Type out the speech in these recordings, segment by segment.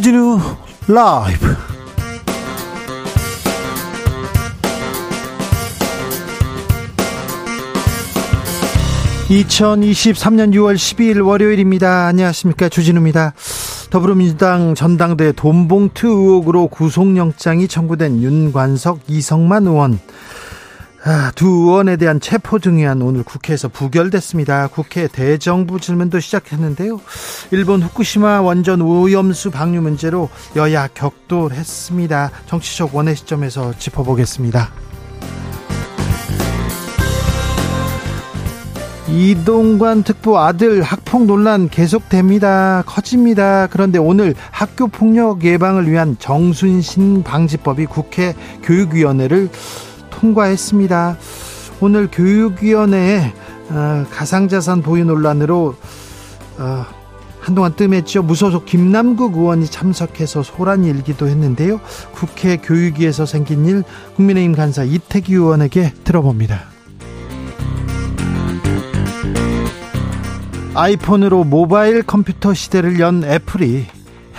주진우 라이브. (2023년 6월 12일) 월요일입니다. 안녕하십니까. 주진우입니다. 더불어민주당 전당대 돈봉투 의혹으로 구속영장이 청구된 윤관석 이성만 의원 아, 두 의원에 대한 체포 등의안 오늘 국회에서 부결됐습니다. 국회 대정부 질문도 시작했는데요. 일본 후쿠시마 원전 오염수 방류 문제로 여야 격돌했습니다. 정치적 원의 시점에서 짚어보겠습니다. 이동관 특보 아들 학폭 논란 계속됩니다. 커집니다. 그런데 오늘 학교 폭력 예방을 위한 정순신 방지법이 국회 교육위원회를 통과했습니다. 오늘 교육위원회에 어, 가상자산 보유 논란으로 어, 한동안 뜸했죠. 무소속 김남국 의원이 참석해서 소란이 일기도 했는데요. 국회 교육위에서 생긴 일 국민의힘 간사 이태기 의원에게 들어봅니다. 아이폰으로 모바일 컴퓨터 시대를 연 애플이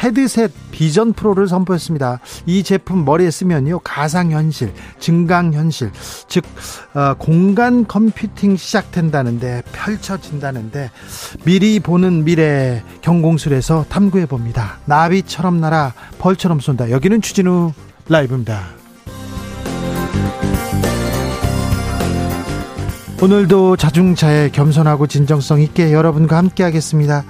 헤드셋 비전 프로를 선보였습니다. 이 제품 머리에 쓰면요 가상현실, 증강현실, 즉 어, 공간 컴퓨팅 시작된다는데 펼쳐진다는데 미리 보는 미래 경공술에서 탐구해 봅니다. 나비처럼 날아 벌처럼 쏜다. 여기는 추진우 라이브입니다. 오늘도 자중차에 겸손하고 진정성 있게 여러분과 함께 하겠습니다.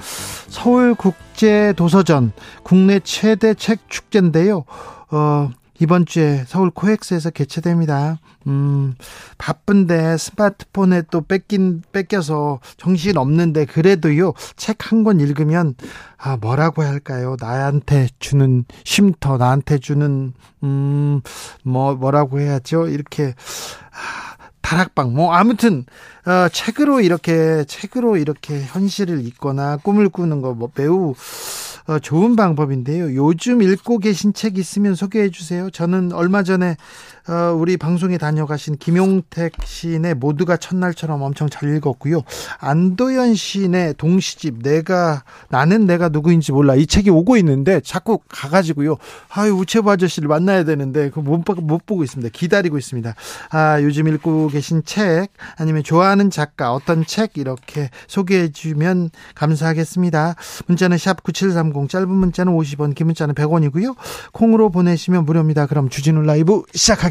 서울국제도서전 국내 최대 책 축제인데요. 어, 이번 주에 서울 코엑스에서 개최됩니다. 음, 바쁜데 스마트폰에 또 뺏긴, 뺏겨서 정신 없는데 그래도요, 책 한 권 읽으면, 아, 뭐라고 할까요? 나한테 주는 쉼터, 나한테 주는, 음, 뭐, 뭐라고 해야죠? 이렇게, 아, 다락방 뭐 아무튼 어, 책으로 이렇게 책으로 이렇게 현실을 읽거나 꿈을 꾸는 거 뭐 매우 어, 좋은 방법인데요. 요즘 읽고 계신 책 있으면 소개해 주세요. 저는 얼마 전에 어, 우리 방송에 다녀가신 김용택 시인의 모두가 첫날처럼 엄청 잘 읽었고요. 안도현 시인의 동시집 내가 나는 내가 누구인지 몰라 이 책이 오고 있는데 자꾸 가가지고요. 아유 우체부 아저씨를 만나야 되는데 그못 못 보고 있습니다. 기다리고 있습니다. 아 요즘 읽고 계신 책 아니면 좋아하는 작가 어떤 책 이렇게 소개해 주면 감사하겠습니다. 문자는 샵 9730 짧은 문자는 50원 긴 문자는 100원이고요. 콩으로 보내시면 무료입니다. 그럼 주진우 라이브 시작하겠습니다.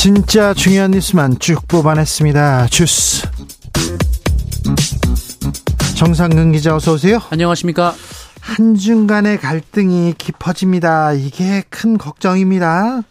진짜 중요한 뉴스만 쭉 뽑아냈습니다. 주스. 정상근 기자 어서 오세요. 안녕하십니까. 한중간의 갈등이 깊어집니다. 이게 큰 걱정입니다.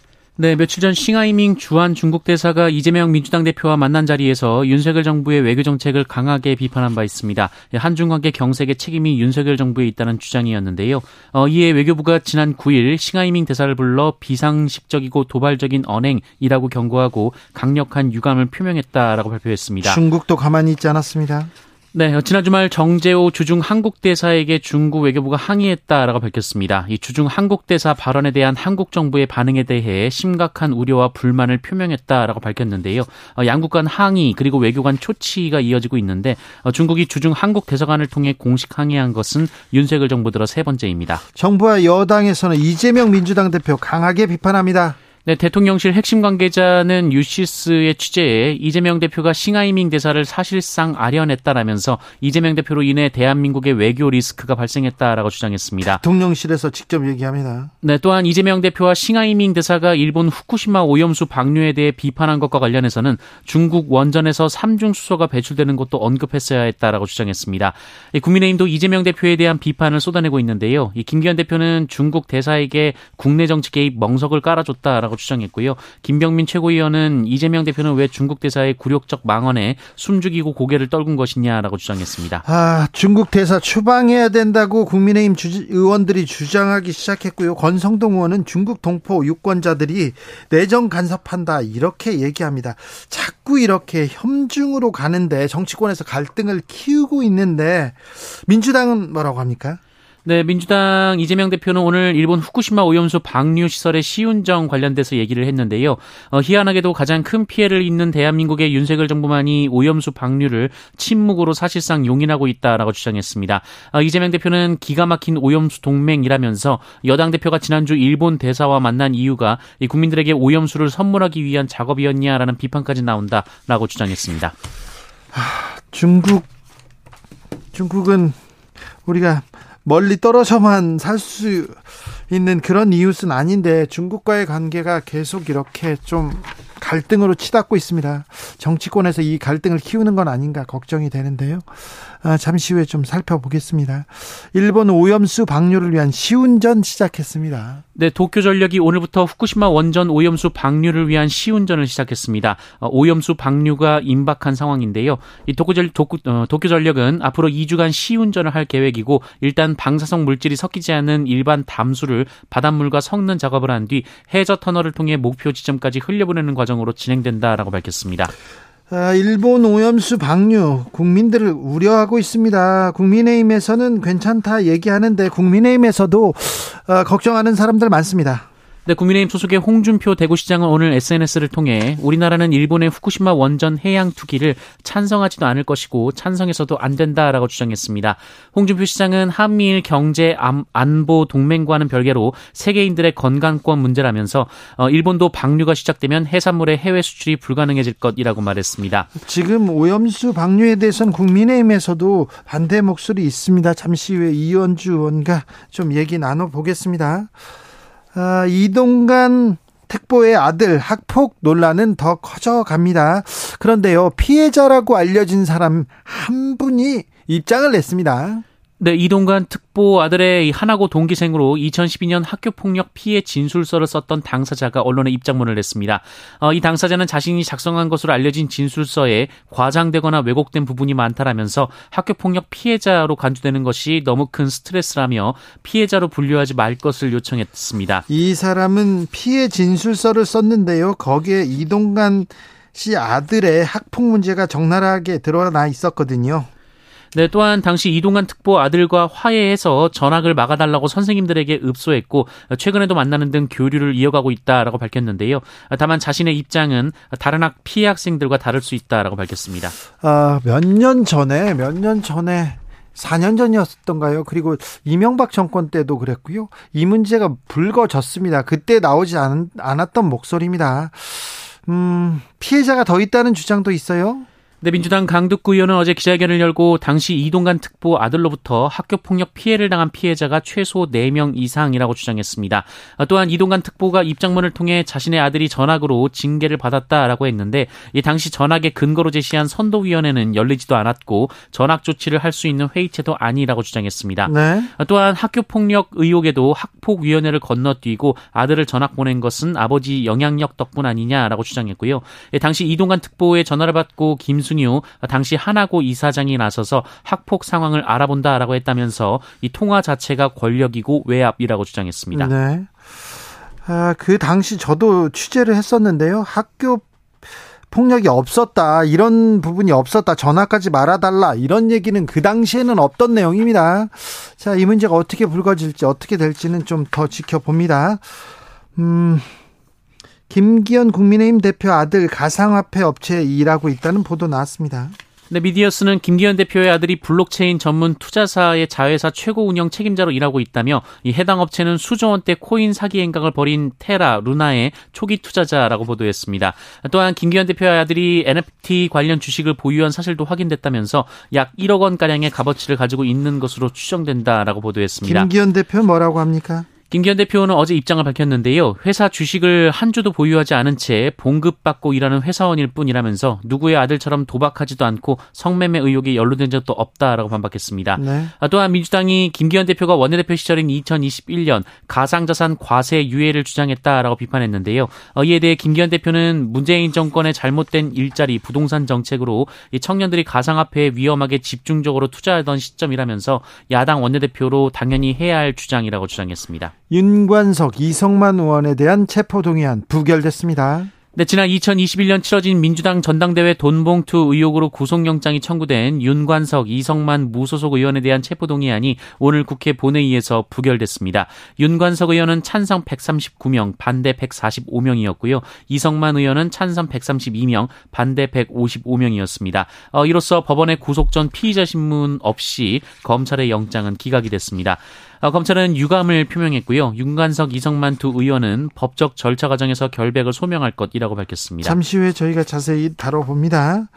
네, 며칠 전 싱하이밍 주한 중국 대사가 이재명 민주당 대표와 만난 자리에서 윤석열 정부의 외교 정책을 강하게 비판한 바 있습니다. 한중 관계 경색의 책임이 윤석열 정부에 있다는 주장이었는데요. 어, 이에 외교부가 지난 9일 싱하이밍 대사를 불러 비상식적이고 도발적인 언행이라고 경고하고 강력한 유감을 표명했다라고 발표했습니다. 중국도 가만히 있지 않았습니다. 네, 지난 주말 정재호 주중 한국 대사에게 중국 외교부가 항의했다라고 밝혔습니다. 이 주중 한국 대사 발언에 대한 한국 정부의 반응에 대해 심각한 우려와 불만을 표명했다라고 밝혔는데요. 어, 양국 간 항의 그리고 외교관 초치가 이어지고 있는데 어, 중국이 주중 한국 대사관을 통해 공식 항의한 것은 윤석열 정부 들어 세 번째입니다. 정부와 여당에서는 이재명 민주당 대표 강하게 비판합니다. 네, 대통령실 핵심 관계자는 뉴시스의 취재에 이재명 대표가 싱하이밍 대사를 사실상 알현했다라면서 이재명 대표로 인해 대한민국의 외교 리스크가 발생했다라고 주장했습니다. 대통령실에서 직접 얘기합니다. 네, 또한 이재명 대표와 싱하이밍 대사가 일본 후쿠시마 오염수 방류에 대해 비판한 것과 관련해서는 중국 원전에서 삼중 수소가 배출되는 것도 언급했어야 했다라고 주장했습니다. 국민의힘도 이재명 대표에 대한 비판을 쏟아내고 있는데요. 이 김기현 대표는 중국 대사에게 국내 정치 개입 멍석을 깔아줬다라고 추정했고요. 김병민 최고위원은 이재명 대표는 왜 중국 대사의 굴욕적 망언에 숨죽이고 고개를 떨군 것이냐라고 주장했습니다. 아, 중국 대사 추방해야 된다고 국민의힘 주, 의원들이 주장하기 시작했고요. 권성동 의원은 중국 동포 유권자들이 내정 간섭한다 이렇게 얘기합니다. 자꾸 이렇게 협중으로 가는데 정치권에서 갈등을 키우고 있는데 민주당은 뭐라고 합니까? 네, 민주당 이재명 대표는 오늘 일본 후쿠시마 오염수 방류 시설의 시운정 관련돼서 얘기를 했는데요. 어, 희한하게도 가장 큰 피해를 입는 대한민국의 윤석열 정부만이 오염수 방류를 침묵으로 사실상 용인하고 있다라고 주장했습니다. 어, 이재명 대표는 기가 막힌 오염수 동맹이라면서 여당 대표가 지난주 일본 대사와 만난 이유가 이 국민들에게 오염수를 선물하기 위한 작업이었냐라는 비판까지 나온다라고 주장했습니다. 하, 중국 중국은 우리가 멀리 떨어져만 살 수 있는 그런 이웃은 아닌데 중국과의 관계가 계속 이렇게 좀 갈등으로 치닫고 있습니다. 정치권에서 이 갈등을 키우는 건 아닌가 걱정이 되는데요. 아, 잠시 후에 좀 살펴보겠습니다. 일본 오염수 방류를 위한 시운전 시작했습니다. 네, 도쿄전력이 오늘부터 후쿠시마 원전 오염수 방류를 위한 시운전을 시작했습니다. 어, 오염수 방류가 임박한 상황인데요. 이 도쿄전, 도쿄, 어, 도쿄전력은 앞으로 2주간 시운전을 할 계획이고 일단 방사성 물질이 섞이지 않은 일반 담수를 바닷물과 섞는 작업을 한 뒤 해저 터널을 통해 목표 지점까지 흘려보내는 과정 으로 진행된다라고 밝혔습니다. 아, 일본 오염수 방류 국민들을 우려하고 있습니다. 국민의힘에서는 괜찮다 얘기하는데 국민의힘에서도 어, 걱정하는 사람들 많습니다. 네, 국민의힘 소속의 홍준표 대구시장은 오늘 SNS를 통해 우리나라는 일본의 후쿠시마 원전 해양 투기를 찬성하지도 않을 것이고 찬성해서도 안 된다라고 주장했습니다. 홍준표 시장은 한미일 경제 안보 동맹과는 별개로 세계인들의 건강권 문제라면서 어, 일본도 방류가 시작되면 해산물의 해외 수출이 불가능해질 것이라고 말했습니다. 지금 오염수 방류에 대해서는 국민의힘에서도 반대 목소리 있습니다. 잠시 후에 이현주 의원과 좀 얘기 나눠보겠습니다. 아, 이동간 특보의 아들 학폭 논란은 더 커져갑니다. 그런데요, 피해자라고 알려진 사람 한 분이 입장을 냈습니다. 네, 이동관 특보 아들의 하나고 동기생으로 2012년 학교 폭력 피해 진술서를 썼던 당사자가 언론에 입장문을 냈습니다. 어, 이 당사자는 자신이 작성한 것으로 알려진 진술서에 과장되거나 왜곡된 부분이 많다라면서 학교 폭력 피해자로 간주되는 것이 너무 큰 스트레스라며 피해자로 분류하지 말 것을 요청했습니다. 이 사람은 피해 진술서를 썼는데요. 거기에 이동관 씨 아들의 학폭 문제가 적나라하게 드러나 있었거든요. 네, 또한 당시 이동관 특보 아들과 화해해서 전학을 막아달라고 선생님들에게 읍소했고 최근에도 만나는 등 교류를 이어가고 있다라고 밝혔는데요. 다만 자신의 입장은 다른 학 피해 학생들과 다를 수 있다라고 밝혔습니다. 아, 몇 년 전에 몇 년 전에 4년 전이었던가요? 그리고 이명박 정권 때도 그랬고요. 이 문제가 불거졌습니다. 그때 나오지 않, 않았던 목소리입니다. 음, 피해자가 더 있다는 주장도 있어요. 네, 민주당 강득구 의원은 어제 기자회견을 열고 당시 이동관 특보 아들로부터 학교 폭력 피해를 당한 피해자가 최소 4명 이상이라고 주장했습니다. 또한 이동관 특보가 입장문을 통해 자신의 아들이 전학으로 징계를 받았다라고 했는데 이 당시 전학의 근거로 제시한 선도위원회는 열리지도 않았고 전학 조치를 할 수 있는 회의체도 아니라고 주장했습니다. 네. 또한 학교 폭력 의혹에도 학폭위원회를 건너뛰고 아들을 전학 보낸 것은 아버지 영향력 덕분 아니냐라고 주장했고요. 당시 이동관 특보의 전화를 받고 김 김순유 당시 하나고 이사장이 나서서 학폭 상황을 알아본다라고 했다면서 이 통화 자체가 권력이고 외압이라고 주장했습니다. 네. 아, 그 당시 저도 취재를 했었는데요. 학교 폭력이 없었다. 이런 부분이 없었다. 전학 가지 말아달라. 이런 얘기는 그 당시에는 없던 내용입니다. 자, 이 문제가 어떻게 불거질지, 어떻게 될지는 좀 더 지켜봅니다. 음, 김기현 국민의힘 대표 아들 가상화폐 업체에 일하고 있다는 보도 나왔습니다. 네, 미디어스는 김기현 대표의 아들이 블록체인 전문 투자사의 자회사 최고 운영 책임자로 일하고 있다며 이 해당 업체는 수조 원대 코인 사기 행각을 벌인 테라, 루나의 초기 투자자라고 보도했습니다. 또한 김기현 대표의 아들이 NFT 관련 주식을 보유한 사실도 확인됐다면서 약 1억 원 가량의 값어치를 가지고 있는 것으로 추정된다라고 보도했습니다. 김기현 대표 뭐라고 합니까? 김기현 대표는 어제 입장을 밝혔는데요. 회사 주식을 한 주도 보유하지 않은 채 봉급받고 일하는 회사원일 뿐이라면서 누구의 아들처럼 도박하지도 않고 성매매 의혹에 연루된 적도 없다라고 반박했습니다. 네. 아, 또한 민주당이 김기현 대표가 원내대표 시절인 2021년 가상자산 과세 유예를 주장했다라고 비판했는데요. 어, 이에 대해 김기현 대표는 문재인 정권의 잘못된 일자리 부동산 정책으로 청년들이 가상화폐에 위험하게 집중적으로 투자하던 시점이라면서 야당 원내대표로 당연히 해야 할 주장이라고 주장했습니다. 윤관석, 이성만 의원에 대한 체포동의안 부결됐습니다. 네, 지난 2021년 치러진 민주당 전당대회 돈봉투 의혹으로 구속영장이 청구된 윤관석, 이성만 무소속 의원에 대한 체포동의안이 오늘 국회 본회의에서 부결됐습니다. 윤관석 의원은 찬성 139명, 반대 145명이었고요. 이성만 의원은 찬성 132명, 반대 155명이었습니다. 어, 이로써 법원의 구속 전 피의자 신문 없이 검찰의 영장은 기각이 됐습니다. 어, 검찰은 유감을 표명했고요. 윤관석, 이성만 두 의원은 법적 절차 과정에서 결백을 소명할 것이라고 밝혔습니다. 잠시 후에 저희가 자세히 다뤄봅니다.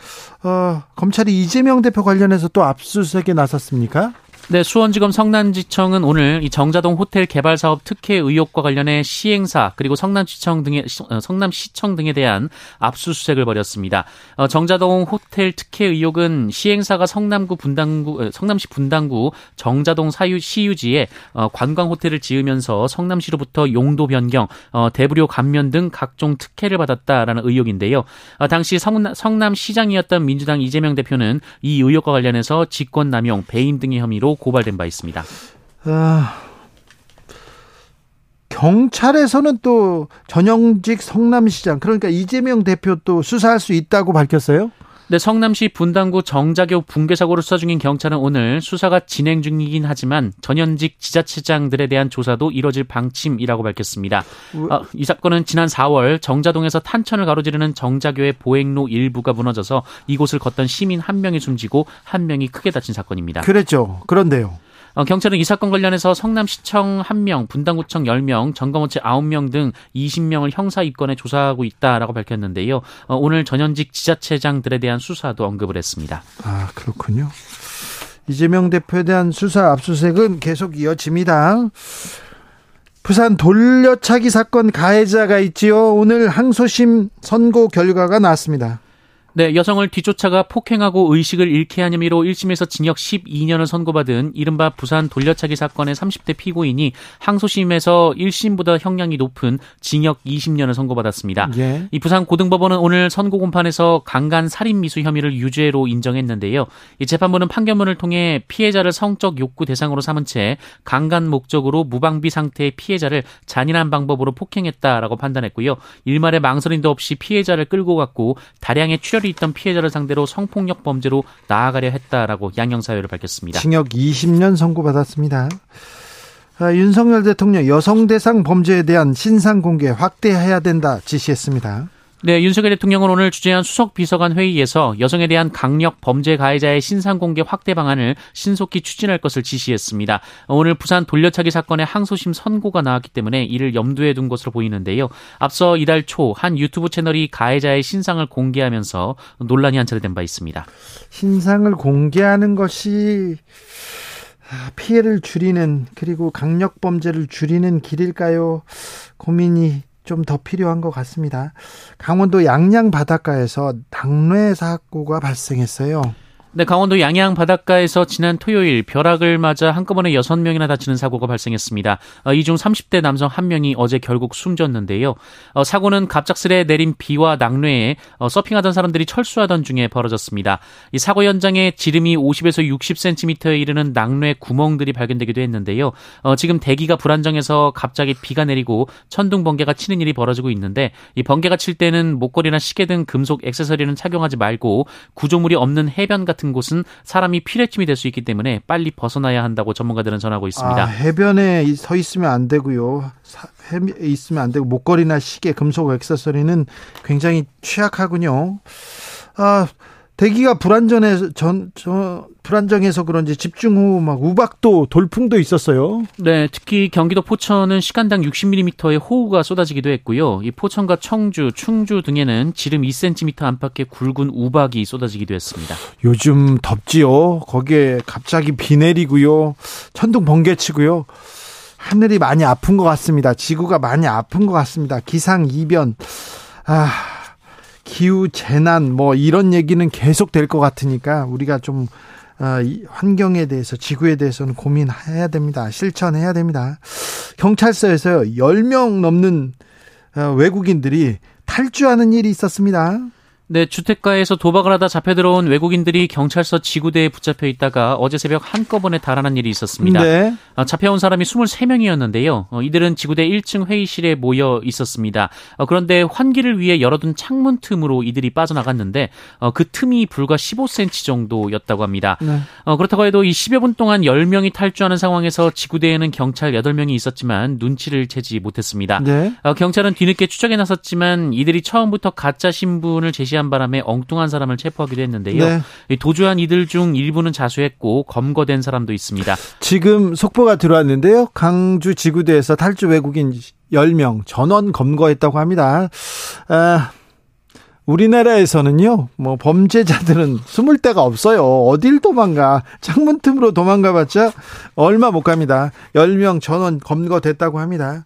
어, 검찰이 이재명 대표 관련해서 또 압수수색에 나섰습니까? 네, 수원지검 성남지청은 오늘 이 정자동 호텔 개발 사업 특혜 의혹과 관련해 시행사 그리고 성남시청 등의 어, 성남시청 등에 대한 압수수색을 벌였습니다. 어, 정자동 호텔 특혜 의혹은 시행사가 성남구 분당구 어, 성남시 분당구 정자동 사유 시유지에 어, 관광 호텔을 지으면서 성남시로부터 용도 변경, 어, 대부료 감면 등 각종 특혜를 받았다라는 의혹인데요. 어, 당시 성남, 성남시장이었던 민주당 이재명 대표는 이 의혹과 관련해서 직권남용, 배임 등의 혐의로 고발된 바 있습니다. 아, 경찰에서는 또 전영직 성남시장 그러니까 이재명 대표 또 수사할 수 있다고 밝혔어요? 네, 성남시 분당구 정자교 붕괴 사고를 수사 중인 경찰은 오늘 수사가 진행 중이긴 하지만 전현직 지자체장들에 대한 조사도 이뤄질 방침이라고 밝혔습니다. 어, 이 사건은 지난 4월 정자동에서 탄천을 가로지르는 정자교의 보행로 일부가 무너져서 이곳을 걷던 시민 한 명이 숨지고 한 명이 크게 다친 사건입니다. 그랬죠. 그런데요. 어, 경찰은 이 사건 관련해서 성남시청 1명, 분당구청 10명, 점검업체 9명 등 20명을 형사 입건에 조사하고 있다라고 밝혔는데요. 어, 오늘 전현직 지자체장들에 대한 수사도 언급을 했습니다. 아, 그렇군요. 이재명 대표에 대한 수사 압수수색은 계속 이어집니다. 부산 돌려차기 사건 가해자가 있지요. 오늘 항소심 선고 결과가 나왔습니다. 네, 여성을 뒤쫓아가 폭행하고 의식을 잃게 한 혐의로 1심에서 징역 12년을 선고받은 이른바 부산 돌려차기 사건의 30대 피고인이 항소심에서 1심보다 형량이 높은 징역 20년을 선고받았습니다. 예. 이 부산 고등법원은 오늘 선고 공판에서 강간 살인 미수 혐의를 유죄로 인정했는데요. 이 재판부는 판결문을 통해 피해자를 성적 욕구 대상으로 삼은 채 강간 목적으로 무방비 상태의 피해자를 잔인한 방법으로 폭행했다라고 판단했고요. 일말의 망설임도 없이 피해자를 끌고 갔고 다량의 출혈 출 혈이 있던 피해자를 상대로 성폭력 범죄로 나아가려 했다라고 양형 사유를 밝혔습니다. 징역 20년 선고받았습니다. 아, 윤석열 대통령 여성 대상 범죄에 대한 신상 공개 확대해야 된다 지시했습니다. 네, 윤석열 대통령은 오늘 주재한 수석 비서관 회의에서 여성에 대한 강력 범죄 가해자의 신상 공개 확대 방안을 신속히 추진할 것을 지시했습니다. 오늘 부산 돌려차기 사건의 항소심 선고가 나왔기 때문에 이를 염두에 둔 것으로 보이는데요. 앞서 이달 초 한 유튜브 채널이 가해자의 신상을 공개하면서 논란이 한 차례 된 바 있습니다. 신상을 공개하는 것이 아, 피해를 줄이는 그리고 강력 범죄를 줄이는 길일까요? 고민이 좀 더 필요한 것 같습니다. 강원도 양양 바닷가에서 낙뢰 사고가 발생했어요. 네, 강원도 양양 바닷가에서 지난 토요일 벼락을 맞아 한꺼번에 6명이나 다치는 사고가 발생했습니다. 어, 이중 30대 남성 1명이 어제 결국 숨졌는데요. 어, 사고는 갑작스레 내린 비와 낙뢰에 어, 서핑하던 사람들이 철수하던 중에 벌어졌습니다. 이 사고 현장에 지름이 50에서 60cm에 이르는 낙뢰 구멍들이 발견되기도 했는데요. 지금 대기가 불안정해서 갑자기 비가 내리고 천둥 번개가 치는 일이 벌어지고 있는데 이 번개가 칠 때는 목걸이나 시계 등 금속 액세서리는 착용하지 말고 구조물이 없는 해변 같은 같은 곳은 사람이 피뢰침이 될 수 있기 때문에 빨리 벗어나야 한다고 전문가들은 전하고 있습니다. 아, 해변에 서 있으면 안 되고요. 해변에 있으면 안 되고 목걸이나 시계, 금속 액세서리는 굉장히 취약하군요. 아, 대기가 불안전해서 전, 저, 불안정해서 그런지 집중 후막 우박도 돌풍도 있었어요. 네, 특히 경기도 포천은 시간당 60mm의 호우가 쏟아지기도 했고요. 이 포천과 청주, 충주 등에는 지름 2cm 안팎의 굵은 우박이 쏟아지기도 했습니다. 요즘 덥지요. 거기에 갑자기 비 내리고요. 천둥 번개 치고요. 하늘이 많이 아픈 것 같습니다. 지구가 많이 아픈 것 같습니다. 기상 이변, 아, 기후 재난 뭐 이런 얘기는 계속 될 것 같으니까 우리가 좀 어, 환경에 대해서 지구에 대해서는 고민해야 됩니다. 실천해야 됩니다. 경찰서에서 10명 넘는 어, 외국인들이 탈주하는 일이 있었습니다. 네, 주택가에서 도박을 하다 잡혀 들어온 외국인들이 경찰서 지구대에 붙잡혀 있다가 어제 새벽 한꺼번에 달아난 일이 있었습니다. 네. 어, 잡혀온 사람이 23명이었는데요. 어, 이들은 지구대 1층 회의실에 모여 있었습니다. 어, 그런데 환기를 위해 열어둔 창문 틈으로 이들이 빠져나갔는데 어, 그 틈이 불과 15cm 정도였다고 합니다. 네. 어, 그렇다고 해도 이 10여 분 동안 10명이 탈주하는 상황에서 지구대에는 경찰 8명이 있었지만 눈치를 채지 못했습니다. 네. 어, 경찰은 뒤늦게 추적에 나섰지만 이들이 처음부터 가짜 신분을 제시한 지난 바람에 엉뚱한 사람을 체포하기도 했는데요. 네. 도주한 이들 중 일부는 자수했고 검거된 사람도 있습니다. 지금 속보가 들어왔는데요. 강주 지구대에서 탈주 외국인 10명 전원 검거했다고 합니다. 아, 우리나라에서는요, 뭐, 범죄자들은 숨을 데가 없어요. 어딜 도망가. 창문 틈으로 도망가 봤자 얼마 못 갑니다. 10명 전원 검거됐다고 합니다.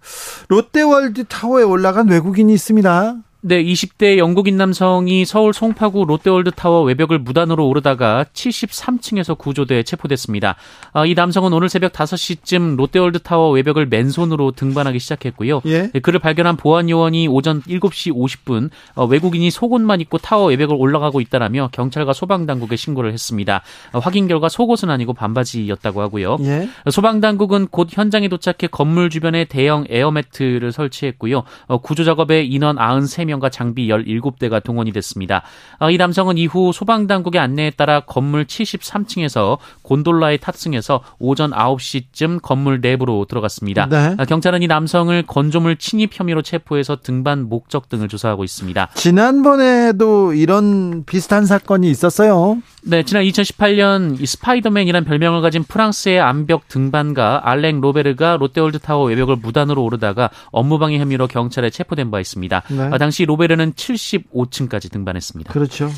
롯데월드 타워에 올라간 외국인이 있습니다. 네, 20대 영국인 남성이 서울 송파구 롯데월드 타워 외벽을 무단으로 오르다가 73층에서 구조돼 체포됐습니다. 아, 이 남성은 오늘 새벽 5시쯤 롯데월드 타워 외벽을 맨손으로 등반하기 시작했고요. 예? 네, 그를 발견한 보안 요원이 오전 7시 50분 어, 외국인이 속옷만 입고 타워 외벽을 올라가고 있다라며 경찰과 소방 당국에 신고를 했습니다. 어, 확인 결과 속옷은 아니고 반바지였다고 하고요. 예? 소방 당국은 곧 현장에 도착해 건물 주변에 대형 에어매트를 설치했고요. 어, 구조 작업에 인원 93명 3 명과 장비 17대가 동원이 됐습니다. 아, 이 남성은 이후 소방당국의 안내에 따라 건물 73층에서 곤돌라에 탑승해서 오전 9시쯤 건물 내부로 들어갔습니다. 네. 아, 경찰은 이 남성을 건조물 침입 혐의로 체포해서 등반 목적 등을 조사하고 있습니다. 지난번에도 이런 비슷한 사건이 있었어요. 네, 지난 2018년 스파이더맨이란 별명을 가진 프랑스의 암벽 등반가 알랭 로베르가 롯데월드타워 외벽을 무단으로 오르다가 업무방해 혐의로 경찰에 체포된 바 있습니다. 네. 아, 당시 로베르는 75층까지 등반했습니다. 그렇죠.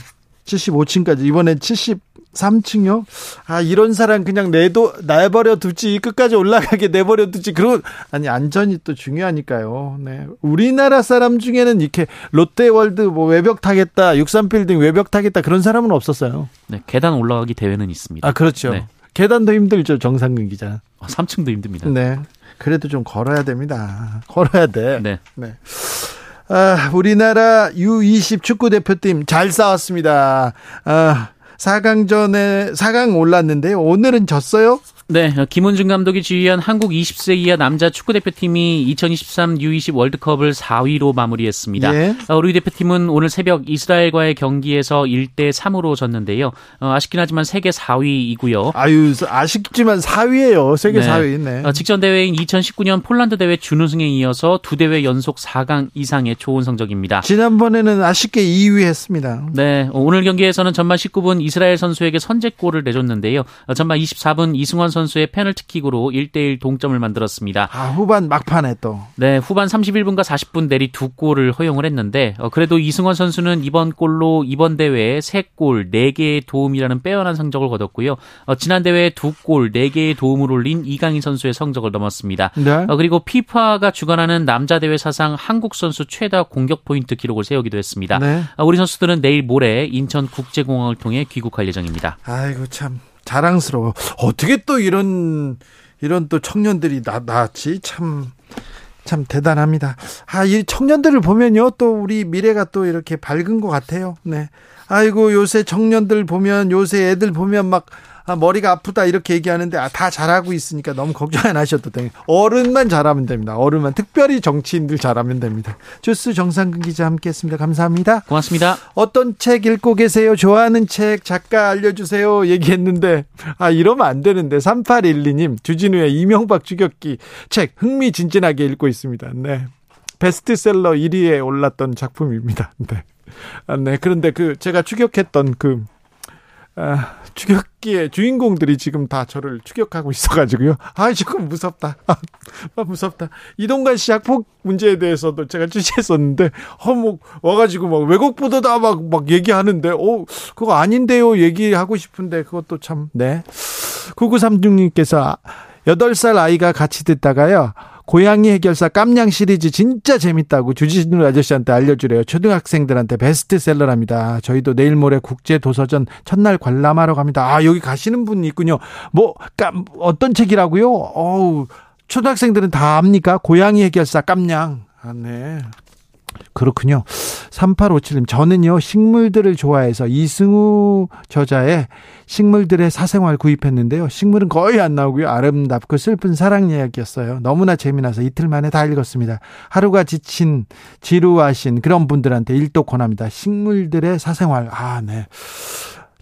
75층까지 이번에 73층요? 아 이런 사람 그냥 내도 내버려 두지 끝까지 올라가게 내버려 두지 그런 아니 안전이 또 중요하니까요. 네 우리나라 사람 중에는 이렇게 롯데월드 뭐 외벽 타겠다 63빌딩 외벽 타겠다 그런 사람은 없었어요. 네 계단 올라가기 대회는 있습니다. 아 그렇죠. 네. 계단도 힘들죠 정상근 기자. 아, 3층도 힘듭니다. 네 그래도 좀 걸어야 됩니다. 걸어야 돼. 네. 네. 아, 우리나라 U20 축구 대표팀 잘 싸웠습니다. 아, 4강전에 4강 올랐는데요. 오늘은 졌어요? 네, 김원중 감독이 지휘한 한국 20세 이하 남자 축구 대표팀이 2023 U20 월드컵을 4위로 마무리했습니다. 예. 어, 우리 대표팀은 오늘 새벽 이스라엘과의 경기에서 1대 3으로 졌는데요. 어, 아쉽긴 하지만 세계 4위이고요. 아유, 아쉽지만 4위예요. 세계 네. 4위. 네. 어, 직전 대회인 2019년 폴란드 대회 준우승에 이어서 두 대회 연속 4강 이상의 좋은 성적입니다. 지난번에는 아쉽게 2위 했습니다. 네, 오늘 경기에서는 전반 19분 이스라엘 선수에게 선제골을 내줬는데요. 전반 24분 이승원 선수 의 페널티킥으로 1대1 동점을 만들었습니다. 아, 후반 막판에 또. 네, 후반 31분과 40분 내리 두 골을 허용을 했는데 어, 그래도 이승원 선수는 이번 골로 이번 대회에 3골, 4개의 도움이라는 빼어난 성적을 거뒀고요. 어, 지난 대회에 2골, 4개의 도움을 올린 이강인 선수의 성적을 넘었습니다. 네. 어, 그리고 피파가 주관하는 남자 대회 사상 한국 선수 최다 공격 포인트 기록을 세우기도 했습니다. 네. 어, 우리 선수들은 내일 모레 인천 국제공항을 통해 귀국할 예정입니다. 아이고 참 자랑스러워. 어떻게 또 이런 이런 또 청년들이 나 나왔지 참. 참 대단합니다. 아, 이 청년들을 보면요, 또 우리 미래가 또 이렇게 밝은 것 같아요. 네. 아이고, 요새 청년들 보면, 요새 애들 보면 막 아, 머리가 아프다 이렇게 얘기하는데 아, 다 잘하고 있으니까 너무 걱정 안 하셔도 돼요. 어른만 잘하면 됩니다. 어른만 특별히 정치인들 잘하면 됩니다. 주스 정상근 기자 함께했습니다. 감사합니다. 고맙습니다. 어떤 책 읽고 계세요? 좋아하는 책 작가 알려주세요. 얘기했는데 아 이러면 안 되는데 3812님 주진우의 이명박 추격기 책 흥미진진하게 읽고 있습니다. 네. 베스트셀러 1위에 올랐던 작품입니다. 네. 아, 네. 그런데 그 제가 추격했던 그 아, 추격기의 주인공들이 지금 다 저를 추격하고 있어가지고요. 아, 조금 무섭다. 아, 무섭다. 이동관 씨 학폭 문제에 대해서도 제가 취재했었는데, 어, 뭐, 와가지고 막 외국 보도다 막, 막 얘기하는데, 어, 그거 아닌데요. 얘기하고 싶은데, 그것도 참, 네. 9936님께서 8살 아이가 같이 듣다가요. 고양이 해결사 깜냥 시리즈 진짜 재밌다고 주진우 아저씨한테 알려주래요. 초등학생들한테 베스트셀러랍니다. 저희도 내일 모레 국제도서전 첫날 관람하러 갑니다. 아, 여기 가시는 분 있군요. 뭐, 깜, 어떤 책이라고요? 어우, 초등학생들은 다 압니까? 고양이 해결사 깜냥. 아, 네. 그렇군요. 3857님, 저는요, 식물들을 좋아해서 이승우 저자의 식물들의 사생활 구입했는데요. 식물은 거의 안 나오고요. 아름답고 슬픈 사랑 이야기였어요. 너무나 재미나서 이틀 만에 다 읽었습니다. 하루가 지친, 지루하신 그런 분들한테 일독 권합니다. 식물들의 사생활. 아, 네.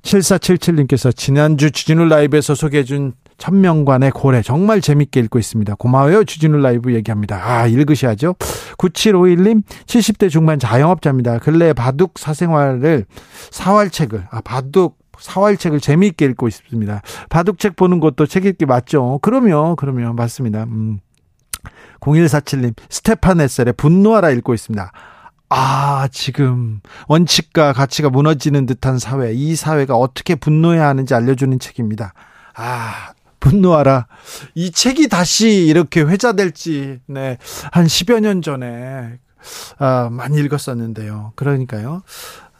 7477님께서 지난주 주진우 라이브에서 소개해준 천명관의 고래 정말 재밌게 읽고 있습니다. 고마워요. 주진우 라이브 얘기합니다. 아, 읽으셔야죠. 9751님 70대 중반 자영업자입니다. 근래 바둑 사생활을 사활책을 아 바둑 사활책을 재미있게 읽고 있습니다. 바둑책 보는 것도 책 읽기 맞죠? 그럼요. 그럼요. 맞습니다. 음. 0147님 스테판 에셀의 분노하라 읽고 있습니다. 아, 지금 원칙과 가치가 무너지는 듯한 사회, 이 사회가 어떻게 분노해야 하는지 알려주는 책입니다. 아, 분노하라. 이 책이 다시 이렇게 회자될지, 네, 한 10여 년 전에, 아, 많이 읽었었는데요. 그러니까요.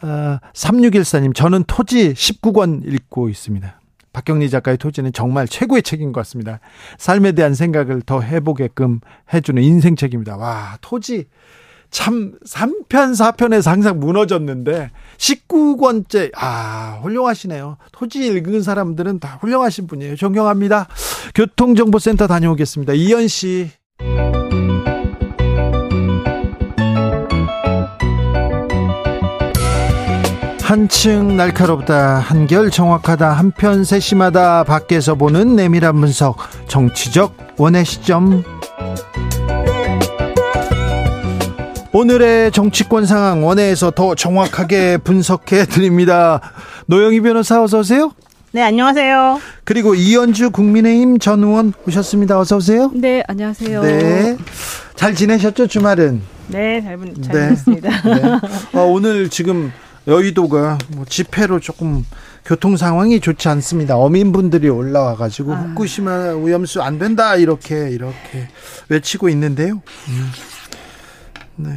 아, 3614님, 저는 토지 19권 읽고 있습니다. 박경리 작가의 토지는 정말 최고의 책인 것 같습니다. 삶에 대한 생각을 더 해보게끔 해주는 인생책입니다. 와, 토지. 참 3편 4편에서 항상 무너졌는데 19권째 아 훌륭하시네요. 토지 읽은 사람들은 다 훌륭하신 분이에요. 존경합니다. 교통정보센터 다녀오겠습니다. 이현 씨. 한층 날카롭다 한결 정확하다 한편 세심하다 밖에서 보는 내밀한 분석 정치적 원의 시점 오늘의 정치권 상황 원회에서 더 정확하게 분석해 드립니다. 노영희 변호사 어서 오세요. 네, 안녕하세요. 그리고 이현주 국민의힘 전 의원 오셨습니다. 어서 오세요. 네, 안녕하세요. 네. 잘 지내셨죠, 주말은? 네, 잘, 잘 네. 지냈습니다. 네. 어, 오늘 지금 여의도가 뭐 집회로 조금 교통 상황이 좋지 않습니다. 어민분들이 올라와 가지고 아. 후쿠시마 오염수 안 된다 이렇게 이렇게 외치고 있는데요. 음. 네.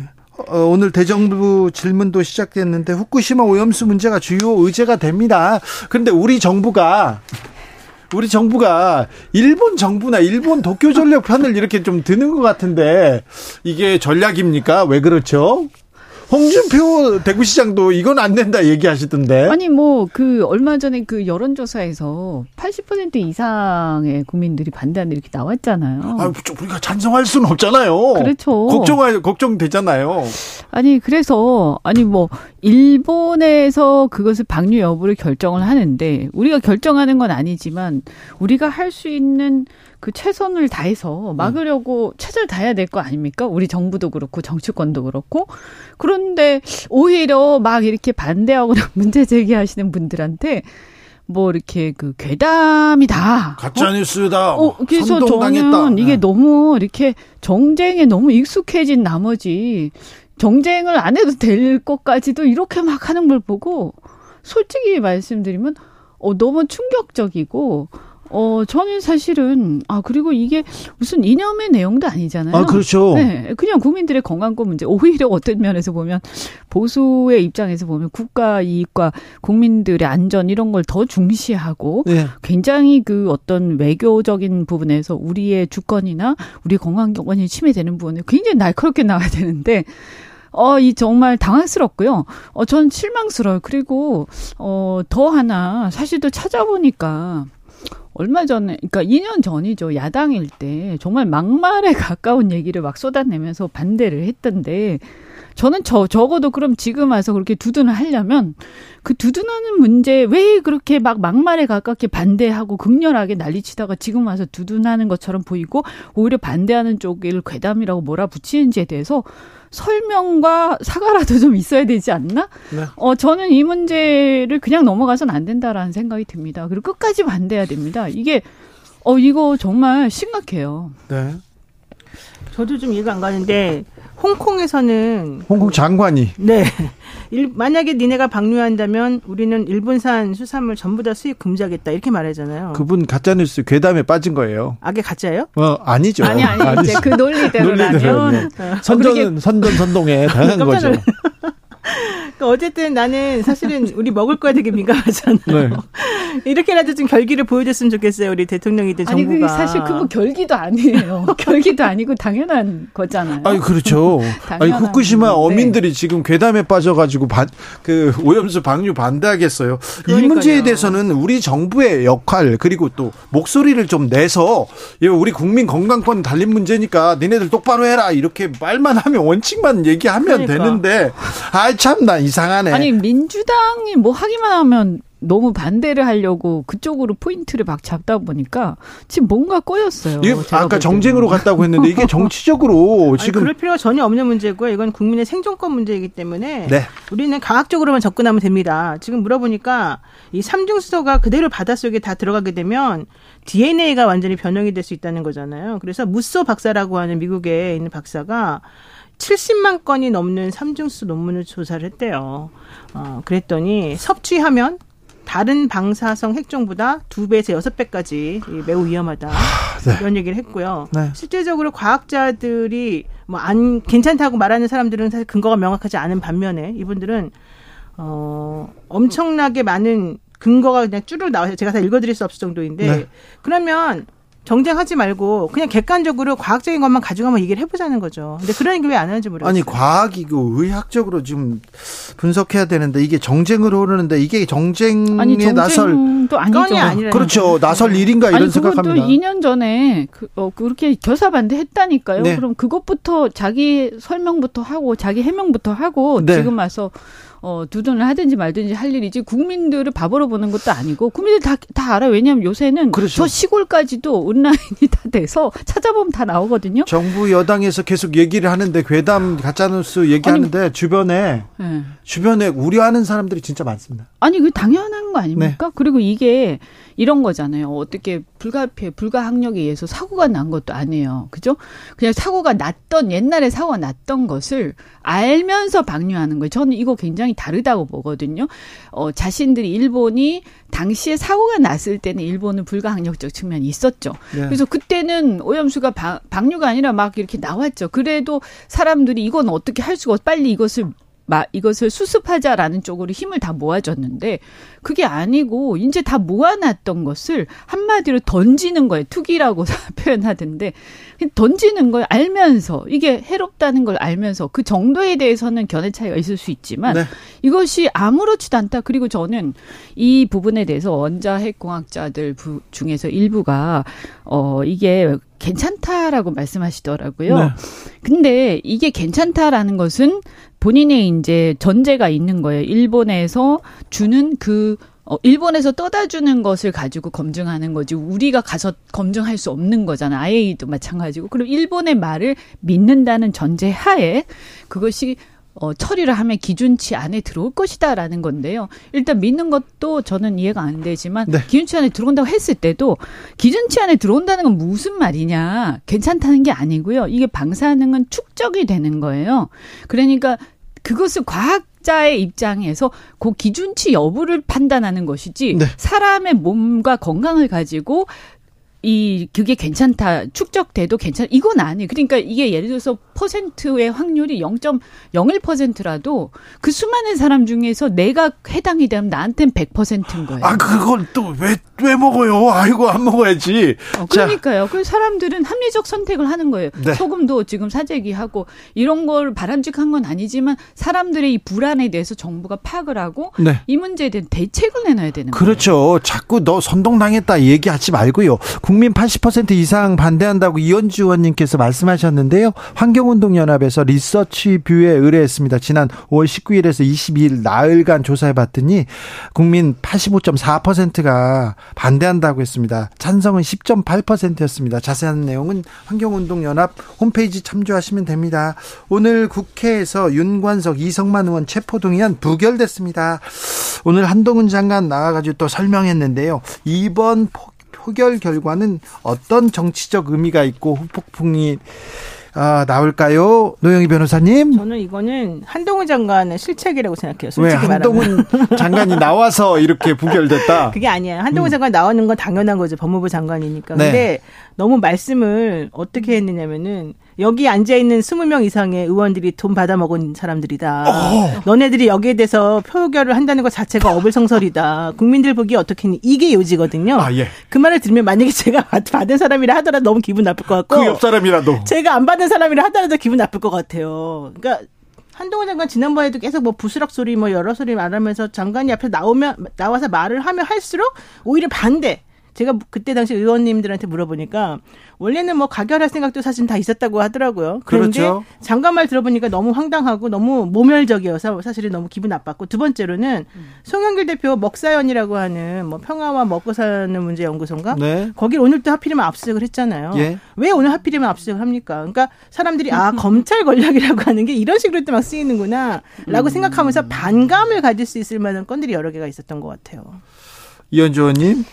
어, 오늘 대정부 질문도 시작됐는데 후쿠시마 오염수 문제가 주요 의제가 됩니다. 그런데 우리 정부가 우리 정부가 일본 정부나 일본 도쿄 전력 편을 이렇게 좀 드는 것 같은데 이게 전략입니까? 왜 그렇죠? 홍준표 대구시장도 이건 안 된다 얘기하시던데. 아니 뭐 그 얼마 전에 그 여론조사에서 80% 이상의 국민들이 반대한다 이렇게 나왔잖아요. 아, 우리가 찬성할 수는 없잖아요. 그렇죠. 걱정할 걱정되잖아요. 아니 그래서 아니 뭐 일본에서 그것을 방류 여부를 결정을 하는데 우리가 결정하는 건 아니지만 우리가 할 수 있는 그 최선을 다해서 막으려고 음. 최선을 다해야 될 거 아닙니까? 우리 정부도 그렇고 정치권도 그렇고 그런데 오히려 막 이렇게 반대하고 문제 제기하시는 분들한테 뭐 이렇게 그 괴담이다. 가짜 뉴스다. 어? 어, 그래서 저는 이게 네. 너무 이렇게 정쟁에 너무 익숙해진 나머지 정쟁을 안 해도 될 것까지도 이렇게 막 하는 걸 보고 솔직히 말씀드리면 어 너무 충격적이고 어, 저는 사실은, 아, 그리고 이게 무슨 이념의 내용도 아니잖아요. 아, 그렇죠. 네. 그냥 국민들의 건강권 문제. 오히려 어떤 면에서 보면, 보수의 입장에서 보면 국가 이익과 국민들의 안전 이런 걸 더 중시하고, 네. 굉장히 그 어떤 외교적인 부분에서 우리의 주권이나 우리 건강권이 침해되는 부분을 굉장히 날카롭게 나와야 되는데, 어, 이 정말 당황스럽고요. 어, 전 실망스러워요. 그리고, 어, 더 하나, 사실 또 찾아보니까, 얼마 전에, 그러니까 2년 전이죠. 야당일 때 정말 막말에 가까운 얘기를 막 쏟아내면서 반대를 했던데 저는 저 적어도 그럼 지금 와서 그렇게 두둔을 하려면 그 두둔하는 문제 왜 그렇게 막 막말에 가깝게 반대하고 극렬하게 난리치다가 지금 와서 두둔하는 것처럼 보이고 오히려 반대하는 쪽을 괴담이라고 몰아붙이는지에 대해서 설명과 사과라도 좀 있어야 되지 않나? 네. 어, 저는 이 문제를 그냥 넘어가선 안 된다라는 생각이 듭니다. 그리고 끝까지 반대해야 됩니다. 이게, 어, 이거 정말 심각해요. 네. 저도 좀 이해가 안 가는데, 홍콩에서는 홍콩 장관이 네 일, 만약에 니네가 방류한다면 우리는 일본산 수산물 전부 다 수입 금지하겠다 이렇게 말하잖아요. 그분 가짜 뉴스 괴담에 빠진 거예요. 아게 가짜예요? 어 아니죠. 아니 아니 이제 그 논리대로라면 선전 선전 선동에 당한 거죠. 그러니까 어쨌든 나는 사실은 우리 먹을 거에 되게 민감하잖아요. 네. 이렇게라도 좀 결기를 보여줬으면 좋겠어요. 우리 대통령이든 정부가. 아니, 사실 그거 결기도 아니에요. 결기도 아니고 당연한 거잖아요. 아니 그렇죠. 아니 후쿠시마 어민들이 지금 괴담에 빠져가지고 반, 그 오염수 방류 반대하겠어요. 그러니까요. 이 문제에 대해서는 우리 정부의 역할 그리고 또 목소리를 좀 내서 우리 국민 건강권 달린 문제니까 니네들 똑바로 해라 이렇게 말만 하면 원칙만 얘기하면 그러니까. 되는데 아참 나 이상하네. 아니 민주당이 뭐 하기만 하면 너무 반대를 하려고 그쪽으로 포인트를 막 잡다 보니까 지금 뭔가 꼬였어요. 아까 정쟁으로 갔다고 했는데 이게 정치적으로 지금 아니, 그럴 필요가 전혀 없는 문제고요. 이건 국민의 생존권 문제이기 때문에 네. 우리는 과학적으로만 접근하면 됩니다. 지금 물어보니까 이 삼중 수소가 그대로 바닷속에 다 들어가게 되면 DNA가 완전히 변형이 될 수 있다는 거잖아요. 그래서 무소 박사라고 하는 미국에 있는 박사가 70만 건이 넘는 삼중수 논문을 조사를 했대요. 어, 그랬더니 섭취하면 다른 방사성 핵종보다 두 배에서 여섯 배까지 매우 위험하다. 하, 네. 이런 얘기를 했고요. 네. 실제적으로 과학자들이 뭐 안 괜찮다고 말하는 사람들은 사실 근거가 명확하지 않은 반면에 이분들은 어 엄청나게 많은 근거가 그냥 쭈르륵 나와서 제가 다 읽어드릴 수 없을 정도인데 네. 그러면 정쟁하지 말고 그냥 객관적으로 과학적인 것만 가지고 한번 얘기를 해보자는 거죠. 근데 그런 게 왜 안 하는지 모르겠어요. 아니 과학이고 의학적으로 지금 분석해야 되는데 이게 정쟁으로 흐르는데 이게 정쟁에 아니, 나설 아니죠. 그렇죠. 나설 일인가 이런 아니, 생각합니다. 2년 전에 그, 어, 그렇게 교사반대 했다니까요. 네. 그럼 그것부터 자기 설명부터 하고 자기 해명부터 하고 네. 지금 와서 어, 두둔을 하든지 말든지 할 일이지 국민들을 바보로 보는 것도 아니고 국민들 다, 다 알아요. 왜냐하면 요새는 그렇죠. 저 시골까지도 온라인이 다 돼서 찾아보면 다 나오거든요. 정부 여당에서 계속 얘기를 하는데 괴담 가짜뉴스 얘기하는데 아니, 주변에 네. 주변에 우려하는 사람들이 진짜 많습니다. 아니 그 당연한 거 아닙니까? 네. 그리고 이게 이런 거잖아요. 어떻게 불가피해 불가항력에 의해서 사고가 난 것도 아니에요. 그죠? 그냥 사고가 났던 옛날에 사고가 났던 것을 알면서 방류하는 거예요. 저는 이거 굉장히 다르다고 보거든요. 어, 자신들이 일본이 당시에 사고가 났을 때는 일본은 불가항력적 측면이 있었죠. 네. 그래서 그때는 오염수가 방, 방류가 아니라 막 이렇게 나왔죠. 그래도 사람들이 이건 어떻게 할 수가 없, 빨리 이것을 마, 이것을 수습하자라는 쪽으로 힘을 다 모아줬는데 그게 아니고 이제 다 모아놨던 것을 한마디로 던지는 거예요. 투기라고 표현하던데 던지는 걸 알면서 이게 해롭다는 걸 알면서 그 정도에 대해서는 견해 차이가 있을 수 있지만 네. 이것이 아무렇지도 않다. 그리고 저는 이 부분에 대해서 원자핵공학자들 중에서 일부가 어 이게 괜찮다라고 말씀하시더라고요. 네. 근데 이게 괜찮다라는 것은 본인의 이제 전제가 있는 거예요. 일본에서 주는 그 어, 일본에서 떠다 주는 것을 가지고 검증하는 거지 우리가 가서 검증할 수 없는 거잖아. IAEA도 마찬가지고. 그럼 일본의 말을 믿는다는 전제 하에 그것이 어, 처리를 하면 기준치 안에 들어올 것이다라는 건데요. 일단 믿는 것도 저는 이해가 안 되지만 네. 기준치 안에 들어온다고 했을 때도 기준치 안에 들어온다는 건 무슨 말이냐. 괜찮다는 게 아니고요. 이게 방사능은 축적이 되는 거예요. 그러니까 그것을 과학 자의 입장에서 그 기준치 여부를 판단하는 것이지 네. 사람의 몸과 건강을 가지고 이 그게 괜찮다 축적돼도 괜찮 이건 아니에요. 그러니까 이게 예를 들어서 퍼센트의 확률이 0.01%라도 그 수많은 사람 중에서 내가 해당이 되면 나한텐 100%인 거예요. 아 그걸 또 왜 왜 먹어요? 아이고 안 먹어야지. 어, 그러니까요. 그 사람들은 합리적 선택을 하는 거예요. 네. 소금도 지금 사재기하고 이런 건 바람직한 건 아니지만 사람들의 이 불안에 대해서 정부가 파악을 하고 네. 이 문제에 대한 대책을 내놔야 되는 그렇죠. 거예요. 그렇죠. 자꾸 너 선동당했다 얘기하지 말고요. 국민 80% 이상 반대한다고 이언주 의원님께서 말씀하셨는데요. 환경운동연합에서 리서치 뷰에 의뢰했습니다. 지난 5월 19일에서 22일 나흘간 조사해봤더니 국민 85.4%가 반대한다고 했습니다. 찬성은 10.8%였습니다. 자세한 내용은 환경운동연합 홈페이지 참조하시면 됩니다. 오늘 국회에서 윤관석, 이성만 의원 체포동의안 부결됐습니다. 오늘 한동훈 장관 나와가지고 또 설명했는데요. 이번 폭 표결 결과는 어떤 정치적 의미가 있고 후폭풍이 어, 나올까요? 노영희 변호사님? 저는 이거는 한동훈 장관의 실책이라고 생각해요. 솔직히 왜 한동훈 말하면. 장관이 나와서 이렇게 부결됐다? 그게 아니에요. 한동훈 음. 장관 나오는 건 당연한 거죠. 법무부 장관이니까. 네. 근데 너무 말씀을 어떻게 했느냐면은 여기 앉아 있는 20명 이상의 의원들이 돈 받아 먹은 사람들이다. 어. 너네들이 여기에 대해서 표결을 한다는 것 자체가 어불성설이다. 국민들 보기 어떻겠니? 이게 요지거든요. 아, 예. 그 말을 들으면 만약에 제가 받은 사람이라 하더라도 너무 기분 나쁠 것 같고 그 옆 사람이라도 제가 안 받은 사람이라 하더라도 기분 나쁠 것 같아요. 그러니까 한동훈 장관 지난번에도 계속 뭐 부스럭 소리 뭐 여러 소리 말하면서 장관이 앞에 나오면 나와서 말을 하면 할수록 오히려 반대. 제가 그때 당시 의원님들한테 물어보니까 원래는 뭐 가결할 생각도 사실 다 있었다고 하더라고요. 그런데 그렇죠. 장관 말 들어보니까 너무 황당하고 너무 모멸적이어서 사실은 너무 기분 나빴고 두 번째로는 음. 송영길 대표 먹사연이라고 하는 뭐 평화와 먹고 사는 문제 연구소인가? 네. 거길 오늘 또 하필이면 압수수색을 했잖아요. 예. 왜 오늘 하필이면 압수수색을 합니까? 그러니까 사람들이 아 검찰 권력이라고 하는 게 이런 식으로 또 막 쓰이는구나라고 음. 생각하면서 반감을 가질 수 있을 만한 건들이 여러 개가 있었던 것 같아요. 이현주 의원님.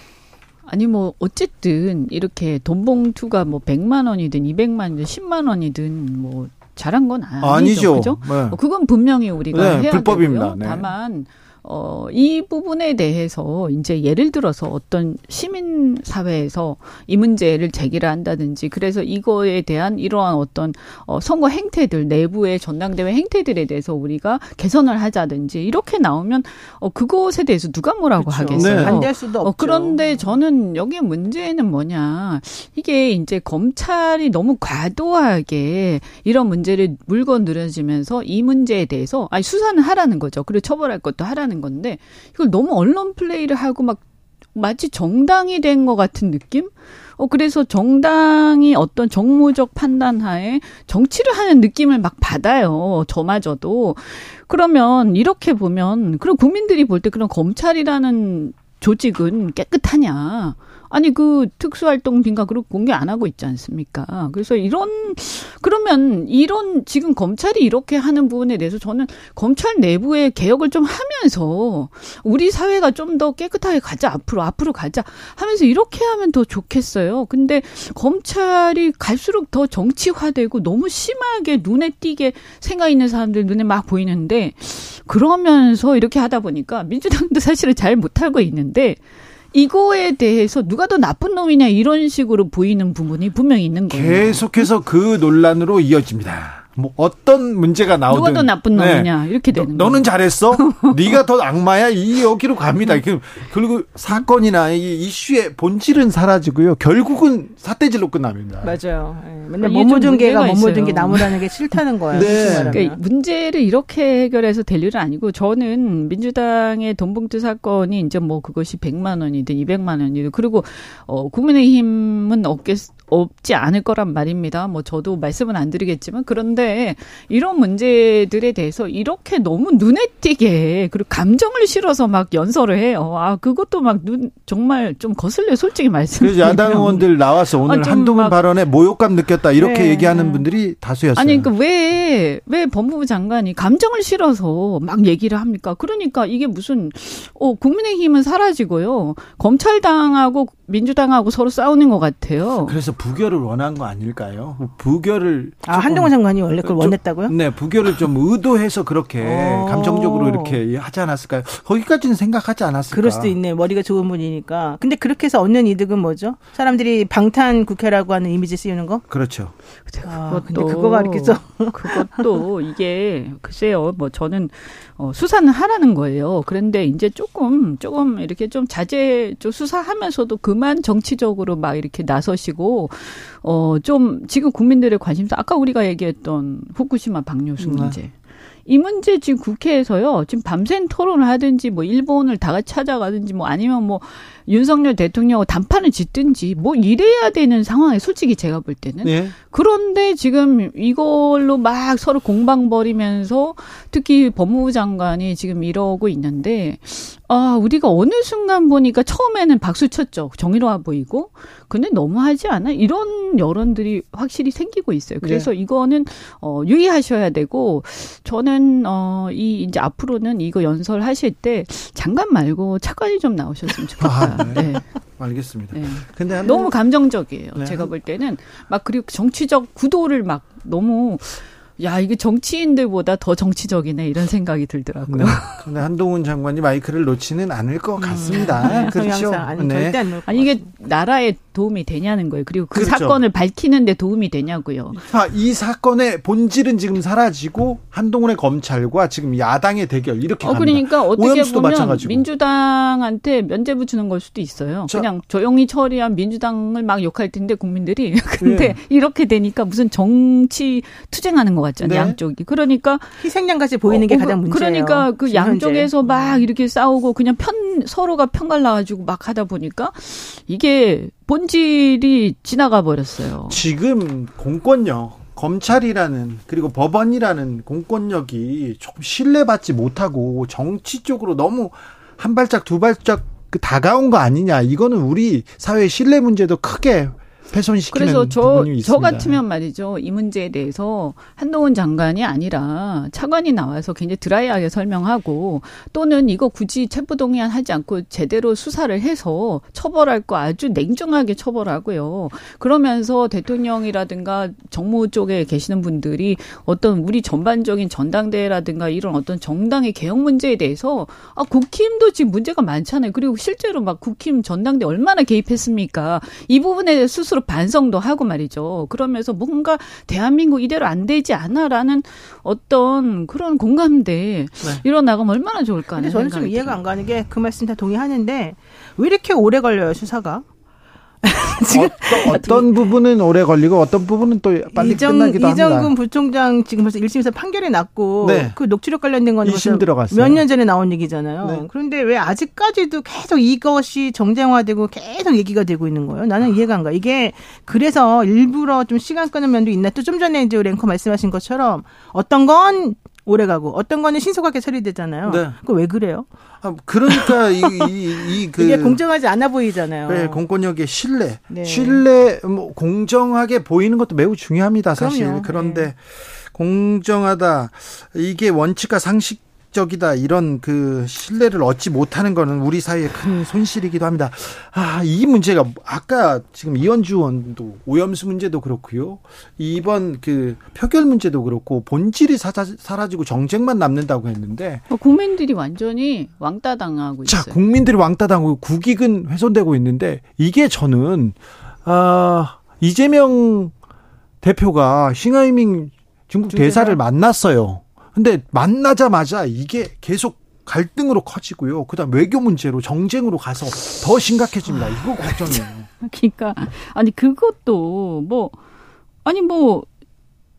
아니 뭐 어쨌든 이렇게 돈 봉투가 뭐 100만 원이든 200만 원이든 10만 원이든 뭐 잘한 건 아니죠. 아니죠. 그죠? 네. 그건 분명히 우리가 네, 해야 불법입니다. 되고요. 네. 다만 어, 이 부분에 대해서 이제 예를 들어서 어떤 시민 사회에서 이 문제를 제기를 한다든지 그래서 이거에 대한 이러한 어떤 어, 선거 행태들 내부의 전당대회 행태들에 대해서 우리가 개선을 하자든지 이렇게 나오면 어, 그것에 대해서 누가 뭐라고 그렇죠. 하겠어요. 네. 반대할 수도 없죠. 어, 그런데 저는 여기 문제는 뭐냐 이게 이제 검찰이 너무 과도하게 이런 문제를 물건 늘어지면서 이 문제에 대해서 아니 수사는 하라는 거죠. 그리고 처벌할 것도 하라는 하는 건데 이걸 너무 언론 플레이를 하고 막 마치 정당이 된 것 같은 느낌? 어, 그래서 정당이 어떤 정무적 판단 하에 정치를 하는 느낌을 막 받아요. 저마저도. 그러면 이렇게 보면, 그럼 국민들이 볼 때 그런 검찰이라는 조직은 깨끗하냐. 아니 그 특수활동비인가 그렇게 공개 안 하고 있지 않습니까? 그래서 이런 그러면 이런 지금 검찰이 이렇게 하는 부분에 대해서 저는 검찰 내부의 개혁을 좀 하면서 우리 사회가 좀 더 깨끗하게 가자 앞으로 앞으로 가자 하면서 이렇게 하면 더 좋겠어요. 근데 검찰이 갈수록 더 정치화되고 너무 심하게 눈에 띄게 생각 있는 사람들 눈에 막 보이는데 그러면서 이렇게 하다 보니까 민주당도 사실은 잘 못하고 있는데 이거에 대해서 누가 더 나쁜 놈이냐 이런 식으로 보이는 부분이 분명히 있는 거예요. 계속해서 그 논란으로 이어집니다. 뭐 어떤 문제가 나오든 누가 더 나쁜 네. 놈이냐 네. 이렇게 되는 너, 는 잘했어? 네가 더 악마야? 이 여기로 갑니다. 그리고 사건이나 이 이슈의 본질은 사라지고요. 결국은 사태질로 끝납니다. 맞아요. 네. 맨날 못 묻은 개가 못 묻은 게 나무라는 게 싫다는 거예요. 네. 그러니까 문제를 이렇게 해결해서 될 일은 아니고 저는 민주당의 돈봉투 사건이 이제 뭐 그것이 100만 원이든 200만 원이든 그리고 어 국민의힘은 없겠 없지 않을 거란 말입니다. 뭐 저도 말씀은 안 드리겠지만 그런데 이런 문제들에 대해서 이렇게 너무 눈에 띄게 그리고 감정을 실어서 막 연설을 해요. 아 그것도 막 눈 정말 좀 거슬려 솔직히 말씀드리면. 그래서 야당 의원들 나와서 오늘 아, 한동훈 발언에 모욕감 느꼈다 이렇게 네. 얘기하는 분들이 다수였어요. 아니 그러니까 왜왜 왜 법무부 장관이 감정을 실어서 막 얘기를 합니까? 그러니까 이게 무슨 어 국민의힘은 사라지고요. 검찰당하고 민주당하고 서로 싸우는 것 같아요. 그래서 부결을 원한 거 아닐까요? 부결을 아 한동훈 장관이 원래 그걸 원했다고요? 네, 부결을 좀 의도해서 그렇게 어. 감정적으로 이렇게 하지 않았을까요? 거기까지는 생각하지 않았을까? 그럴 수도 있네. 머리가 좋은 분이니까. 근데 그렇게 해서 얻는 이득은 뭐죠? 사람들이 방탄 국회라고 하는 이미지 쓰이는 거? 그렇죠. 아, 그것도 근데 그거가 이렇게 써. 그것도 이게 글쎄요. 뭐 저는 어, 수사는 하라는 거예요. 그런데 이제 조금 조금 이렇게 좀 자제 좀 수사하면서도 그만 정치적으로 막 이렇게 나서시고 어 좀 지금 국민들의 관심사 아까 우리가 얘기했던 후쿠시마 방류수 네. 문제. 네. 이 문제 지금 국회에서요. 지금 밤샘 토론을 하든지 뭐 일본을 다 같이 찾아가든지 뭐 아니면 뭐 윤석열 대통령하고 단판을 짓든지 뭐 이래야 되는 상황에 솔직히 제가 볼 때는 네. 그런데 지금 이걸로 막 서로 공방 벌이면서 특히 법무부 장관이 지금 이러고 있는데 아, 우리가 어느 순간 보니까 처음에는 박수 쳤죠. 정의로워 보이고. 근데 너무하지 않아? 이런 여론들이 확실히 생기고 있어요. 그래서 네. 이거는 어 유의하셔야 되고 저는 어이 이제 앞으로는 이거 연설하실 때 장관 말고 차관이 좀 나오셨으면 좋겠다. 아, 네. 네. 알겠습니다. 네. 근데 너무 감정적이에요. 네. 제가 볼 때는 막 그리고 정치적 구도를 막 너무 야, 이게 정치인들보다 더 정치적이네 이런 생각이 들더라고요. 네. 근데 한동훈 장관이 마이크를 놓지는 않을 것 같습니다. 음, 그렇죠. 아니, 네. 절대 안 아니 이게 나라에 도움이 되냐는 거예요. 그리고 그 그렇죠. 사건을 밝히는데 도움이 되냐고요. 아, 이 사건의 본질은 지금 사라지고 한동훈의 검찰과 지금 야당의 대결 이렇게 어, 그러니까 어떻게 보면 마찬가지고. 민주당한테 면죄부 주는 걸 수도 있어요. 자, 그냥 조용히 처리한 민주당을 막 욕할 텐데 국민들이 근데 네. 이렇게 되니까 무슨 정치 투쟁하는 것 같잖아요. 네. 양쪽이. 그러니까 희생양 같이 보이는 어, 게 가장 문제예요. 그러니까 그 양쪽에서 막 이렇게 싸우고 그냥 편 서로가 편갈라 가지고 막 하다 보니까 이게 본질이 지나가 버렸어요. 지금 공권력 검찰이라는 그리고 법원이라는 공권력이 조금 신뢰받지 못하고 정치 쪽으로 너무 한 발짝 두 발짝 그 다가온 거 아니냐. 이거는 우리 사회 신뢰 문제도 크게 훼손시키는 그래서 저, 저 같으면 말이죠. 이 문제에 대해서 한동훈 장관이 아니라 차관이 나와서 굉장히 드라이하게 설명하고 또는 이거 굳이 체포동의안 하지 않고 제대로 수사를 해서 처벌할 거 아주 냉정하게 처벌하고요. 그러면서 대통령이라든가 정무 쪽에 계시는 분들이 어떤 우리 전반적인 전당대회라든가 이런 어떤 정당의 개혁 문제에 대해서 아, 국힘도 지금 문제가 많잖아요. 그리고 실제로 막 국힘 전당대 얼마나 개입했습니까? 이 부분에 스스로 스스로 반성도 하고 말이죠. 그러면서 뭔가 대한민국 이대로 안 되지 않아라는 어떤 그런 공감대 네. 일어나가면 얼마나 좋을까 하는 저는 좀 이해가 안 가는 게 그 말씀 다 동의하는데 왜 이렇게 오래 걸려요 수사가? 지금 어떤, 어떤 부분은 오래 걸리고 어떤 부분은 또 빨리 이정, 끝나기도 합니다. 이정근 부총장 지금 벌써 1심에서 판결이 났고 네. 그 녹취록 관련된 건 몇 년 전에 나온 얘기잖아요. 네. 그런데 왜 아직까지도 계속 이것이 정쟁화되고 계속 얘기가 되고 있는 거예요? 나는 이해가 안 가. 이게 그래서 일부러 좀 시간 끄는 면도 있나? 또 좀 전에 이제 랭커 말씀하신 것처럼 어떤 건 오래 가고 어떤 거는 신속하게 처리되잖아요. 네. 그왜 그래요? 아, 그러니까 이, 이, 이 그. 이게 공정하지 않아 보이잖아요. 네, 공권력의 신뢰. 네. 신뢰, 뭐, 공정하게 보이는 것도 매우 중요합니다, 사실. 그럼요. 그런데 네. 공정하다. 이게 원칙과 상식 적이다 이런 그 신뢰를 얻지 못하는 거는 우리 사회의 큰 손실이기도 합니다. 아, 이 문제가 아까 지금 이현주 의원도 오염수 문제도 그렇고요. 이번 그 표결 문제도 그렇고 본질이 사라지고 정쟁만 남는다고 했는데 어, 국민들이 완전히 왕따 당하고 있어요. 자, 국민들이 왕따 당하고 국익은 훼손되고 있는데 이게 저는 아, 이재명 대표가 싱하이밍 중국 대사를 만났어요. 근데 만나자마자 이게 계속 갈등으로 커지고요. 그다음 외교 문제로 정쟁으로 가서 더 심각해집니다. 이거 걱정이에요. 그러니까 아니 그것도 뭐 아니 뭐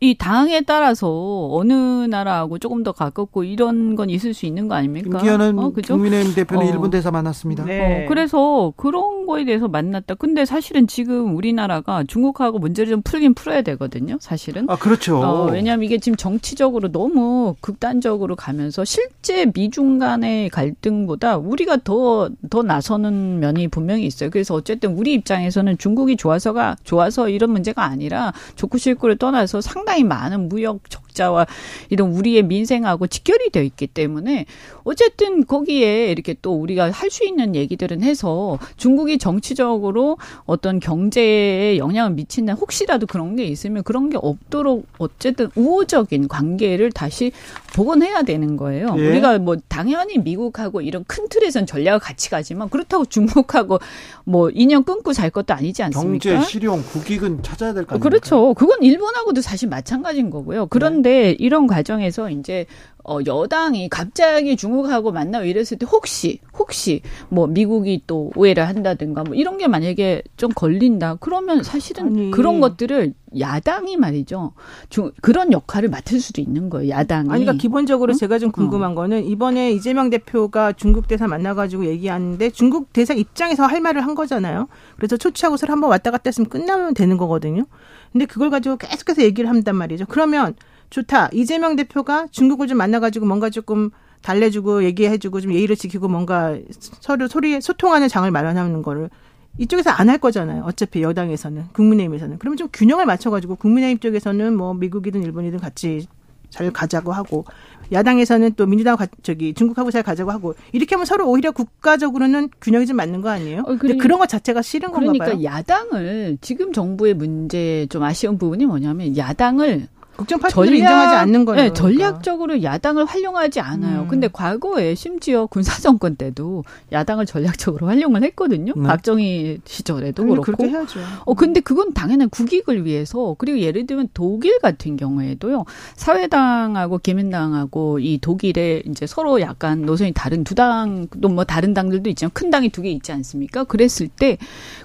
이 당에 따라서 어느 나라하고 조금 더 가깝고 이런 건 있을 수 있는 거 아닙니까? 김기현은 어, 국민의힘 대표는 어. 일본 대사 만났습니다. 네. 어, 그래서 그런 거에 대해서 만났다. 근데 사실은 지금 우리나라가 중국하고 문제를 좀 풀긴 풀어야 되거든요. 사실은. 아 그렇죠. 어, 왜냐하면 이게 지금 정치적으로 너무 극단적으로 가면서 실제 미중 간의 갈등보다 우리가 더더 더 나서는 면이 분명히 있어요. 그래서 어쨌든 우리 입장에서는 중국이 좋아서가 좋아서 이런 문제가 아니라 좋고 싫고를 떠나서 상 상당히 많은 무역 적 자와 이런 우리의 민생하고 직결이 되어 있기 때문에 어쨌든 거기에 이렇게 또 우리가 할 수 있는 얘기들은 해서 중국이 정치적으로 어떤 경제에 영향을 미치는 혹시라도 그런 게 있으면 그런 게 없도록 어쨌든 우호적인 관계를 다시 복원해야 되는 거예요. 예. 우리가 뭐 당연히 미국하고 이런 큰 틀에선 전략을 같이 가지만 그렇다고 중국하고 뭐 인연 끊고 살 것도 아니지 않습니까? 경제 실용 국익은 찾아야 될 거 아닙니까? 그렇죠. 그건 일본하고도 사실 마찬가지인 거고요. 그런데 네. 이런 과정에서 이제 어, 여당이 갑자기 중국하고 만나고 이랬을 때 혹시 혹시 뭐 미국이 또 오해를 한다든가 뭐 이런 게 만약에 좀 걸린다 그러면 사실은 아니. 그런 것들을 야당이 말이죠 중, 그런 역할을 맡을 수도 있는 거예요 야당이 아니 그러니까 기본적으로 응? 제가 좀 궁금한 어. 거는 이번에 이재명 대표가 중국 대사 만나가지고 얘기하는데 중국 대사 입장에서 할 말을 한 거잖아요 그래서 초치하고서 한번 왔다 갔다 했으면 끝나면 되는 거거든요 근데 그걸 가지고 계속해서 얘기를 한단 말이죠 그러면 좋다. 이재명 대표가 중국을 좀 만나가지고 뭔가 조금 달래주고 얘기해주고 좀 예의를 지키고 뭔가 서로 소리 소통하는 장을 마련하는 거를 이쪽에서 안 할 거잖아요. 어차피 여당에서는 국민의힘에서는 그러면 좀 균형을 맞춰가지고 국민의힘 쪽에서는 뭐 미국이든 일본이든 같이 잘 가자고 하고 야당에서는 또 민주당 가, 저기 중국하고 잘 가자고 하고 이렇게 하면 서로 오히려 국가적으로는 균형이 좀 맞는 거 아니에요? 어, 그러니까, 그런 것 자체가 싫은 건가 그러니까 봐요. 그러니까 야당을 지금 정부의 문제 좀 아쉬운 부분이 뭐냐면 야당을 국정 파트너를 인정하지 않는 거예요. 네, 그러니까. 전략적으로 야당을 활용하지 않아요. 음. 근데 과거에 심지어 군사 정권 때도 야당을 전략적으로 활용을 했거든요. 네. 박정희 시절에도 그렇고. 그렇게 해야죠. 어 근데 그건 당연한 국익을 위해서 그리고 예를 들면 독일 같은 경우에도요. 사회당하고 기민당하고 이 독일에 이제 서로 약간 노선이 다른 두 당도 뭐 다른 당들도 있지만 큰 당이 두 개 있지 않습니까? 그랬을 때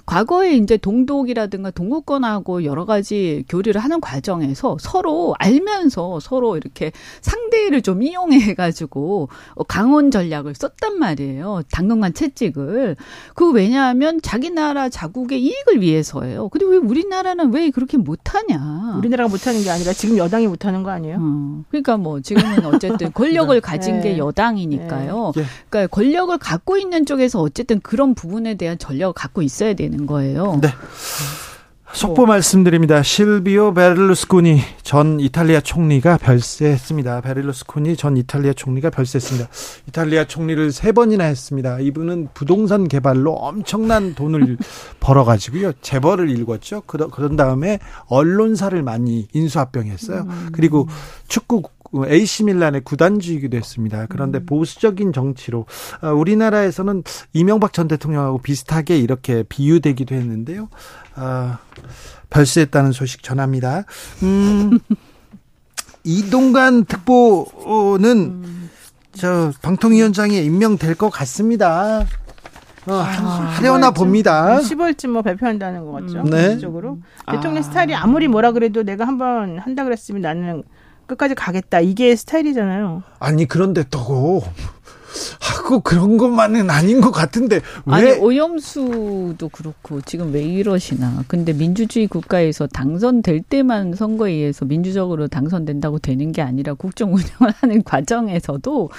과거에 이제 동독이라든가 동구권하고 여러 가지 교류를 하는 과정에서 서로 알면서 서로 이렇게 상대를 좀 이용해 가지고 강원 전략을 썼단 말이에요. 당분간 채찍을. 그 왜냐하면 자기 나라 자국의 이익을 위해서예요. 근데 왜 우리나라는 왜 그렇게 못하냐? 우리나라가 못하는 게 아니라 지금 여당이 못하는 거 아니에요? 어. 그러니까 뭐 지금은 어쨌든 권력을 가진 네. 게 여당이니까요. 네. 그러니까 권력을 갖고 있는 쪽에서 어쨌든 그런 부분에 대한 전략을 갖고 있어야 되는 거예요. 네. 속보 말씀드립니다. 실비오 베를루스코니 전 이탈리아 총리가 별세했습니다. 베를루스코니 전 이탈리아 총리가 별세했습니다. 이탈리아 총리를 세 번이나 했습니다. 이분은 부동산 개발로 엄청난 돈을 벌어가지고요. 재벌을 일궜죠. 그런 다음에 언론사를 많이 인수합병했어요. 음. 그리고 축구 AC 밀란의 구단주이기도 했습니다. 그런데 음. 보수적인 정치로 어, 우리나라에서는 이명박 전 대통령하고 비슷하게 이렇게 비유되기도 했는데요. 어, 별세했다는 소식 전합니다. 음, 이동관 특보는 음. 저 방통위원장에 임명될 것 같습니다. 어, 아, 하려나 봅니다. 10월쯤 뭐 발표한다는 것 같죠. 음. 네. 적으로 대통령 아. 스타일이 아무리 뭐라 그래도 내가 한번 한다 그랬으면 나는 끝까지 가겠다. 이게 스타일이잖아요. 아니 그런데 또 하고 그런 것만은 아닌 것 같은데 왜? 아니 오염수도 그렇고 지금 왜 이러시나? 근데 민주주의 국가에서 당선될 때만 선거에 의해서 민주적으로 당선된다고 되는 게 아니라 국정 운영을 하는 과정에서도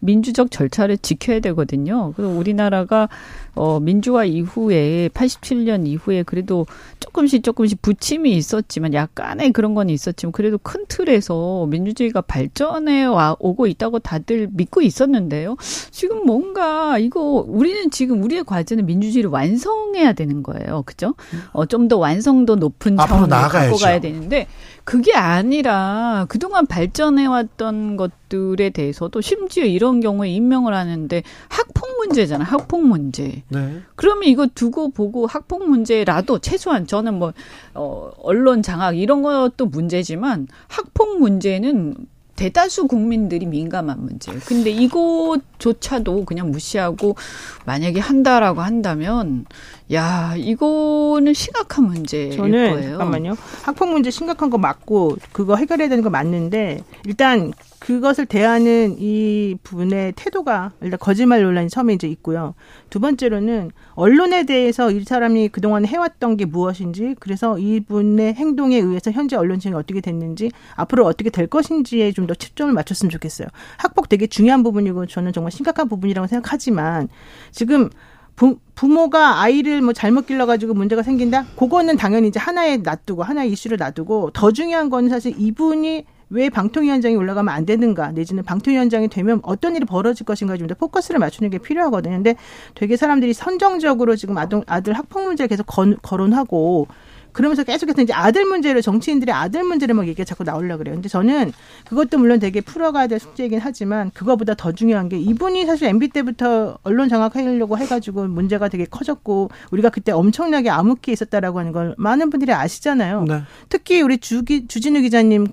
민주적 절차를 지켜야 되거든요. 그리고 우리나라가 어 민주화 이후에 87년 이후에 그래도 조금씩 조금씩 부침이 있었지만 약간의 그런 건 있었지만 그래도 큰 틀에서 민주주의가 발전해 와 오고 있다고 다들 믿고 있었는데요. 지금 뭔가 이거 우리는 지금 우리의 과제는 민주주의를 완성해야 되는 거예요. 그죠? 어 좀 더 완성도 높은 차원으로 갖고 가야 되는데 그게 아니라 그동안 발전해 왔던 것 들에 대해서도 심지어 이런 경우에 임명을 하는데 학폭 문제잖아. 학폭 문제. 네. 그러면 이거 두고 보고 학폭 문제라도 최소한 저는 뭐, 어, 언론 장악 이런 것도 문제지만 학폭 문제는 대다수 국민들이 민감한 문제. 근데 이것조차도 그냥 무시하고 만약에 한다라고 한다면 야 이거는 심각한 문제일 저는 거예요. 잠깐만요. 학폭 문제 심각한 거 맞고 그거 해결해야 되는 거 맞는데 일단 그것을 대하는 이 부분의 태도가 일단 거짓말 논란이 처음에 이제 있고요. 두 번째로는 언론에 대해서 이 사람이 그동안 해왔던 게 무엇인지 그래서 이분의 행동에 의해서 현재 언론층이 어떻게 됐는지 앞으로 어떻게 될 것인지에 좀 더 초점을 맞췄으면 좋겠어요. 학폭 되게 중요한 부분이고 저는 정말 심각한 부분이라고 생각하지만 지금 부, 부모가 아이를 뭐 잘못 길러가지고 문제가 생긴다? 그거는 당연히 이제 하나에 놔두고, 하나의 이슈를 놔두고, 더 중요한 건 사실 이분이 왜 방통위원장이 올라가면 안 되는가 내지는 방통위원장이 되면 어떤 일이 벌어질 것인가 좀 더 포커스를 맞추는 게 필요하거든요. 근데 되게 사람들이 선정적으로 지금 아동 아들 학폭 문제를 계속 건, 거론하고 그러면서 계속해서 이제 아들 문제를 정치인들의 아들 문제를 막 얘기가 자꾸 나오려 그래요. 근데 저는 그것도 물론 되게 풀어가야 될 숙제이긴 하지만 그거보다 더 중요한 게 이분이 사실 MB 때부터 언론 장악하려고 해가지고 문제가 되게 커졌고 우리가 그때 엄청나게 암흑기에 있었다라고 하는 걸 많은 분들이 아시잖아요. 네. 특히 우리 주기 주진우 기자님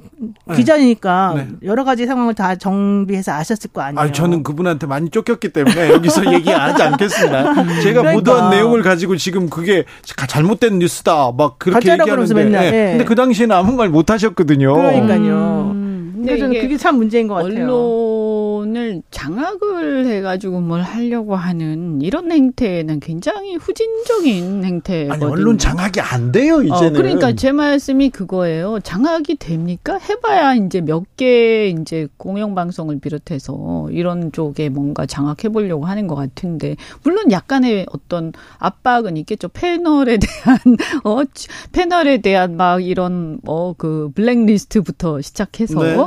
네. 기자니까 네. 여러 가지 상황을 다 정비해서 아셨을 거 아니에요. 아니, 저는 그분한테 많이 쫓겼기 때문에 여기서 얘기하지 않겠습니다. 제가 그러니까. 보도한 내용을 가지고 지금 그게 잘못된 뉴스다 막 그런 그렇게 얘기하는데 맨날. 네. 근데 그 당시에는 아무 말 못 하셨거든요. 그러니까요. 음. 근데 저는 그게 참 문제인 것 같아요. 오늘 장악을 해가지고 뭘 하려고 하는 이런 행태는 굉장히 후진적인 행태거든요. 아니, 언론 장악이 안 돼요, 어, 이제는. 어, 그러니까 제 말씀이 그거예요. 장악이 됩니까? 해봐야 이제 몇 개 이제 공영방송을 비롯해서 이런 쪽에 뭔가 장악해보려고 하는 것 같은데, 물론 약간의 어떤 압박은 있겠죠. 패널에 대한, 어, 패널에 대한 막 이런, 뭐, 그, 블랙리스트부터 시작해서. 네.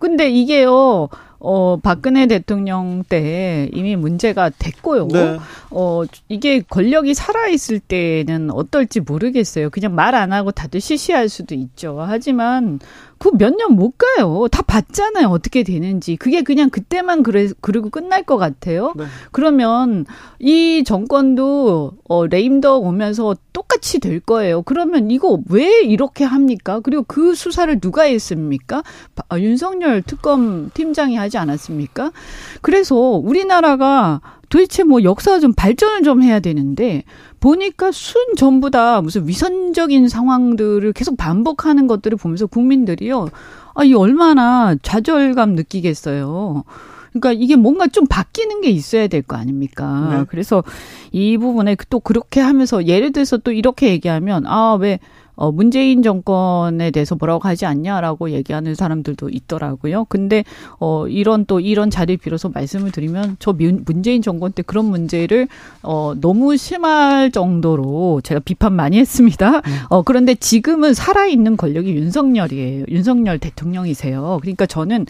근데 이게요, 어, 박근혜 대통령 때 이미 문제가 됐고요. 네. 어, 이게 권력이 살아있을 때는 어떨지 모르겠어요. 그냥 말 안 하고 다들 시시할 수도 있죠. 하지만 그 몇 년 못 가요. 다 봤잖아요. 어떻게 되는지. 그게 그냥 그때만 그래, 그리고 끝날 것 같아요. 네. 그러면 이 정권도 어, 레임덕 오면서 똑같이 될 거예요. 그러면 이거 왜 이렇게 합니까? 그리고 그 수사를 누가 했습니까? 아, 윤석열 특검 팀장이 하지 않았습니까? 그래서 우리나라가 도대체 뭐 역사 좀 발전을 좀 해야 되는데 보니까 순 전부 다 무슨 위선적인 상황들을 계속 반복하는 것들을 보면서 국민들이요. 아, 이 얼마나 좌절감 느끼겠어요. 그러니까 이게 뭔가 좀 바뀌는 게 있어야 될 거 아닙니까? 네. 그래서 이 부분에 또 그렇게 하면서 예를 들어서 또 이렇게 얘기하면 아, 왜 어, 문재인 정권에 대해서 뭐라고 하지 않냐라고 얘기하는 사람들도 있더라고요. 근데, 어, 이런 또 이런 자리를 빌어서 말씀을 드리면 저 문재인 정권 때 그런 문제를, 어, 너무 심할 정도로 제가 비판 많이 했습니다. 음. 어, 그런데 지금은 살아있는 권력이 윤석열이에요. 윤석열 대통령이세요. 그러니까 저는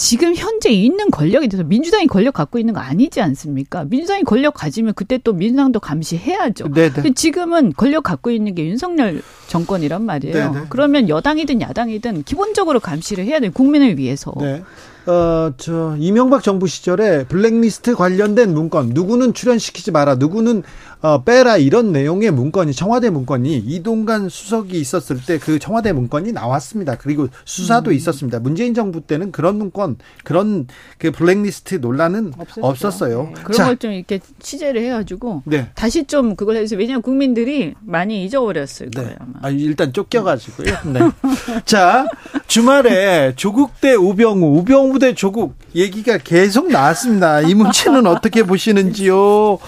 지금 현재 있는 권력에 대해서 민주당이 권력 갖고 있는 거 아니지 않습니까? 민주당이 권력 가지면 그때 또 민주당도 감시해야죠. 네네. 네. 지금은 권력 갖고 있는 게 윤석열 정권이란 말이에요. 네네. 네. 그러면 여당이든 야당이든 기본적으로 감시를 해야 돼요. 국민을 위해서. 네. 어, 저, 이명박 정부 시절에 블랙리스트 관련된 문건, 누구는 출연시키지 마라, 누구는 어, 빼라 이런 내용의 문건이 청와대 문건이 이동관 수석이 있었을 때 그 청와대 문건이 나왔습니다. 그리고 수사도 음. 있었습니다. 문재인 정부 때는 그런 문건 그런 그 블랙리스트 논란은 없었죠. 없었어요. 네. 그런 걸 좀 이렇게 취재를 해가지고 네. 다시 좀 그걸 해주세요. 왜냐하면 국민들이 많이 잊어버렸을 네. 거예요. 아마. 아, 일단 쫓겨가지고요. 네. 자 주말에 조국 대 우병우, 우병우 대 조국 얘기가 계속 나왔습니다. 이 문제는 어떻게 보시는지요?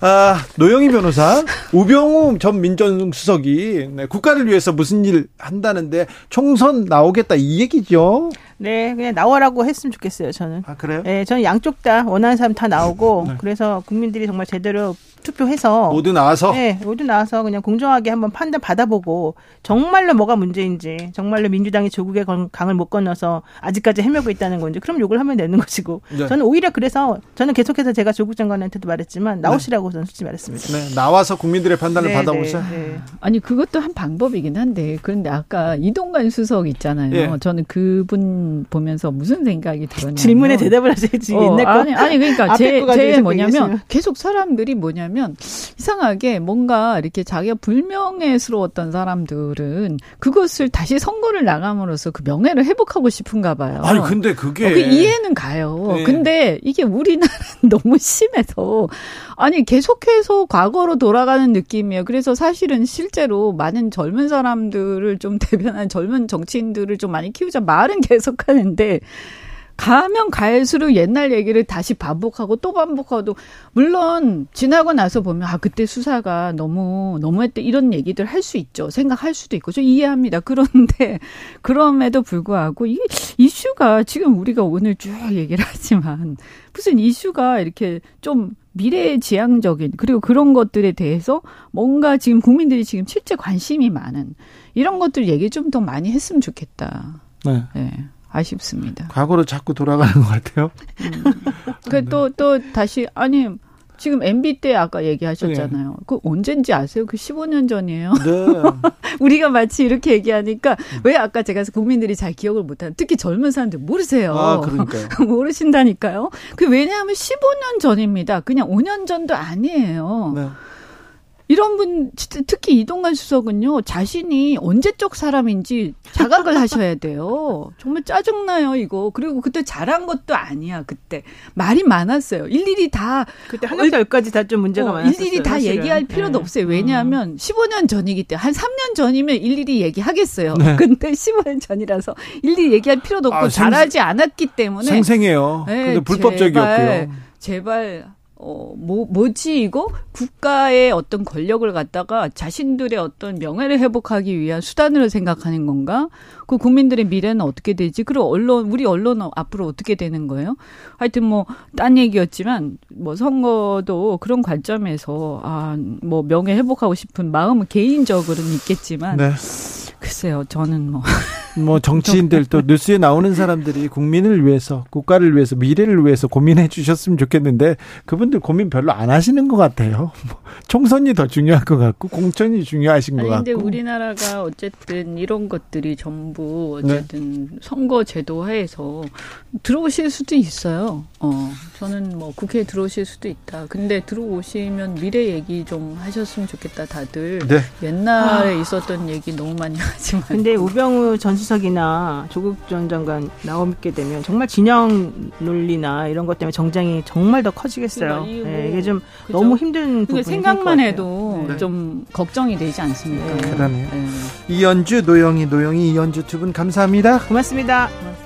아, 노영희 변호사, 우병우 전 민정수석이 네, 국가를 위해서 무슨 일 한다는데 총선 나오겠다 이 얘기죠. 네, 그냥 나와라고 했으면 좋겠어요, 저는. 아, 그래요? 네, 저는 양쪽 다 원하는 사람 다 나오고, 네. 그래서 국민들이 정말 제대로 투표해서 모두 나와서 네, 모두 나와서 그냥 공정하게 한번 판단 받아보고 정말로 뭐가 문제인지 정말로 민주당이 조국의 강을 못 건너서 아직까지 헤매고 있다는 건지 그럼 욕을 하면 되는 것이고 네. 저는 오히려 그래서 저는 계속해서 제가 조국 장관한테도 말했지만 나오시라고 네. 저는 솔직히 말했습니다. 네, 나와서 국민들의 판단을 네, 받아보세요. 네, 네. 아니 그것도 한 방법이긴 한데 그런데 아까 이동관 수석 있잖아요. 예. 저는 그분 보면서 무슨 생각이 들었냐면 질문에 대답을 하셔야지 어, 옛날 거 아니 아니 그러니까 제, 제 뭐냐면 계속 사람들이 뭐냐면 이상하게 뭔가 이렇게 자기가 불명예스러웠던 사람들은 그것을 다시 선거를 나감으로써 그 명예를 회복하고 싶은가 봐요. 아니 근데 그게 어, 그 이해는 가요. 네. 근데 이게 우리나라는 너무 심해서 아니 계속해서 과거로 돌아가는 느낌이에요. 그래서 사실은 실제로 많은 젊은 사람들을 좀 대변한 젊은 정치인들을 좀 많이 키우자 말은 계속 하는데 가면 갈수록 옛날 얘기를 다시 반복하고 또 반복하고 물론 지나고 나서 보면 아 그때 수사가 너무 너무했대 이런 얘기들 할 수 있죠 생각할 수도 있고 저 이해합니다 그런데 그럼에도 불구하고 이 이슈가 지금 우리가 오늘 쭉 얘기를 하지만 무슨 이슈가 이렇게 좀 미래지향적인 그리고 그런 것들에 대해서 뭔가 지금 국민들이 지금 실제 관심이 많은 이런 것들 얘기 좀 더 많이 했으면 좋겠다. 네. 네. 아쉽습니다. 과거로 자꾸 돌아가는 것 같아요. 음. 그또 또 다시 아니 지금 MB 때 아까 얘기하셨잖아요. 네. 그 언젠지 아세요? 그 15년 전이에요. 네. 우리가 마치 이렇게 얘기하니까 음. 왜 아까 제가 국민들이 잘 기억을 못하는 특히 젊은 사람들 모르세요. 아, 그러니까요. 모르신다니까요. 그 왜냐하면 15년 전입니다. 그냥 5년 전도 아니에요. 네. 이런 분 특히 이동관 수석은요 자신이 언제적 사람인지 자각을 하셔야 돼요. 정말 짜증나요 이거. 그리고 그때 잘한 것도 아니야 그때 말이 많았어요. 일일이 다 그때 하나부터 열까지 다 좀 문제가 어, 많았어요. 일일이 다 사실은. 얘기할 필요도 네. 없어요. 왜냐하면 음. 15년 전이기 때문에 한 3년 전이면 일일이 얘기하겠어요. 네. 근데 15년 전이라서 일일이 얘기할 필요도 없고 아, 잘하지 않았기 때문에 생생해요. 네, 근데 불법적이었고요. 제발, 제발 어, 뭐, 뭐지, 이거? 국가의 어떤 권력을 갖다가 자신들의 어떤 명예를 회복하기 위한 수단으로 생각하는 건가? 그 국민들의 미래는 어떻게 되지? 그리고 언론, 우리 언론은 앞으로 어떻게 되는 거예요? 하여튼 뭐, 딴 얘기였지만, 뭐, 선거도 그런 관점에서, 아, 뭐, 명예 회복하고 싶은 마음은 개인적으로는 있겠지만, 네. 글쎄요, 저는 뭐. 뭐 정치인들 또 뉴스에 나오는 사람들이 국민을 위해서 국가를 위해서 미래를 위해서 고민해 주셨으면 좋겠는데 그분들 고민 별로 안 하시는 것 같아요. 뭐 총선이 더 중요한 것 같고 공천이 중요하신 아니, 것 근데 같고. 근데 우리나라가 어쨌든 이런 것들이 전부 어쨌든 네. 선거 제도 하에서 들어오실 수도 있어요. 어 저는 뭐 국회에 들어오실 수도 있다. 근데 들어오시면 미래 얘기 좀 하셨으면 좋겠다 다들. 네. 옛날에 아. 있었던 얘기 너무 많이 하지만. 근데 우병우 전 수석이나 조국 전 장관 나오게 되면 정말 진영 논리나 이런 것 때문에 정장이 정말 더 커지겠어요. 그러니까 네, 이게 좀 그죠? 너무 힘든 부분이 생각만 해도 네. 좀 걱정이 되지 않습니까? 네. 그러네요. 네. 이연주, 노영희, 노영희, 이연주 두 분 감사합니다. 고맙습니다.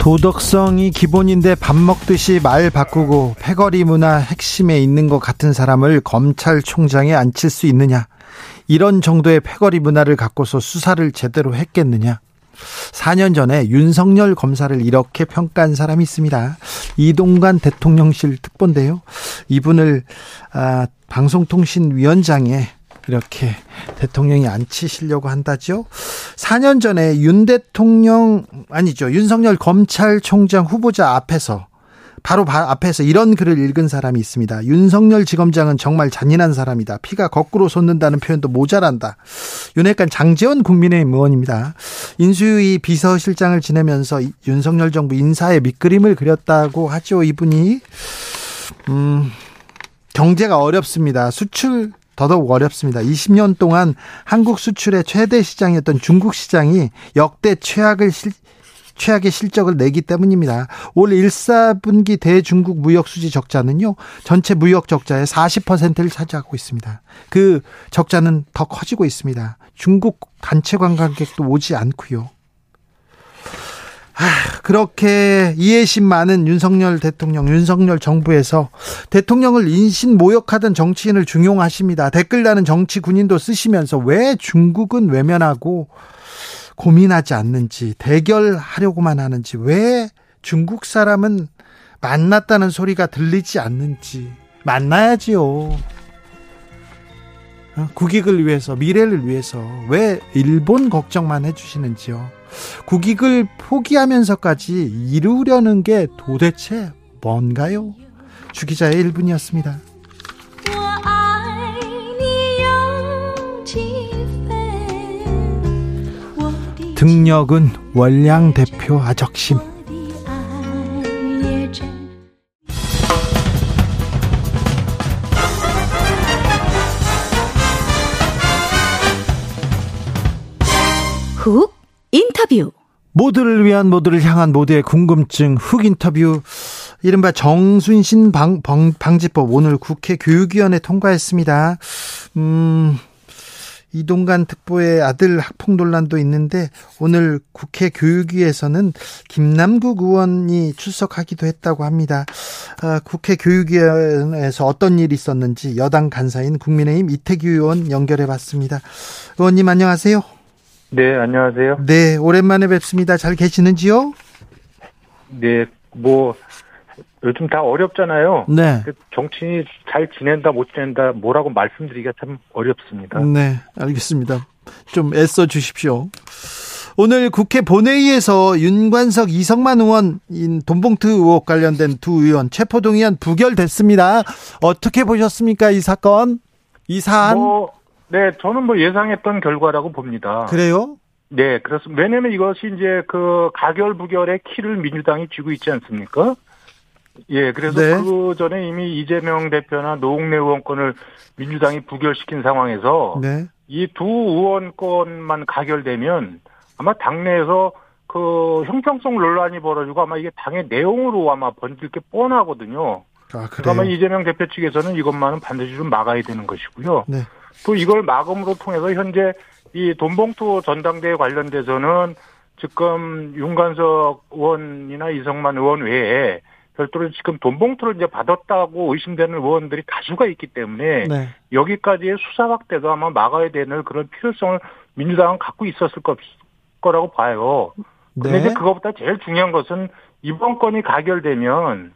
도덕성이 기본인데 밥 먹듯이 말 바꾸고 패거리 문화 핵심에 있는 것 같은 사람을 검찰총장에 앉힐 수 있느냐. 이런 정도의 패거리 문화를 갖고서 수사를 제대로 했겠느냐. 4년 전에 윤석열 검사를 이렇게 평가한 사람이 있습니다. 이동관 대통령실 특보인데요. 이분을 아, 방송통신위원장에 이렇게 대통령이 앉히시려고 한다죠. 4년 전에 윤 대통령 아니죠. 윤석열 검찰총장 후보자 앞에서 바로 앞에서 이런 글을 읽은 사람이 있습니다. 윤석열 지검장은 정말 잔인한 사람이다. 피가 거꾸로 솟는다는 표현도 모자란다. 윤핵관 장재원 국민의힘 의원입니다. 인수위 비서실장을 지내면서 윤석열 정부 인사의 밑그림을 그렸다고 하죠. 이분이 음, 경제가 어렵습니다. 수출 더더욱 어렵습니다. 20년 동안 한국 수출의 최대 시장이었던 중국 시장이 역대 최악을 실, 최악의 실적을 내기 때문입니다. 올 1, 4분기 대중국 무역 수지 적자는요. 전체 무역 적자의 40%를 차지하고 있습니다. 그 적자는 더 커지고 있습니다. 중국 단체 관광객도 오지 않고요. 아, 그렇게 이해심 많은 윤석열 대통령, 윤석열 정부에서 대통령을 인신 모욕하던 정치인을 중용하십니다. 댓글 나는 정치 군인도 쓰시면서 왜 중국은 외면하고 고민하지 않는지, 대결하려고만 하는지, 왜 중국 사람은 만났다는 소리가 들리지 않는지, 만나야지요. 어, 국익을 위해서, 미래를 위해서, 왜 일본 걱정만 해주시는지요. 국익을 포기하면서까지 이루려는 게 도대체 뭔가요? 주기자의 1분이었습니다. 등력은 월량 대표 아적심. 훅 인터뷰. 모두를 위한 모두를 향한 모두의 궁금증 훅 인터뷰. 이른바 정순신 방, 방, 방지법 오늘 국회 교육위원회 통과했습니다. 음, 이동관 특보의 아들 학폭 논란도 있는데 오늘 국회 교육위에서는 김남국 의원이 출석하기도 했다고 합니다. 아, 국회 교육위원회에서 어떤 일이 있었는지 여당 간사인 국민의힘 이태규 의원 연결해 봤습니다. 의원님 안녕하세요. 네, 안녕하세요. 네, 오랜만에 뵙습니다. 잘 계시는지요? 네, 뭐 요즘 다 어렵잖아요. 네. 그 정치인이 잘 지낸다 못 지낸다 뭐라고 말씀드리기가 참 어렵습니다. 네, 알겠습니다. 좀 애써 주십시오. 오늘 국회 본회의에서 윤관석 이성만 의원인 돈봉투 의혹 관련된 두 의원 체포동의안 부결됐습니다. 어떻게 보셨습니까 이 사건? 이 사안? 뭐, 네, 저는 뭐 예상했던 결과라고 봅니다. 그래요? 네, 그렇습니다. 왜냐면 이것이 이제 그 가결 부결의 키를 민주당이 쥐고 있지 않습니까? 예, 그래서 네. 그 전에 이미 이재명 대표나 노웅래 의원권을 민주당이 부결시킨 상황에서 네. 이두 의원권만 가결되면 아마 당내에서 그 형평성 논란이 벌어지고 아마 이게 당의 내용으로 아마 번질 게 뻔하거든요. 아, 그래요? 아마 이재명 대표 측에서는 이것만은 반드시 좀 막아야 되는 것이고요. 네. 또 이걸 막음으로 통해서 현재 이 돈봉투 전당대회 관련돼서는 지금 윤관석 의원이나 이성만 의원 외에 별도로 지금 돈 봉투를 이제 받았다고 의심되는 의원들이 다수가 있기 때문에 네. 여기까지의 수사 확대도 아마 막아야 되는 그런 필요성을 민주당은 갖고 있었을 거라고 봐요. 근데 네. 이제 그것보다 제일 중요한 것은 이번 건이 가결되면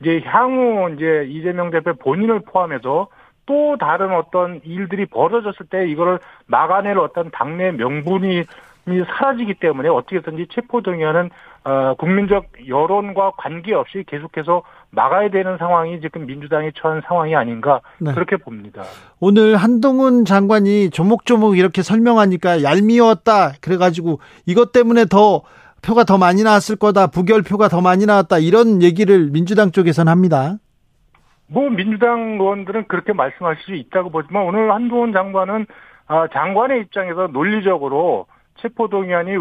이제 향후 이제 이재명 대표 본인을 포함해서 또 다른 어떤 일들이 벌어졌을 때 이거를 막아낼 어떤 당내 명분이 사라지기 때문에 어떻게든지 체포동의안은 어, 국민적 여론과 관계없이 계속해서 막아야 되는 상황이 지금 민주당이 처한 상황이 아닌가 네. 그렇게 봅니다. 오늘 한동훈 장관이 조목조목 이렇게 설명하니까 얄미웠다 그래가지고 이것 때문에 더 표가 더 많이 나왔을 거다 부결표가 더 많이 나왔다 이런 얘기를 민주당 쪽에서는 합니다. 뭐 민주당 의원들은 그렇게 말씀하실 수 있다고 보지만 오늘 한동훈 장관은 아, 장관의 입장에서 논리적으로 체포동의안이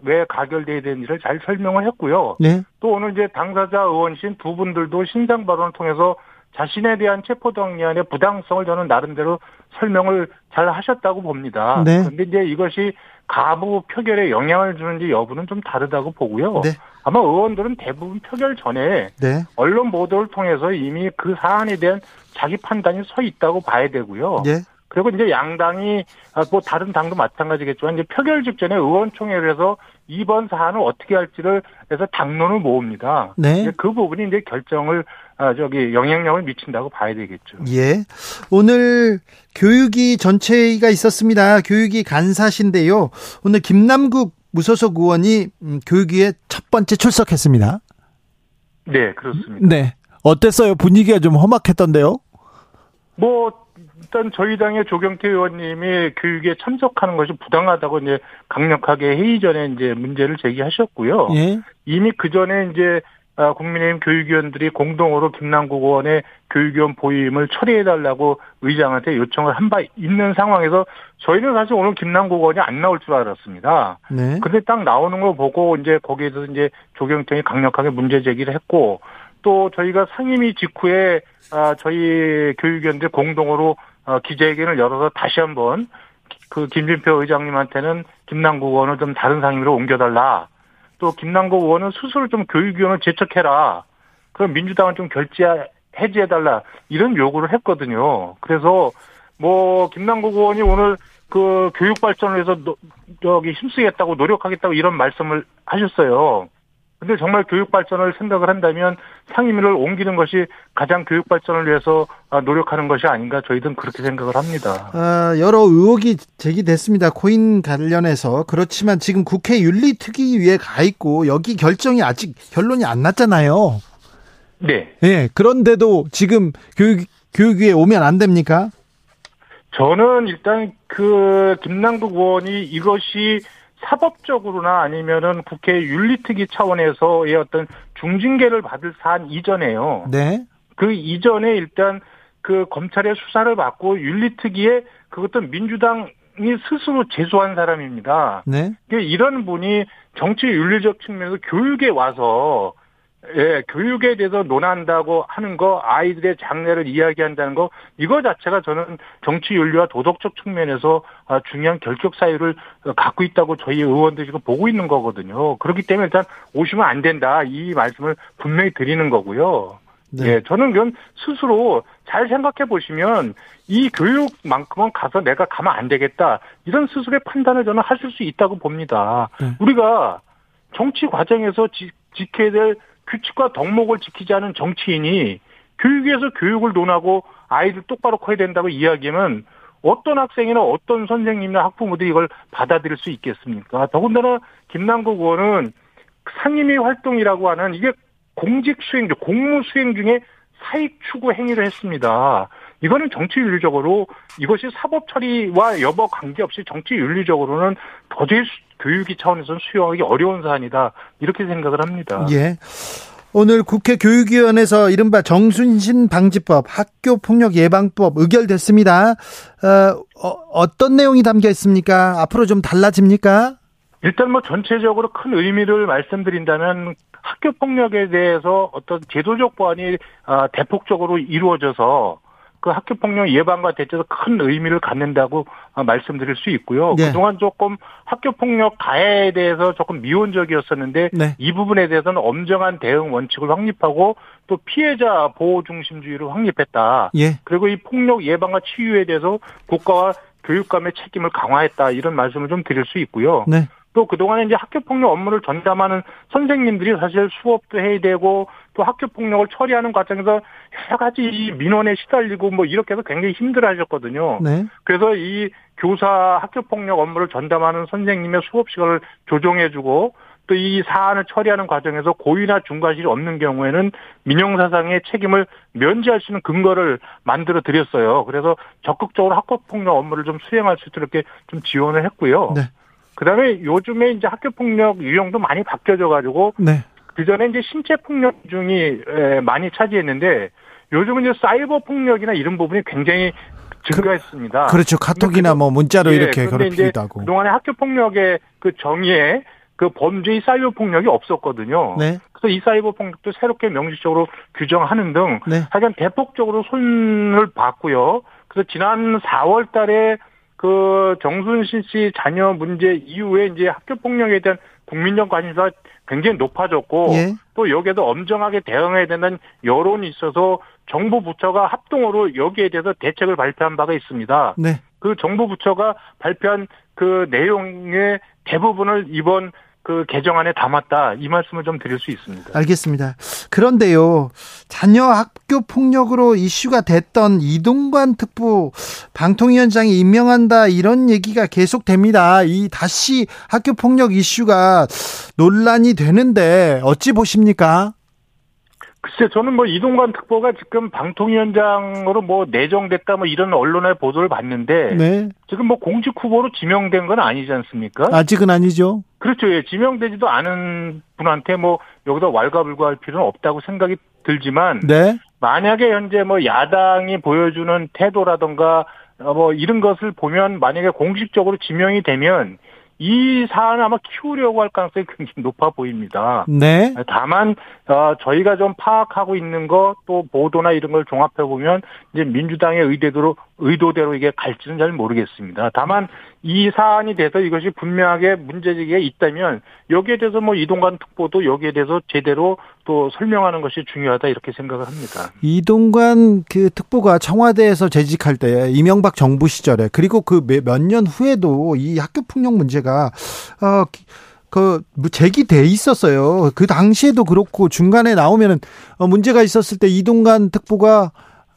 왜 가결돼야 되는지를 잘 설명을 했고요. 네. 또 오늘 이제 당사자 의원신 두 분들도 신상 발언을 통해서 자신에 대한 체포동의안의 부당성을 저는 나름대로 설명을 잘 하셨다고 봅니다. 네. 그런데 이제 이것이 가부 표결에 영향을 주는지 여부는 좀 다르다고 보고요. 네. 아마 의원들은 대부분 표결 전에 네. 언론 보도를 통해서 이미 그 사안에 대한 자기 판단이 서 있다고 봐야 되고요. 네. 그리고 이제 양당이 아, 뭐 다른 당도 마찬가지겠지만 이제 표결 직전에 의원총회를 해서 이번 사안을 어떻게 할지를 해서 당론을 모읍니다. 네. 그 부분이 이제 결정을 아 저기 영향력을 미친다고 봐야 되겠죠. 예. 오늘 교육위 전체회의가 있었습니다. 교육위 간사신데요. 오늘 김남국 무소속 의원이 음, 교육위에 첫 번째 출석했습니다. 네, 그렇습니다. 네. 어땠어요? 분위기가 좀 험악했던데요? 뭐 일단 저희 당의 조경태 의원님이 교육에 참석하는 것이 부당하다고 이제 강력하게 회의 전에 이제 문제를 제기하셨고요. 예. 이미 그 전에 이제 아, 국민의힘 교육위원들이 공동으로 김남국 의원의 교육위원 보임을 처리해달라고 의장한테 요청을 한 바 있는 상황에서 저희는 사실 오늘 김남국 의원이 안 나올 줄 알았습니다. 네. 근데 딱 나오는 거 보고 이제 거기에서 이제 조경태이 강력하게 문제 제기를 했고 또 저희가 상임위 직후에 아, 저희 교육위원들 공동으로 어, 기자회견을 열어서 다시 한번 그 김진표 의장님한테는 김남국 의원을 좀 다른 상임위로 옮겨달라. 또 김남국 의원은 스스로 좀 교육위원을 제척해라. 그럼 민주당은 좀 결제 해지해달라. 이런 요구를 했거든요. 그래서 뭐 김남국 의원이 오늘 그 교육 발전을 위해서 저기 힘쓰겠다고 노력하겠다고 이런 말씀을 하셨어요. 근데 정말 교육 발전을 생각을 한다면 상임위를 옮기는 것이 가장 교육 발전을 위해서 아, 노력하는 것이 아닌가 저희들은 그렇게 생각을 합니다. 아, 여러 의혹이 제기됐습니다. 코인 관련해서 그렇지만 지금 국회 윤리특위위에 가 있고 여기 결정이 아직 결론이 안 났잖아요. 네. 네. 그런데도 지금 교육 교육위에 오면 안 됩니까? 저는 일단 그 김남국 의원이 이것이 사법적으로나 아니면은 국회 윤리특위 차원에서의 어떤 중징계를 받을 사안 이전에요. 네. 그 이전에 일단 그 검찰의 수사를 받고 윤리특위에 그것도 민주당 이 스스로 제소한 사람입니다. 네. 이런 분이 정치 윤리적 측면에서 교육에 와서 예, 교육에 대해서 논한다고 하는 거, 아이들의 장래를 이야기한다는 거, 이거 자체가 저는 정치 윤리와 도덕적 측면에서 아, 중요한 결격 사유를 갖고 있다고 저희 의원들이 지금 보고 있는 거거든요. 그렇기 때문에 일단 오시면 안 된다. 이 말씀을 분명히 드리는 거고요. 네. 예, 저는 그건 스스로 잘 생각해 보시면 이 교육만큼은 가서 내가 가면 안 되겠다. 이런 스스로의 판단을 저는 하실 수 있다고 봅니다. 네. 우리가 정치 과정에서 지, 지켜야 될 규칙과 덕목을 지키지 않은 정치인이 교육에서 교육을 논하고 아이들 똑바로 커야 된다고 이야기하면 어떤 학생이나 어떤 선생님이나 학부모들이 이걸 받아들일 수 있겠습니까? 더군다나 김남국 의원은 상임위 활동이라고 하는 이게 공직 수행 중, 공무 수행 중에 사익 추구 행위를 했습니다. 이거는 정치 윤리적으로 이것이 사법 처리와 여부 관계없이 정치 윤리적으로는 도저히 교육이 차원에서는 수용하기 어려운 사안이다. 이렇게 생각을 합니다. 예. 오늘 국회 교육위원회에서 이른바 정순신 방지법, 학교 폭력 예방법 의결됐습니다. 어, 어, 떤 내용이 담겨 있습니까? 앞으로 좀 달라집니까? 일단 뭐 전체적으로 큰 의미를 말씀드린다면 학교 폭력에 대해서 어떤 제도적 보완이 아, 대폭적으로 이루어져서 그 학교 폭력 예방과 대처에서 큰 의미를 갖는다고 어, 말씀드릴 수 있고요. 네. 그동안 조금 학교 폭력 가해에 대해서 조금 미온적이었었는데 네. 이 부분에 대해서는 엄정한 대응 원칙을 확립하고 또 피해자 보호 중심주의를 확립했다. 예. 그리고 이 폭력 예방과 치유에 대해서 국가와 교육감의 책임을 강화했다 이런 말씀을 좀 드릴 수 있고요. 네. 또 그동안에 이제 학교 폭력 업무를 전담하는 선생님들이 사실 수업도 해야 되고 또 학교 폭력을 처리하는 과정에서 여러 가지 민원에 시달리고 뭐 이렇게 해서 굉장히 힘들어 하셨거든요. 네. 그래서 이 교사 학교 폭력 업무를 전담하는 선생님의 수업 시간을 조정해 주고 또 이 사안을 처리하는 과정에서 고의나 중과실이 없는 경우에는 민형사상의 책임을 면제할 수 있는 근거를 만들어 드렸어요. 그래서 적극적으로 학교 폭력 업무를 좀 수행할 수 있도록 이렇게 좀 지원을 했고요. 네. 그다음에 요즘에 이제 학교 폭력 유형도 많이 바뀌어져 가지고 네. 그 전에 이제 신체 폭력 중이 많이 차지했는데 요즘은 이제 사이버 폭력이나 이런 부분이 굉장히 증가했습니다. 그, 렇죠 카톡이나 뭐 문자로 예, 이렇게 괴롭히기도 하고. 그동안에 학교 폭력의 그 정의에 그 범죄의 사이버 폭력이 없었거든요. 네. 그래서 이 사이버 폭력도 새롭게 명시적으로 규정하는 등 네. 하여간 대폭적으로 손을 봤고요. 그래서 지난 4월 달에 그 정순신 씨 자녀 문제 이후에 이제 학교 폭력에 대한 국민적 관심사가 굉장히 높아졌고 예. 또 여기에도 엄정하게 대응해야 되는 여론이 있어서 정부 부처가 합동으로 여기에 대해서 대책을 발표한 바가 있습니다. 네. 그 정부 부처가 발표한 그 내용의 대부분을 이번 그 개정안에 담았다 이 말씀을 좀 드릴 수 있습니다. 알겠습니다. 그런데요 자녀 학교 폭력으로 이슈가 됐던 이동관 특보 방통위원장이 임명한다 이런 얘기가 계속됩니다. 이 다시 학교 폭력 이슈가 논란이 되는데 어찌 보십니까? 글쎄, 저는 뭐 이동관 특보가 지금 방통위원장으로 뭐 내정됐다 뭐 이런 언론의 보도를 봤는데 네. 지금 뭐 공직 후보로 지명된 건 아니지 않습니까? 아직은 아니죠. 그렇죠. 예. 지명되지도 않은 분한테 뭐 여기다 왈가불가할 필요는 없다고 생각이 들지만 네. 만약에 현재 뭐 야당이 보여주는 태도라던가 뭐 이런 것을 보면 만약에 공식적으로 지명이 되면 이 사안을 아마 키우려고 할 가능성이 굉장히 높아 보입니다. 네. 다만 어, 저희가 좀 파악하고 있는 것또 보도나 이런 걸 종합해 보면 이제 민주당의 의대로 의도대로 이게 갈지는 잘 모르겠습니다. 다만 이 사안이 돼서 이것이 분명하게 문제제기가 있다면 여기에 대해서 뭐 이동관 특보도 여기에 대해서 제대로 또 설명하는 것이 중요하다 이렇게 생각을 합니다. 이동관 그 특보가 청와대에서 재직할 때 이명박 정부 시절에 그리고 그 몇 년 후에도 이 학교 폭력 문제가 어. 그 제기돼 있었어요. 그 당시에도 그렇고 중간에 나오면은 어, 문제가 있었을 때 이동관 특보가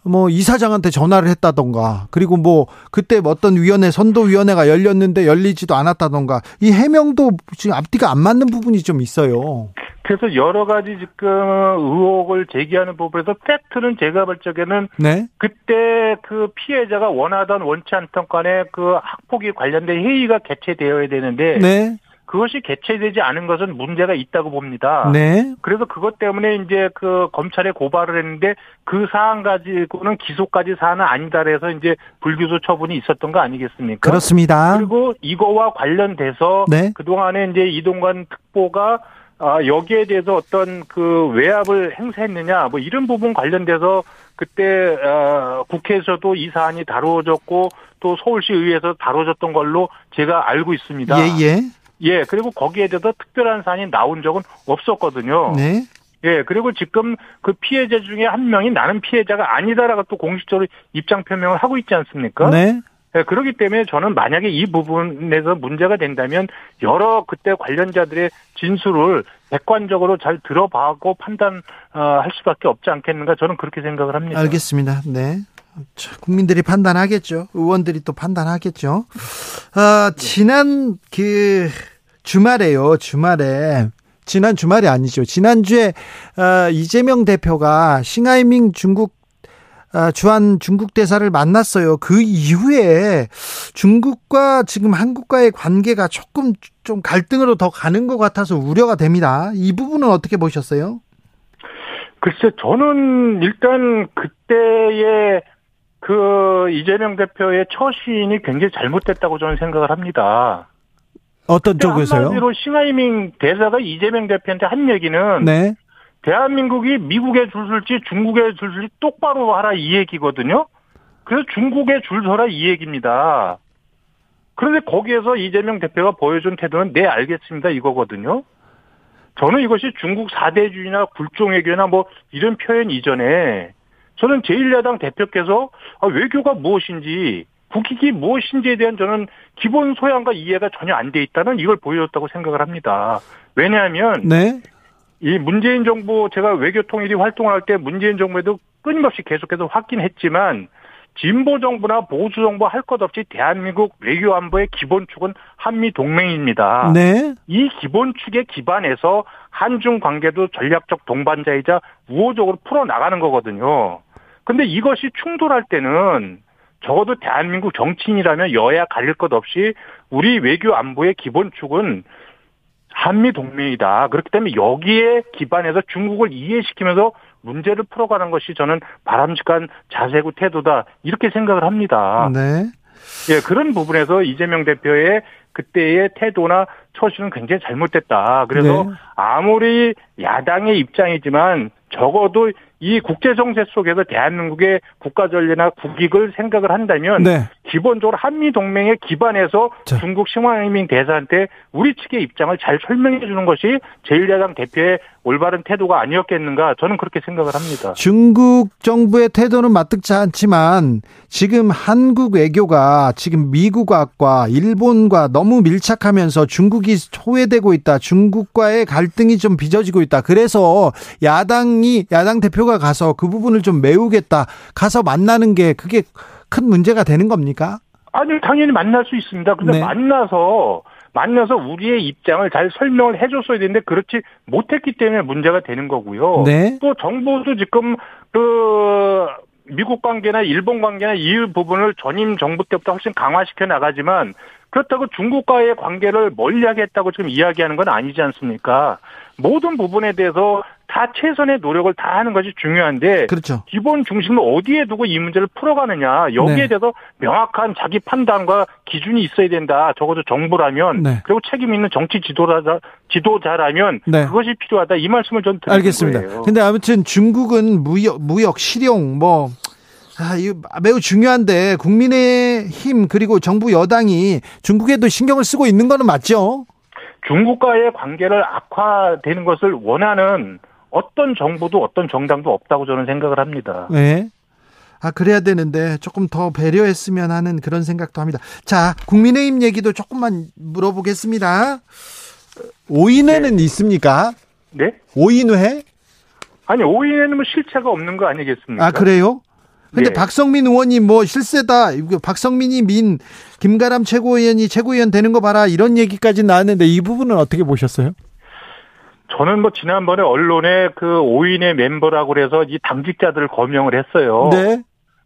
뭐 이사장한테 전화를 했다던가 그리고 뭐 그때 어떤 위원회 선도위원회가 열렸는데 열리지도 않았다던가 이 해명도 지금 앞뒤가 안 맞는 부분이 좀 있어요. 그래서 여러 가지 지금 의혹을 제기하는 부분에서 팩트는 제가 볼 적에는 네? 그때 그 피해자가 원하던 원치 않던 간에 그 학폭이 관련된 회의가 개최되어야 되는데 네? 그것이 개최되지 않은 것은 문제가 있다고 봅니다. 네. 그래서 그것 때문에 이제 그 검찰에 고발을 했는데 그 사안 가지고는 기소까지 사안은 아니다 그래서 이제 불기소 처분이 있었던 거 아니겠습니까? 그렇습니다. 그리고 이거와 관련돼서 네. 그동안에 이제 이동관 특보가 아, 여기에 대해서 어떤 그 외압을 행사했느냐, 뭐 이런 부분 관련돼서 그때, 어, 국회에서도 이 사안이 다루어졌고 또 서울시 의회에서 다뤄졌던 걸로 제가 알고 있습니다. 예, 예. 예, 그리고 거기에 대해서 특별한 사안이 나온 적은 없었거든요. 네. 예, 그리고 지금 그 피해자 중에 한 명이 나는 피해자가 아니다라고 또 공식적으로 입장 표명을 하고 있지 않습니까? 네. 네, 그렇기 때문에 저는 만약에 이 부분에서 문제가 된다면 여러 그때 관련자들의 진술을 객관적으로 잘 들어봐고 판단할 어, 수밖에 없지 않겠는가 저는 그렇게 생각을 합니다. 알겠습니다. 네. 국민들이 판단하겠죠. 의원들이 또 판단하겠죠. 어, 지난 그 주말에요. 주말에 지난 주말이 아니죠. 지난주에 어, 이재명 대표가 싱하이밍 중국 어, 주한 중국 대사를 만났어요. 그 이후에 중국과 지금 한국과의 관계가 조금 좀 갈등으로 더 가는 것 같아서 우려가 됩니다. 이 부분은 어떻게 보셨어요? 글쎄, 저는 일단 그때의 그 이재명 대표의 처신이 굉장히 잘못됐다고 저는 생각을 합니다. 어떤 쪽에서요? 한마디로 싱하이밍 대사가 이재명 대표한테 한 얘기는 네. 대한민국이 미국에 줄 설지 중국에 줄 설지 똑바로 하라 이 얘기거든요. 그래서 중국에 줄 서라 이 얘기입니다. 그런데 거기에서 이재명 대표가 보여준 태도는 네 알겠습니다 이거거든요. 저는 이것이 중국 사대주의나 굴종외교나 뭐 이런 표현 이전에 저는 제1야당 대표께서 아, 외교가 무엇인지 국익이 무엇인지에 대한 저는 기본 소양과 이해가 전혀 안 돼 있다는 이걸 보여줬다고 생각을 합니다. 왜냐하면 네. 이 문재인 정부 제가 외교통일이 활동을 할때 문재인 정부에도 끊임없이 계속해서 확인했지만 진보 정부나 보수 정부 할 것 없이 대한민국 외교 안보의 기본축은 한미 동맹입니다. 네. 이 기본축에 기반해서 한중 관계도 전략적 동반자이자 우호적으로 풀어 나가는 거거든요. 근데 이것이 충돌할 때는 적어도 대한민국 정치인이라면 여야 가릴 것 없이 우리 외교 안보의 기본축은 한미 동맹이다. 그렇기 때문에 여기에 기반해서 중국을 이해시키면서 문제를 풀어가는 것이 저는 바람직한 자세고 태도다. 이렇게 생각을 합니다. 네. 예, 그런 부분에서 이재명 대표의 그때의 태도나 처신은 굉장히 잘못됐다. 그래서 네. 아무리 야당의 입장이지만 적어도 이 국제 정세 속에서 대한민국의 국가 전례나 국익을 생각을 한다면 네. 기본적으로 한미 동맹에 기반해서 자. 중국 싱화이밍 대사한테 우리 측의 입장을 잘 설명해 주는 것이 제1야당 대표의 올바른 태도가 아니었겠는가 저는 그렇게 생각을 합니다. 중국 정부의 태도는 마뜩지 않지만 지금 한국 외교가 지금 미국과 일본과 너무 밀착하면서 중국이 소외되고 있다. 중국과의 갈등이 좀 빚어지고 있다. 그래서 야당 이 야당 대표가 가서 그 부분을 좀 메우겠다. 가서 만나는 게 그게 큰 문제가 되는 겁니까? 아니 당연히 만날 수 있습니다. 근데 네. 만나서 만나서 우리의 입장을 잘 설명을 해줬어야 되는데 그렇지 못했기 때문에 문제가 되는 거고요. 네. 또 정부도 지금 그 미국 관계나 일본 관계나 이 부분을 전임 정부 때부터 훨씬 강화시켜 나가지만 그렇다고 중국과의 관계를 멀리하겠다고 지금 이야기하는 건 아니지 않습니까? 모든 부분에 대해서 다 최선의 노력을 다 하는 것이 중요한데 그렇죠. 기본 중심을 어디에 두고 이 문제를 풀어가느냐 여기에 네. 대해서 명확한 자기 판단과 기준이 있어야 된다. 적어도 정부라면 네. 그리고 책임 있는 정치 지도자 지도자라면 네. 그것이 필요하다. 이 말씀을 전 드리는 알겠습니다. 거예요. 근데 아무튼 중국은 무역 무역 실용 뭐 아, 이거 매우 중요한데 국민의 힘 그리고 정부 여당이 중국에도 신경을 쓰고 있는 거는 맞죠? 중국과의 관계를 악화되는 것을 원하는 어떤 정부도 어떤 정당도 없다고 저는 생각을 합니다. 네. 아, 그래야 되는데 조금 더 배려했으면 하는 그런 생각도 합니다. 자, 국민의힘 얘기도 조금만 물어보겠습니다. 오인회는 네. 있습니까? 네? 오인회? 아니, 오인회는 뭐 실체가 없는 거 아니겠습니까? 아, 그래요? 근데 네. 박성민 의원이 뭐 실세다. 박성민이 민 김가람 최고위원이 최고위원 되는 거 봐라. 이런 얘기까지 나왔는데 이 부분은 어떻게 보셨어요? 저는 뭐 지난번에 언론에 그 5인의 멤버라고 그래서 이 당직자들을 거명을 했어요. 네.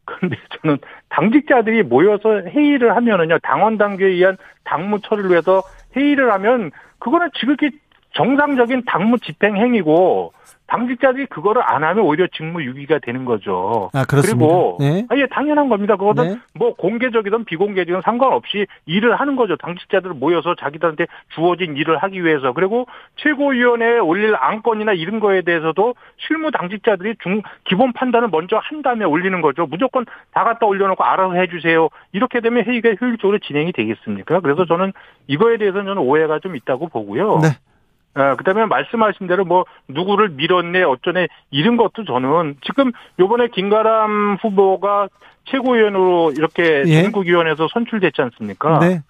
근데 저는 당직자들이 모여서 회의를 하면은요, 당원 당규에 의한 당무 처리를 위해서 회의를 하면 그거는 지극히 정상적인 당무 집행 행위고 당직자들이 그거를 안 하면 오히려 직무유기가 되는 거죠. 아, 그렇습니다. 그리고 네. 아, 예, 당연한 겁니다. 그것은 네. 뭐 공개적이든 비공개적이든 상관없이 일을 하는 거죠. 당직자들 모여서 자기들한테 주어진 일을 하기 위해서. 그리고 최고위원회에 올릴 안건이나 이런 거에 대해서도 실무 당직자들이 중 기본 판단을 먼저 한 다음에 올리는 거죠. 무조건 다 갖다 올려놓고 알아서 해주세요. 이렇게 되면 회의가 효율적으로 진행이 되겠습니까? 그래서 저는 이거에 대해서는 저는 오해가 좀 있다고 보고요. 네. 어, 그다음에 말씀하신 대로 뭐 누구를 밀었네 어쩌네 이런 것도 저는 지금 요번에 김가람 후보가 최고위원으로 이렇게 예. 전국위원회에서 선출됐지 않습니까? 네.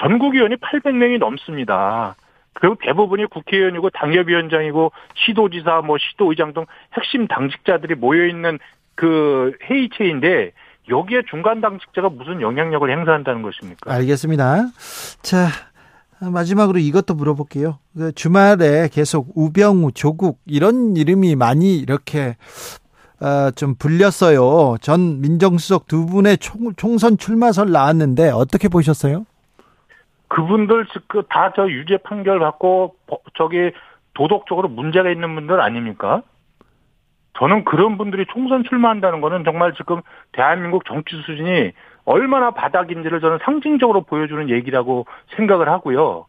전국위원이 800명이 넘습니다. 그리고 대부분이 국회의원이고 당협위원장이고 시도지사 뭐 시도의장 등 핵심 당직자들이 모여 있는 그 회의체인데 여기에 중간 당직자가 무슨 영향력을 행사한다는 것입니까? 알겠습니다. 자, 마지막으로 이것도 물어볼게요. 그 주말에 계속 우병우, 조국 이런 이름이 많이 이렇게 어, 좀 불렸어요. 전 민정수석 두 분의 총, 총선 출마설 나왔는데 어떻게 보셨어요? 그분들 그다저 유죄 판결 받고 저기 도덕적으로 문제가 있는 분들 아닙니까? 저는 그런 분들이 총선 출마한다는 거는 정말 지금 대한민국 정치 수준이 얼마나 바닥인지를 저는 상징적으로 보여주는 얘기라고 생각을 하고요.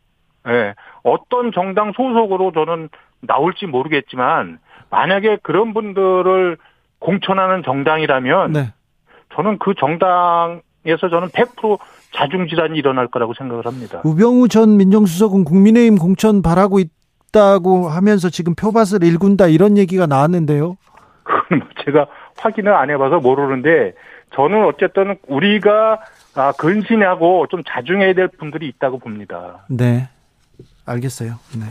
예. 어떤 정당 소속으로 저는 나올지 모르겠지만 만약에 그런 분들을 공천하는 정당이라면 네. 저는 그 정당에서 저는 100% 자중질환이 일어날 거라고 생각을 합니다. 우병우 전 민정수석은 국민의힘 공천 바라고 있다고 하면서 지금 표밭을 일군다 이런 얘기가 나왔는데요. 뭐 제가 확인을 안 해봐서 모르는데 저는 어쨌든 우리가 아, 근신하고 좀 자중해야 될 분들이 있다고 봅니다. 네. 알겠어요. 네.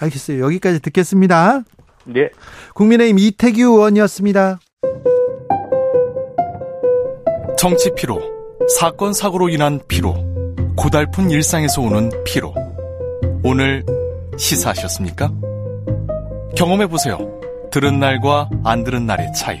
알겠어요. 여기까지 듣겠습니다. 네. 국민의힘 이태규 의원이었습니다. 정치 피로, 사건 사고로 인한 피로, 고달픈 일상에서 오는 피로. 오늘 시사하셨습니까? 경험해 보세요. 들은 날과 안 들은 날의 차이.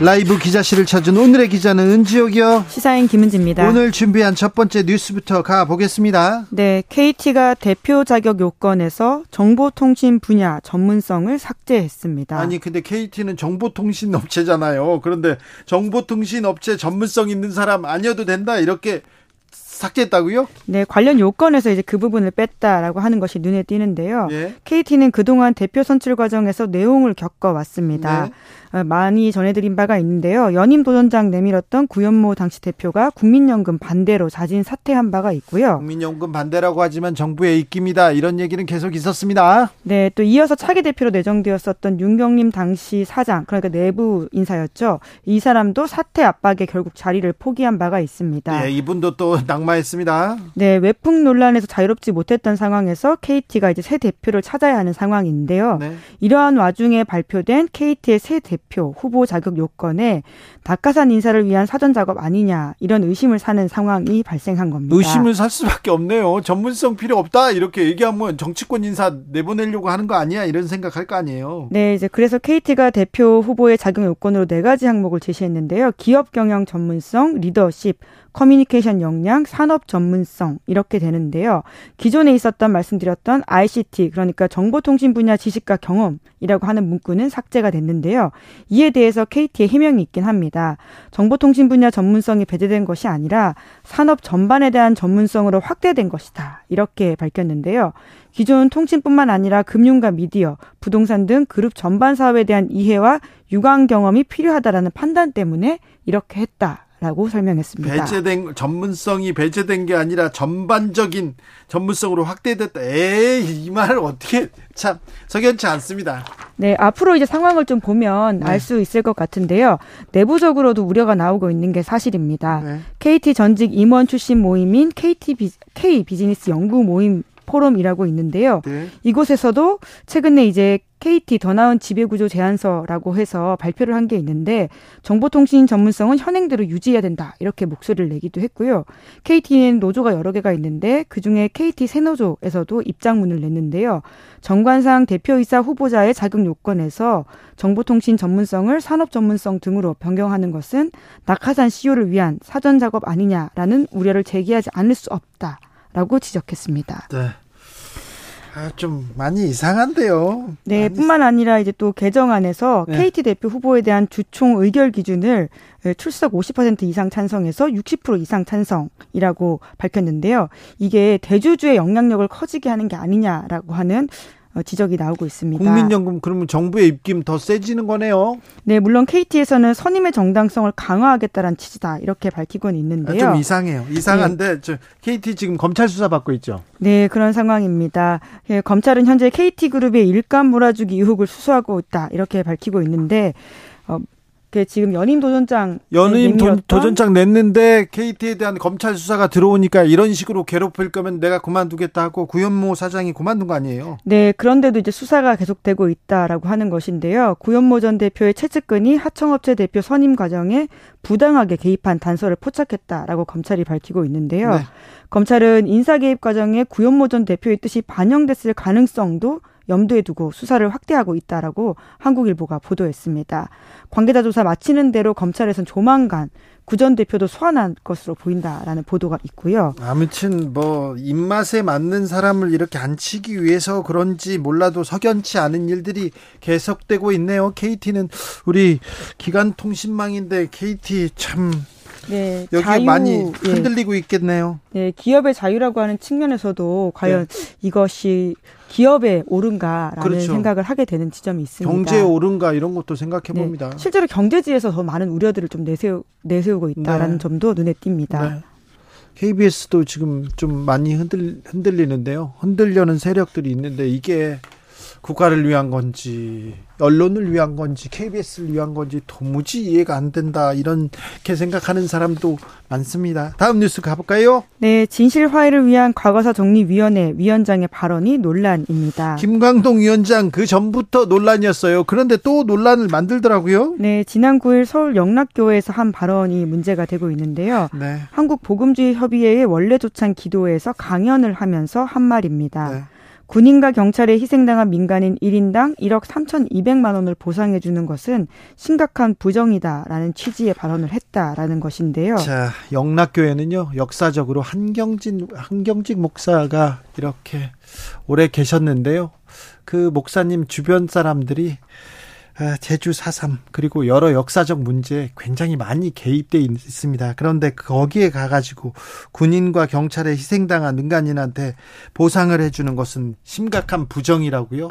라이브 기자실을 찾은 오늘의 기자는 은지옥이요. 시사인 김은지입니다. 오늘 준비한 첫 번째 뉴스부터 가보겠습니다. 네, KT가 대표 자격 요건에서 정보통신 분야 전문성을 삭제했습니다. 아니, 근데 KT는 정보통신 업체잖아요. 그런데 정보통신 업체 전문성 있는 사람 아니어도 된다 이렇게 삭제했다고요? 네, 관련 요건에서 이제 그 부분을 뺐다라고 하는 것이 눈에 띄는데요. 예? KT는 그동안 대표 선출 과정에서 내용을 겪어왔습니다. 네. 어, 많이 전해드린 바가 있는데요. 연임 도전장 내밀었던 구현모 당시 대표가 국민연금 반대로 자진 사퇴한 바가 있고요. 국민연금 반대라고 하지만 정부의 입김이다 이런 얘기는 계속 있었습니다. 네, 또 이어서 차기 대표로 내정되었었던 윤경림 당시 사장 그러니까 내부 인사였죠. 이 사람도 사퇴 압박에 결국 자리를 포기한 바가 있습니다. 네, 이분도 또 낙마했습니다. 네, 외풍 논란에서 자유롭지 못했던 상황에서 KT가 이제 새 대표를 찾아야 하는 상황인데요. 네. 이러한 와중에 발표된 KT의 새 대표 대표 후보 자격 요건에 낙하산 인사를 위한 사전 작업 아니냐 이런 의심을 사는 상황이 발생한 겁니다. 의심을 살 수밖에 없네요. 전문성 필요 없다 이렇게 얘기하면 정치권 인사 내보내려고 하는 거 아니야 이런 생각할 거 아니에요. 네, 이제 그래서 KT가 대표 후보의 자격 요건으로 네 가지 항목을 제시했는데요. 기업 경영 전문성, 리더십, 커뮤니케이션 역량, 산업 전문성 이렇게 되는데요. 기존에 있었던 말씀드렸던 ICT 그러니까 정보통신 분야 지식과 경험이라고 하는 문구는 삭제가 됐는데요. 이에 대해서 KT의 해명이 있긴 합니다. 정보통신 분야 전문성이 배제된 것이 아니라 산업 전반에 대한 전문성으로 확대된 것이다. 이렇게 밝혔는데요. 기존 통신뿐만 아니라 금융과 미디어, 부동산 등 그룹 전반 사업에 대한 이해와 유관 경험이 필요하다라는 판단 때문에 이렇게 했다. 라고 설명했습니다. 배제된 전문성이 배제된 게 아니라 전반적인 전문성으로 확대됐다. 에이 이 말을 어떻게 참 석연치 않습니다. 네, 앞으로 이제 상황을 좀 보면 네. 알수 있을 것 같은데요. 내부적으로도 우려가 나오고 있는 게 사실입니다. 네. KT 전직 임원 출신 모임인 KT 비, K 비즈니스 연구 모임 포럼이라고 있는데요. 네. 이곳에서도 최근에 이제 KT 더 나은 지배구조 제안서라고 해서 발표를 한 게 있는데 정보통신 전문성은 현행대로 유지해야 된다 이렇게 목소리를 내기도 했고요. KT는 노조가 여러 개가 있는데 그중에 KT 새노조에서도 입장문을 냈는데요. 정관상 대표이사 후보자의 자격 요건에서 정보통신 전문성을 산업 전문성 등으로 변경하는 것은 낙하산 CEO를 위한 사전 작업 아니냐라는 우려를 제기하지 않을 수 없다. 라고 지적했습니다. 네. 아, 좀 많이 이상한데요. 네, 많이... 뿐만 아니라 이제 또 개정안에서 네. KT 대표 후보에 대한 주총 의결 기준을 출석 50% 이상 찬성에서 60% 이상 찬성이라고 밝혔는데요. 이게 대주주의 영향력을 커지게 하는 게 아니냐라고 하는 어, 지적이 나오고 있습니다. 국민연금 그러면 정부의 입김 더 세지는 거네요. 네, 물론 KT에서는 선임의 정당성을 강화하겠다는 취지다 이렇게 밝히고는 있는데요. 좀 이상해요. 이상한데 네. 저 KT 지금 검찰 수사 받고 있죠. 네, 그런 상황입니다. 예, 검찰은 현재 KT 그룹의 일감 몰아주기 의혹을 수사하고 있다 이렇게 밝히고 있는데 어, 그 지금 연임 도전장 연임 도, 도전장 냈는데 KT에 대한 검찰 수사가 들어오니까 이런 식으로 괴롭힐 거면 내가 그만두겠다 하고 구현모 사장이 그만둔 거 아니에요? 네, 그런데도 이제 수사가 계속되고 있다라고 하는 것인데요. 구현모 전 대표의 최측근이 하청업체 대표 선임 과정에 부당하게 개입한 단서를 포착했다라고 검찰이 밝히고 있는데요. 네. 검찰은 인사 개입 과정에 구현모 전 대표의 뜻이 반영됐을 가능성도 염두에 두고 수사를 확대하고 있다라고 한국일보가 보도했습니다. 관계자 조사 마치는 대로 검찰에선 조만간 구전 대표도 소환할 것으로 보인다라는 보도가 있고요. 아무튼 뭐 입맛에 맞는 사람을 이렇게 앉히기 위해서 그런지 몰라도 석연치 않은 일들이 계속되고 있네요. KT는 우리 기간 통신망인데 KT 참 네, 여기 자유, 많이 예. 흔들리고 예. 있겠네요. 네, 기업의 자유라고 하는 측면에서도 과연 네. 이것이 기업에 오른가라는 그렇죠. 생각을 하게 되는 지점이 있습니다. 경제에 오른가 이런 것도 생각해 네. 봅니다. 실제로 경제지에서 더 많은 우려들을 좀 내세우, 내세우고 있다라는 네. 점도 눈에 띕니다. 네. KBS도 지금 좀 많이 흔들, 흔들리는데요. 흔들려는 세력들이 있는데 이게 국가를 위한 건지 언론을 위한 건지 KBS를 위한 건지 도무지 이해가 안 된다 이렇게 생각하는 사람도 많습니다. 다음 뉴스 가볼까요? 네, 진실 화해를 위한 과거사 정리위원회 위원장의 발언이 논란입니다. 김광동 위원장 그 전부터 논란이었어요. 그런데 또 논란을 만들더라고요. 네, 지난 9일 서울 영락교회에서 한 발언이 문제가 되고 있는데요. 네. 한국 복음주의 협의회의 원래 조찬 기도에서 강연을 하면서 한 말입니다. 네. 군인과 경찰에 희생당한 민간인 1인당 1억 3,200만 원을 보상해 주는 것은 심각한 부정이다라는 취지의 발언을 했다라는 것인데요. 자, 영락교회는요. 역사적으로 한경진 한경직 목사가 이렇게 오래 계셨는데요. 그 목사님 주변 사람들이 아, 제주 4.3 그리고 여러 역사적 문제에 굉장히 많이 개입돼 있습니다. 그런데 거기에 가가지고 군인과 경찰에 희생당한 민간인한테 보상을 해주는 것은 심각한 부정이라고요?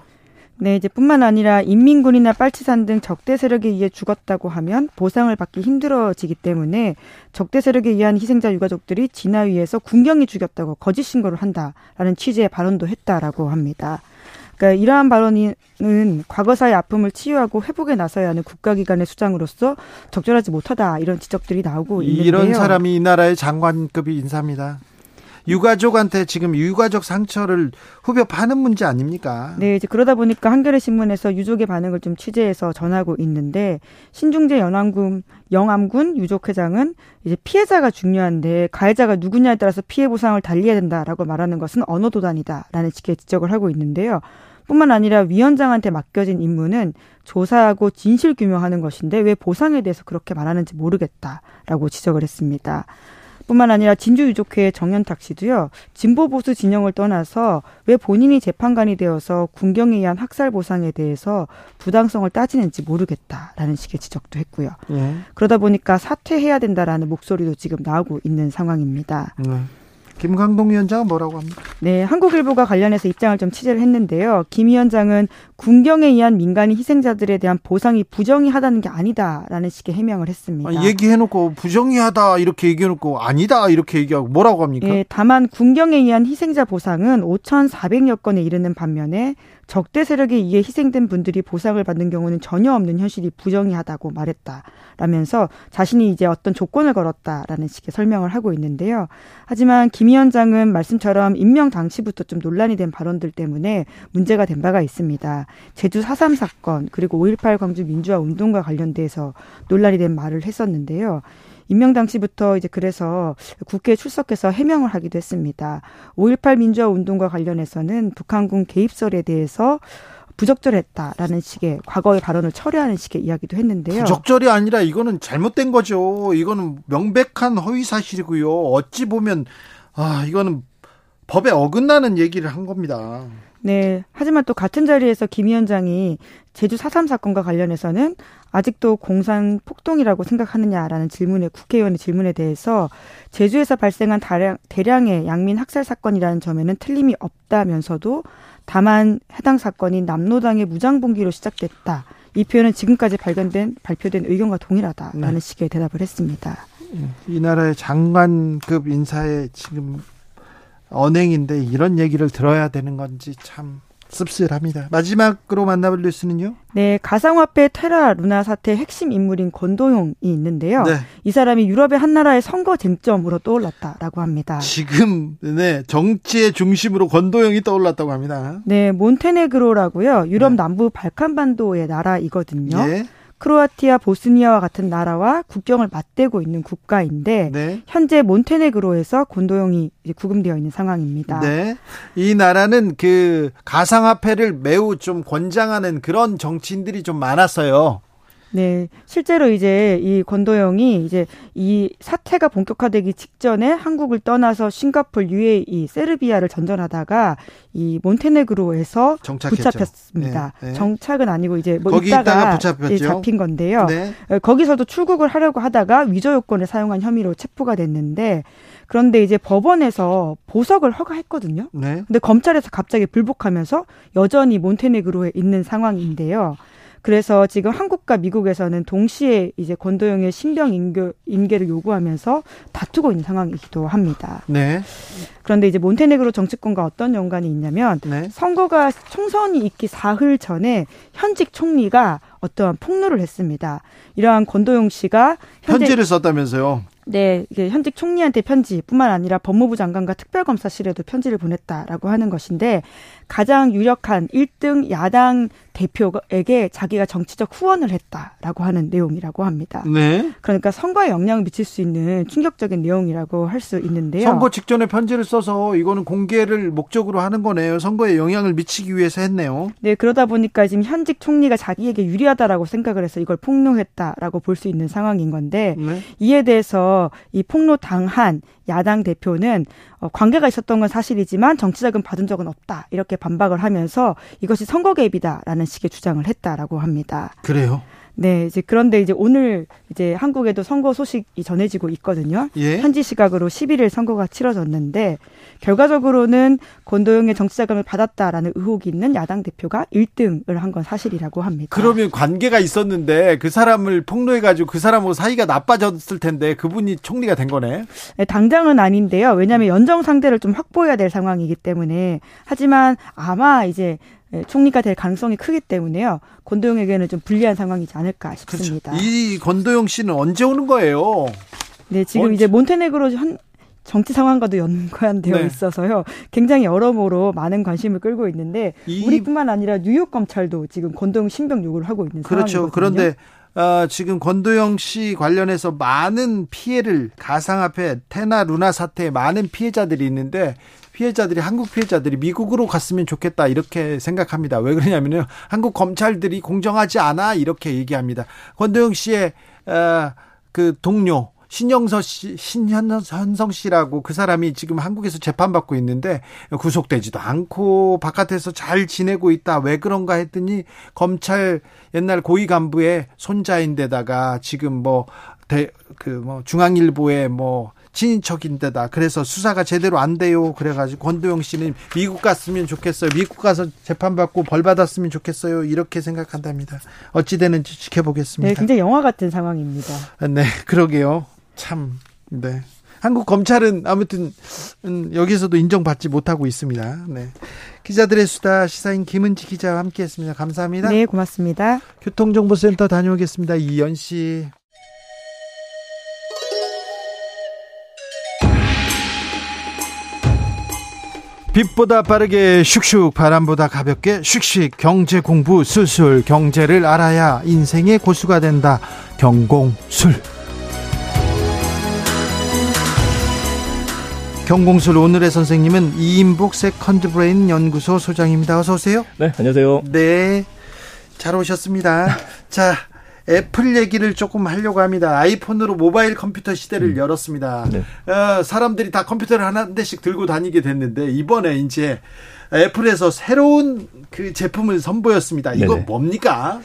네, 이제 뿐만 아니라 인민군이나 빨치산 등 적대 세력에 의해 죽었다고 하면 보상을 받기 힘들어지기 때문에 적대 세력에 의한 희생자 유가족들이 진화위에서 군경이 죽였다고 거짓 신고를 한다라는 취지의 발언도 했다라고 합니다. 그러니까 이러한 발언은 과거사의 아픔을 치유하고 회복에 나서야 하는 국가기관의 수장으로서 적절하지 못하다 이런 지적들이 나오고 있는데요. 이런 사람이 이 나라의 장관급이 인사입니다. 유가족한테 지금 유가족 상처를 후벼 파는 문제 아닙니까? 네, 이제 그러다 보니까 한겨레 신문에서 유족의 반응을 좀 취재해서 전하고 있는데 신중재 연암군 영암군 유족 회장은 이제 피해자가 중요한데 가해자가 누구냐에 따라서 피해 보상을 달리해야 된다라고 말하는 것은 언어 도단이다라는 식의 지적을 하고 있는데요. 뿐만 아니라 위원장한테 맡겨진 임무는 조사하고 진실 규명하는 것인데 왜 보상에 대해서 그렇게 말하는지 모르겠다라고 지적을 했습니다. 뿐만 아니라 진주유족회 정현탁 씨도요 진보 보수 진영을 떠나서 왜 본인이 재판관이 되어서 군경에 의한 학살 보상에 대해서 부당성을 따지는지 모르겠다라는 식의 지적도 했고요. 예. 그러다 보니까 사퇴해야 된다라는 목소리도 지금 나오고 있는 상황입니다. 예. 김광동 위원장은 뭐라고 합니까? 네, 한국일보가 관련해서 입장을 좀 취재를 했는데요. 김 위원장은 군경에 의한 민간인 희생자들에 대한 보상이 부정의하다는 게 아니다라는 식의 해명을 했습니다. 아, 얘기해놓고 부정의하다 이렇게 얘기해놓고 아니다 이렇게 얘기하고 뭐라고 합니까? 네, 다만 군경에 의한 희생자 보상은 5,400여 건에 이르는 반면에 적대 세력에 의해 희생된 분들이 보상을 받는 경우는 전혀 없는 현실이 부정의하다고 말했다라면서 자신이 이제 어떤 조건을 걸었다라는 식의 설명을 하고 있는데요. 하지만 김 위원장은 말씀처럼 임명 당시부터 좀 논란이 된 발언들 때문에 문제가 된 바가 있습니다. 제주 4.3 사건 그리고 5.18 광주 민주화 운동과 관련돼서 논란이 된 말을 했었는데요. 임명 당시부터 이제 그래서 국회에 출석해서 해명을 하기도 했습니다. 5.18 민주화 운동과 관련해서는 북한군 개입설에 대해서 부적절했다라는 식의 과거의 발언을 철회하는 식의 이야기도 했는데요. 부적절이 아니라 이거는 잘못된 거죠. 이거는 명백한 허위 사실이고요. 어찌 보면 아 이거는 법에 어긋나는 얘기를 한 겁니다. 네. 하지만 또 같은 자리에서 김 위원장이 제주 4.3 사건과 관련해서는 아직도 공산 폭동이라고 생각하느냐라는 질문에 국회의원의 질문에 대해서 제주에서 발생한 다량, 대량의 양민 학살 사건이라는 점에는 틀림이 없다면서도 다만 해당 사건이 남노당의 무장봉기로 시작됐다. 이 표현은 지금까지 발견된 발표된 의견과 동일하다라는 네. 식의 대답을 했습니다. 이 나라의 장관급 인사에 지금 언행인데 이런 얘기를 들어야 되는 건지 참 씁쓸합니다. 마지막으로 만나볼 뉴스는요? 네, 가상화폐 테라 루나 사태 핵심 인물인 권도용이 있는데요. 네. 이 사람이 유럽의 한 나라의 선거 쟁점으로 떠올랐다라고 합니다. 지금 네 정치의 중심으로 권도용이 떠올랐다고 합니다. 네, 몬테네그로라고요. 유럽 네. 남부 발칸 반도의 나라이거든요. 네. 크로아티아, 보스니아와 같은 나라와 국경을 맞대고 있는 국가인데 네. 현재 몬테네그로에서 곤도용이 구금되어 있는 상황입니다. 네. 이 나라는 그 가상화폐를 매우 좀 권장하는 그런 정치인들이 좀 많았어요. 네, 실제로 이제 이 권도영이 이제 이 사태가 본격화되기 직전에 한국을 떠나서 싱가폴, UAE, 세르비아를 전전하다가 이 몬테네그로에서 정착했죠. 붙잡혔습니다. 네, 네. 정착은 아니고 이제 뭐 거기 있다가, 있다가 예, 잡힌 건데요. 네. 어, 거기서도 출국을 하려고 하다가 위조 요건을 사용한 혐의로 체포가 됐는데 그런데 이제 법원에서 보석을 허가했거든요. 네. 근데 검찰에서 갑자기 불복하면서 여전히 몬테네그로에 있는 상황인데요. 그래서 지금 한국과 미국에서는 동시에 이제 권도영의 신병 인교, 인계를 요구하면서 다투고 있는 상황이기도 합니다. 네. 그런데 이제 몬테네그로 정치권과 어떤 연관이 있냐면 네. 선거가 총선이 있기 사흘 전에 현직 총리가 어떠한 폭로를 했습니다. 이러한 권도영 씨가 현지를 썼다면서요? 네, 현직 총리한테 편지뿐만 아니라 법무부 장관과 특별검사실에도 편지를 보냈다라고 하는 것인데 가장 유력한 1등 야당 대표에게 자기가 정치적 후원을 했다라고 하는 내용이라고 합니다. 네. 그러니까 선거에 영향을 미칠 수 있는 충격적인 내용이라고 할 수 있는데요. 선거 직전에 편지를 써서 이거는 공개를 목적으로 하는 거네요. 선거에 영향을 미치기 위해서 했네요. 네, 그러다 보니까 지금 현직 총리가 자기에게 유리하다라고 생각을 해서 이걸 폭로했다라고 볼 수 있는 상황인 건데 네. 이에 대해서 이 폭로 당한 야당 대표는 어, 관계가 있었던 건 사실이지만 정치자금 받은 적은 없다 이렇게 반박을 하면서 이것이 선거 개입이다라는 식의 주장을 했다라고 합니다. 그래요? 네, 이제 그런데 이제 오늘 이제 한국에도 선거 소식이 전해지고 있거든요. 예? 현지 시각으로 11일 선거가 치러졌는데 결과적으로는 권도영의 정치자금을 받았다라는 의혹이 있는 야당 대표가 1등을 한 건 사실이라고 합니다. 그러면 관계가 있었는데 그 사람을 폭로해가지고 그 사람하고 사이가 나빠졌을 텐데 그분이 총리가 된 거네. 네, 당장은 아닌데요. 왜냐하면 연정 상대를 좀 확보해야 될 상황이기 때문에 하지만 아마 이제 예, 총리가 될 가능성이 크기 때문에요. 권도영에게는 좀 불리한 상황이지 않을까 싶습니다. 그렇죠. 이 권도영 씨는 언제 오는 거예요? 네, 지금 어, 이제 몬테네그로 한 정치 상황과도 연관되어 네. 있어서요. 굉장히 여러모로 많은 관심을 끌고 있는데 이... 우리뿐만 아니라 뉴욕 검찰도 지금 권도영 신병 요구를 하고 있는 그렇죠. 상황이거든요. 그런데 어, 지금 권도영 씨 관련해서 많은 피해를 가상화폐 테나 루나 사태에 많은 피해자들이 있는데 피해자들이 한국 피해자들이 미국으로 갔으면 좋겠다 이렇게 생각합니다. 왜 그러냐면요. 한국 검찰들이 공정하지 않아 이렇게 얘기합니다. 권도영 씨의 어, 그 동료 신영서 씨, 신현성 씨라고 그 사람이 지금 한국에서 재판받고 있는데 구속되지도 않고 바깥에서 잘 지내고 있다. 왜 그런가 했더니 검찰 옛날 고위 간부의 손자인데다가 지금 뭐, 대, 그 뭐 중앙일보에 뭐 친인척인데다 그래서 수사가 제대로 안 돼요. 그래가지고 권도영 씨는 미국 갔으면 좋겠어요. 미국 가서 재판받고 벌 받았으면 좋겠어요. 이렇게 생각한답니다. 어찌 되는지 지켜보겠습니다. 네, 굉장히 영화 같은 상황입니다. 네, 그러게요. 참, 네. 한국 검찰은 아무튼 음, 여기서도 인정받지 못하고 있습니다. 네. 기자들의 수다 시사인 김은지 기자와 함께했습니다. 감사합니다. 네, 고맙습니다. 교통정보센터 다녀오겠습니다. 이연 씨. 빛보다 빠르게 슉슉 바람보다 가볍게 슉슉 경제 공부 술술 경제를 알아야 인생의 고수가 된다 경공술 경공술 오늘의 선생님은 이임복 세컨드 브레인 연구소 소장입니다. 어서 오세요. 네, 안녕하세요. 네. 잘 오셨습니다. 자, 애플 얘기를 조금 하려고 합니다. 아이폰으로 모바일 컴퓨터 시대를 음. 열었습니다. 네. 어, 사람들이 다 컴퓨터를 하나 대씩 들고 다니게 됐는데 이번에 이제 애플에서 새로운 그 제품을 선보였습니다. 이거 네네. 뭡니까?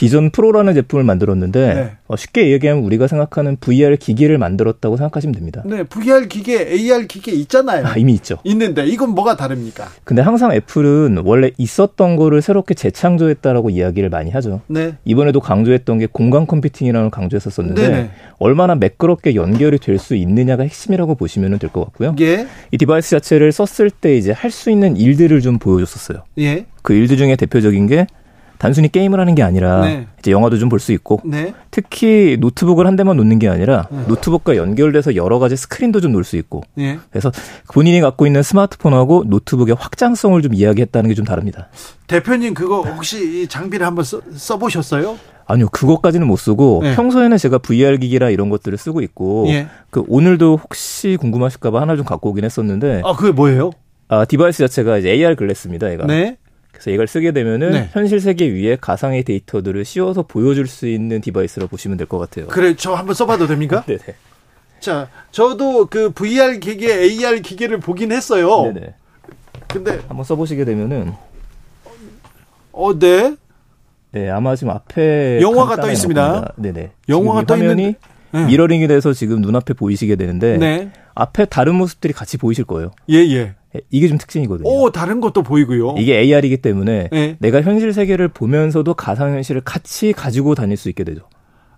비전 프로라는 제품을 만들었는데 네. 어, 쉽게 얘기하면 우리가 생각하는 VR 기기를 만들었다고 생각하시면 됩니다. 네, VR 기계, AR 기계 있잖아요. 아, 이미 있죠. 있는데 이건 뭐가 다릅니까? 근데 항상 애플은 원래 있었던 거를 새롭게 재창조했다라고 이야기를 많이 하죠. 네. 이번에도 강조했던 게 공간 컴퓨팅이라는 걸 강조했었었는데 네네. 얼마나 매끄럽게 연결이 될 수 있느냐가 핵심이라고 보시면 될 것 같고요. 예. 이 device 자체를 썼을 때 이제 할 수 있는 일들을 좀 보여줬었어요. 예. 그 일들 중에 대표적인 게 단순히 게임을 하는 게 아니라 네. 이제 영화도 좀 볼 수 있고 네. 특히 노트북을 한 대만 놓는 게 아니라 네. 노트북과 연결돼서 여러 가지 스크린도 좀 놓을 수 있고 네. 그래서 본인이 갖고 있는 스마트폰하고 노트북의 확장성을 좀 이야기했다는 게 좀 다릅니다. 대표님 그거 혹시 이 장비를 한번 써, 써보셨어요? 아니요, 그것까지는 못 쓰고 네. 평소에는 제가 VR 기기라 이런 것들을 쓰고 있고 예. 그 오늘도 혹시 궁금하실까봐 하나 좀 갖고 오긴 했었는데. 아 그게 뭐예요? 아 device 자체가 이제 AR glass입니다. 얘가. 네. 그래서 이걸 쓰게 되면은 네. 현실 세계 위에 가상의 데이터들을 씌워서 보여줄 수 있는 device로 보시면 될 것 같아요. 그래, 저 한번 써봐도 됩니까? 네네. 자, 저도 그 VR 기계, AR 기계를 보긴 했어요. 네네. 근데 한번 써보시게 되면은 어, 네. 네, 아마 지금 앞에 영화가 떠 있습니다. 네네. 영화가 떠 있는 네. mirroring이 돼서 지금 눈앞에 보이시게 되는데 네. 앞에 다른 모습들이 같이 보이실 거예요. 예, 예. 이게 좀 특징이거든요. 오, 다른 것도 보이고요. 이게 AR이기 때문에 네. 내가 현실 세계를 보면서도 가상 현실을 같이 가지고 다닐 수 있게 되죠.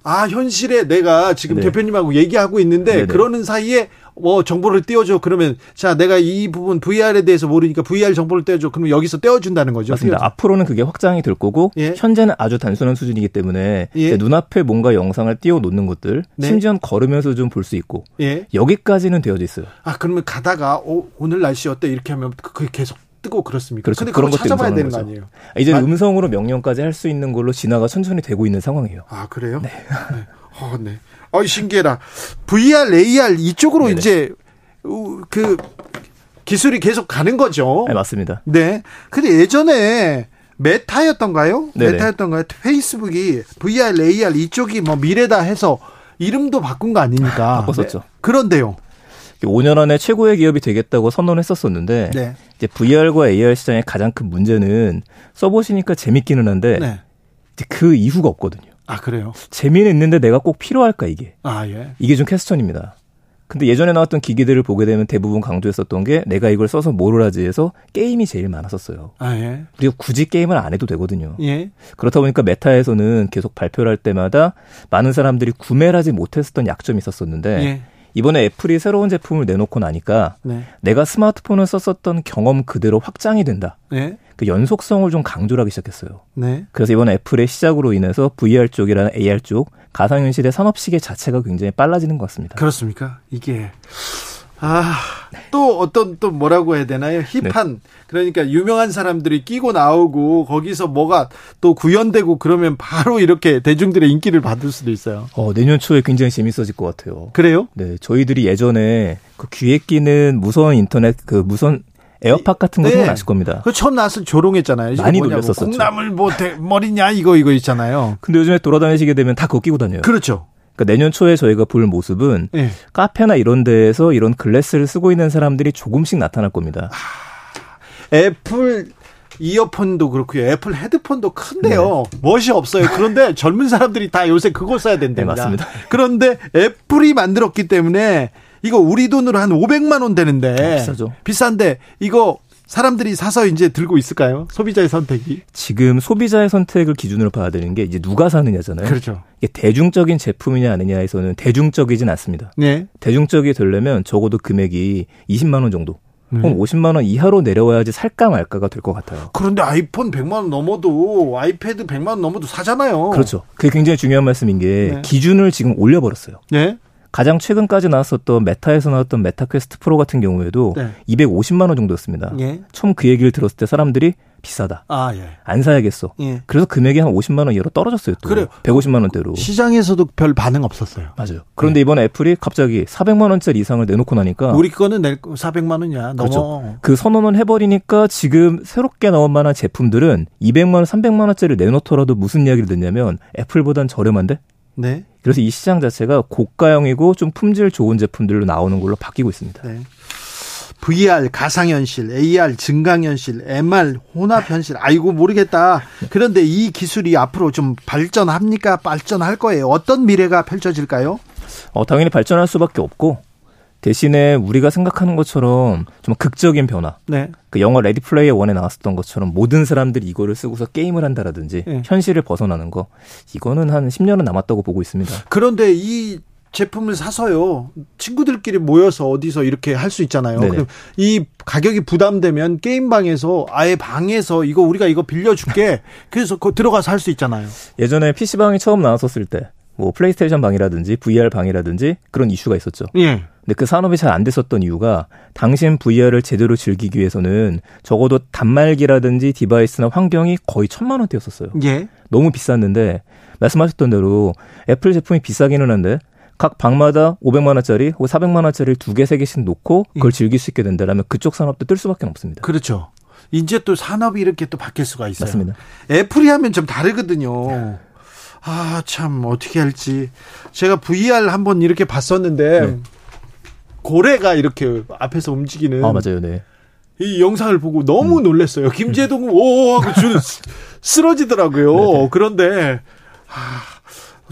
아, 현실에 내가 지금 네. 대표님하고 얘기하고 있는데 네네. 그러는 사이에 뭐 정보를 띄워줘 그러면 자 내가 이 부분 VR에 대해서 모르니까 VR 정보를 떼어줘 그러면 여기서 떼어준다는 거죠. 맞습니다. 띄워줘. 앞으로는 그게 확장이 될 거고 예. 현재는 아주 단순한 수준이기 때문에 예. 눈앞에 뭔가 영상을 띄워 놓는 것들 네. 심지어 걸으면서 좀 볼 수 있고 예. 여기까지는 되어져 있어요. 아 그러면 가다가 오, 오늘 날씨 어때 이렇게 하면 그게 계속 뜨고 그렇습니까? 그렇죠. 근데 그런 거 찾아봐야 되는 거죠. 거 아니에요? 이제 아, 음성으로 명령까지 할 수 있는 걸로 진화가 천천히 되고 있는 상황이에요. 아 그래요? 네. 네. 어, 네. 어, 신기해라. VR, AR 이쪽으로 네네. 이제 그 기술이 계속 가는 거죠. 네, 맞습니다. 네. 근데 예전에 메타였던가요? 네네. 메타였던가요? 페이스북이 VR, AR 이쪽이 뭐 미래다 해서 이름도 바꾼 거 아닙니까? 바꿨었죠. 네. 그런데요. 5년 안에 최고의 기업이 되겠다고 선언했었었는데 네. 이제 VR과 AR 시장의 가장 큰 문제는 써보시니까 재밌기는 한데 네. 그 이후가 없거든요. 아 그래요? 재미는 있는데 내가 꼭 필요할까 이게? 아 예. 이게 좀 question입니다. 근데 예전에 나왔던 기기들을 보게 되면 대부분 강조했었던 게 내가 이걸 써서 뭐를 하지 해서 게임이 제일 많았었어요. 아, 예. 그리고 굳이 게임을 안 해도 되거든요. 예. 그렇다 보니까 메타에서는 계속 발표를 할 때마다 많은 사람들이 구매를 하지 못했었던 약점이 있었었는데 예. 이번에 애플이 새로운 제품을 내놓고 나니까 네. 내가 스마트폰을 썼었던 경험 그대로 확장이 된다. 네. 그 연속성을 좀 강조를 하기 시작했어요. 네. 그래서 이번 애플의 시작으로 인해서 VR 쪽이라는 AR 쪽 가상현실의 산업 시계 자체가 굉장히 빨라지는 것 같습니다. 그렇습니까? 이게 아, 또 어떤 또 뭐라고 해야 되나요? 힙한 네. 그러니까 유명한 사람들이 끼고 나오고 거기서 뭐가 또 구현되고 그러면 바로 이렇게 대중들의 인기를 받을 수도 있어요. 어, 내년 초에 굉장히 재밌어질 것 같아요. 그래요? 네, 저희들이 예전에 그 귀에 끼는 무선 인터넷 그 무선 에어팟 같은 거 네. 생각나실 겁니다. 그 처음 나왔을 조롱했잖아요. 많이 놀렸었죠. 콩나물 뭐 대, 머리냐 이거 이거 있잖아요. 근데 요즘에 돌아다니시게 되면 다 그거 끼고 다녀요. 그렇죠. 그러니까 내년 초에 저희가 볼 모습은 네. 카페나 이런 데에서 이런 글래스를 쓰고 있는 사람들이 조금씩 나타날 겁니다. 하, 애플 이어폰도 그렇고요. 애플 헤드폰도 큰데요. 네. 멋이 없어요. 그런데 젊은 사람들이 다 요새 그거 써야 된답니다. 네, 맞습니다. 그런데 애플이 만들었기 때문에 이거 우리 돈으로 한 500만 원 되는데 비싸죠. 비싼데 이거 사람들이 사서 이제 들고 있을까요? 소비자의 선택이? 지금 소비자의 선택을 기준으로 봐야 되는 게 이제 누가 사느냐잖아요. 그렇죠. 이게 대중적인 제품이냐 아니냐에서는 대중적이진 않습니다. 네. 대중적이 되려면 적어도 금액이 20만 원 정도. 네. 혹은 50만 원 이하로 내려와야지 살까 말까가 될 것 같아요. 그런데 아이폰 100만 원 넘어도 아이패드 100만 원 넘어도 사잖아요. 그렇죠. 그게 굉장히 중요한 말씀인 게 네. 기준을 지금 올려버렸어요. 네. 가장 최근까지 나왔었던 메타에서 나왔던 메타 퀘스트 프로 같은 경우에도 네. 250만 원 정도였습니다. 예. 처음 그 얘기를 들었을 때 사람들이 비싸다. 아, 예. 안 사야겠어. 예. 그래서 금액이 한 50만 원 이하로 떨어졌어요. 또. 그래요. 150만 원대로. 시장에서도 별 반응 없었어요. 맞아요. 그런데 네. 이번에 애플이 갑자기 400만 원짜리 이상을 내놓고 나니까 우리 거는 낼 400만 원이야. 그렇죠. 그 선언을 해버리니까 지금 새롭게 나온 만한 제품들은 200만 원, 300만 원짜리 내놓더라도 무슨 이야기를 듣냐면 애플보단 저렴한데? 네. 그래서 이 시장 자체가 고가형이고 좀 품질 좋은 제품들로 나오는 걸로 바뀌고 있습니다. 네. VR 가상현실, AR 증강현실, MR 혼합현실. 아이고 모르겠다. 그런데 이 기술이 앞으로 좀 발전합니까? 발전할 거예요. 어떤 미래가 펼쳐질까요? 어, 당연히 발전할 수밖에 없고 대신에 우리가 생각하는 것처럼 좀 극적인 변화. 네. 그 영화 레디 플레이어 원에 나왔었던 것처럼 모든 사람들이 이거를 쓰고서 게임을 한다라든지 네. 현실을 벗어나는 거 이거는 한 10년은 남았다고 보고 있습니다. 그런데 이 제품을 사서요. 친구들끼리 모여서 어디서 이렇게 할 수 있잖아요. 그럼 이 가격이 부담되면 게임 방에서 아예 방에서 이거 우리가 이거 빌려줄게. 그래서 들어가서 할 수 있잖아요. 예전에 PC방이 처음 나왔었을 때 뭐 플레이스테이션 방이라든지 VR 방이라든지 그런 이슈가 있었죠. 예. 근데 그 산업이 잘 안 됐었던 이유가 당시 VR을 제대로 즐기기 위해서는 적어도 단말기라든지 device나 환경이 거의 천만 원대였었어요. 예. 너무 비쌌는데 말씀하셨던 대로 애플 제품이 비싸기는 한데 각 방마다 500만 원짜리 혹은 400만 원짜리 두 개, 세 개씩 놓고 그걸 예. 즐길 수 있게 된다면 그쪽 산업도 뜰 수밖에 없습니다. 그렇죠. 이제 또 산업이 이렇게 또 바뀔 수가 있어요. 맞습니다. 애플이 하면 좀 다르거든요. 아, 참, 어떻게 할지. 제가 VR 한번 이렇게 봤었는데, 네. 고래가 이렇게 앞에서 움직이는. 아, 맞아요, 네. 이 영상을 보고 너무 음. 놀랐어요. 김재동은 오 하고 줄 쓰러지더라고요. 네네. 네. 그런데 아,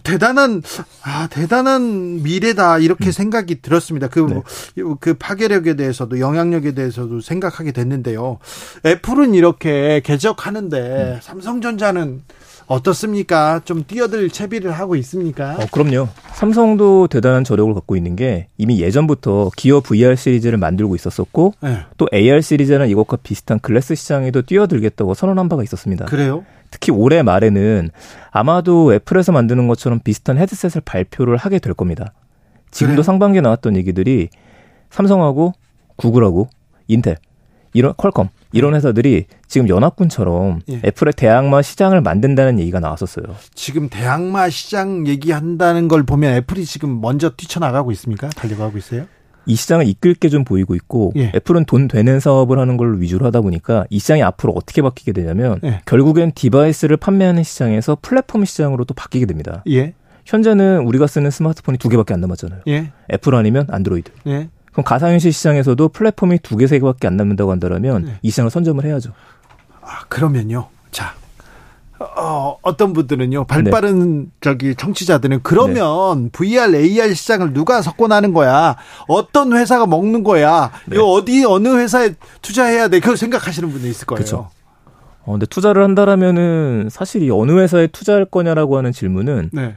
대단한 아 대단한 미래다 이렇게 음. 생각이 들었습니다. 그그 네. 그 파괴력에 대해서도 영향력에 대해서도 생각하게 됐는데요. 애플은 이렇게 개척하는데 음. 삼성전자는 어떻습니까? 좀 뛰어들 채비를 하고 있습니까? 어, 그럼요. 삼성도 대단한 저력을 갖고 있는 게 이미 예전부터 기어 VR 시리즈를 만들고 있었었고 네. 또 AR 시리즈는 이것과 비슷한 글래스 시장에도 뛰어들겠다고 선언한 바가 있었습니다. 그래요? 특히 올해 말에는 아마도 애플에서 만드는 것처럼 비슷한 헤드셋을 발표를 하게 될 겁니다. 지금도 그래? 상반기에 나왔던 얘기들이 삼성하고 구글하고 인텔 이런 퀄컴 이런 회사들이 지금 연합군처럼 예. 애플의 대항마 시장을 만든다는 얘기가 나왔었어요. 지금 대항마 시장 얘기한다는 걸 보면 애플이 지금 먼저 뛰쳐나가고 있습니까? 달려가고 있어요? 이 시장을 이끌 게 좀 보이고 있고 예. 애플은 돈 되는 사업을 하는 걸 위주로 하다 보니까 이 시장이 앞으로 어떻게 바뀌게 되냐면 예. 결국엔 디바이스를 판매하는 시장에서 플랫폼 시장으로 또 바뀌게 됩니다. 예. 현재는 우리가 쓰는 스마트폰이 두 개밖에 안 남았잖아요. 예. 애플 아니면 안드로이드. 예. 그럼 가상현실 시장에서도 플랫폼이 두 개, 세 개밖에 안 남는다고 한다면 네. 이 시장을 선점을 해야죠. 아, 그러면요. 자, 어, 어떤 분들은요, 발 빠른 네. 저기 청취자들은 그러면 네. VR, AR 시장을 누가 석권하는 거야? 어떤 회사가 먹는 거야? 네. 이거 어디 어느 회사에 투자해야 돼? 그걸 생각하시는 분도 있을 거예요. 그렇죠. 어, 근데 투자를 한다라면은 사실 이 어느 회사에 투자할 거냐라고 하는 질문은 네.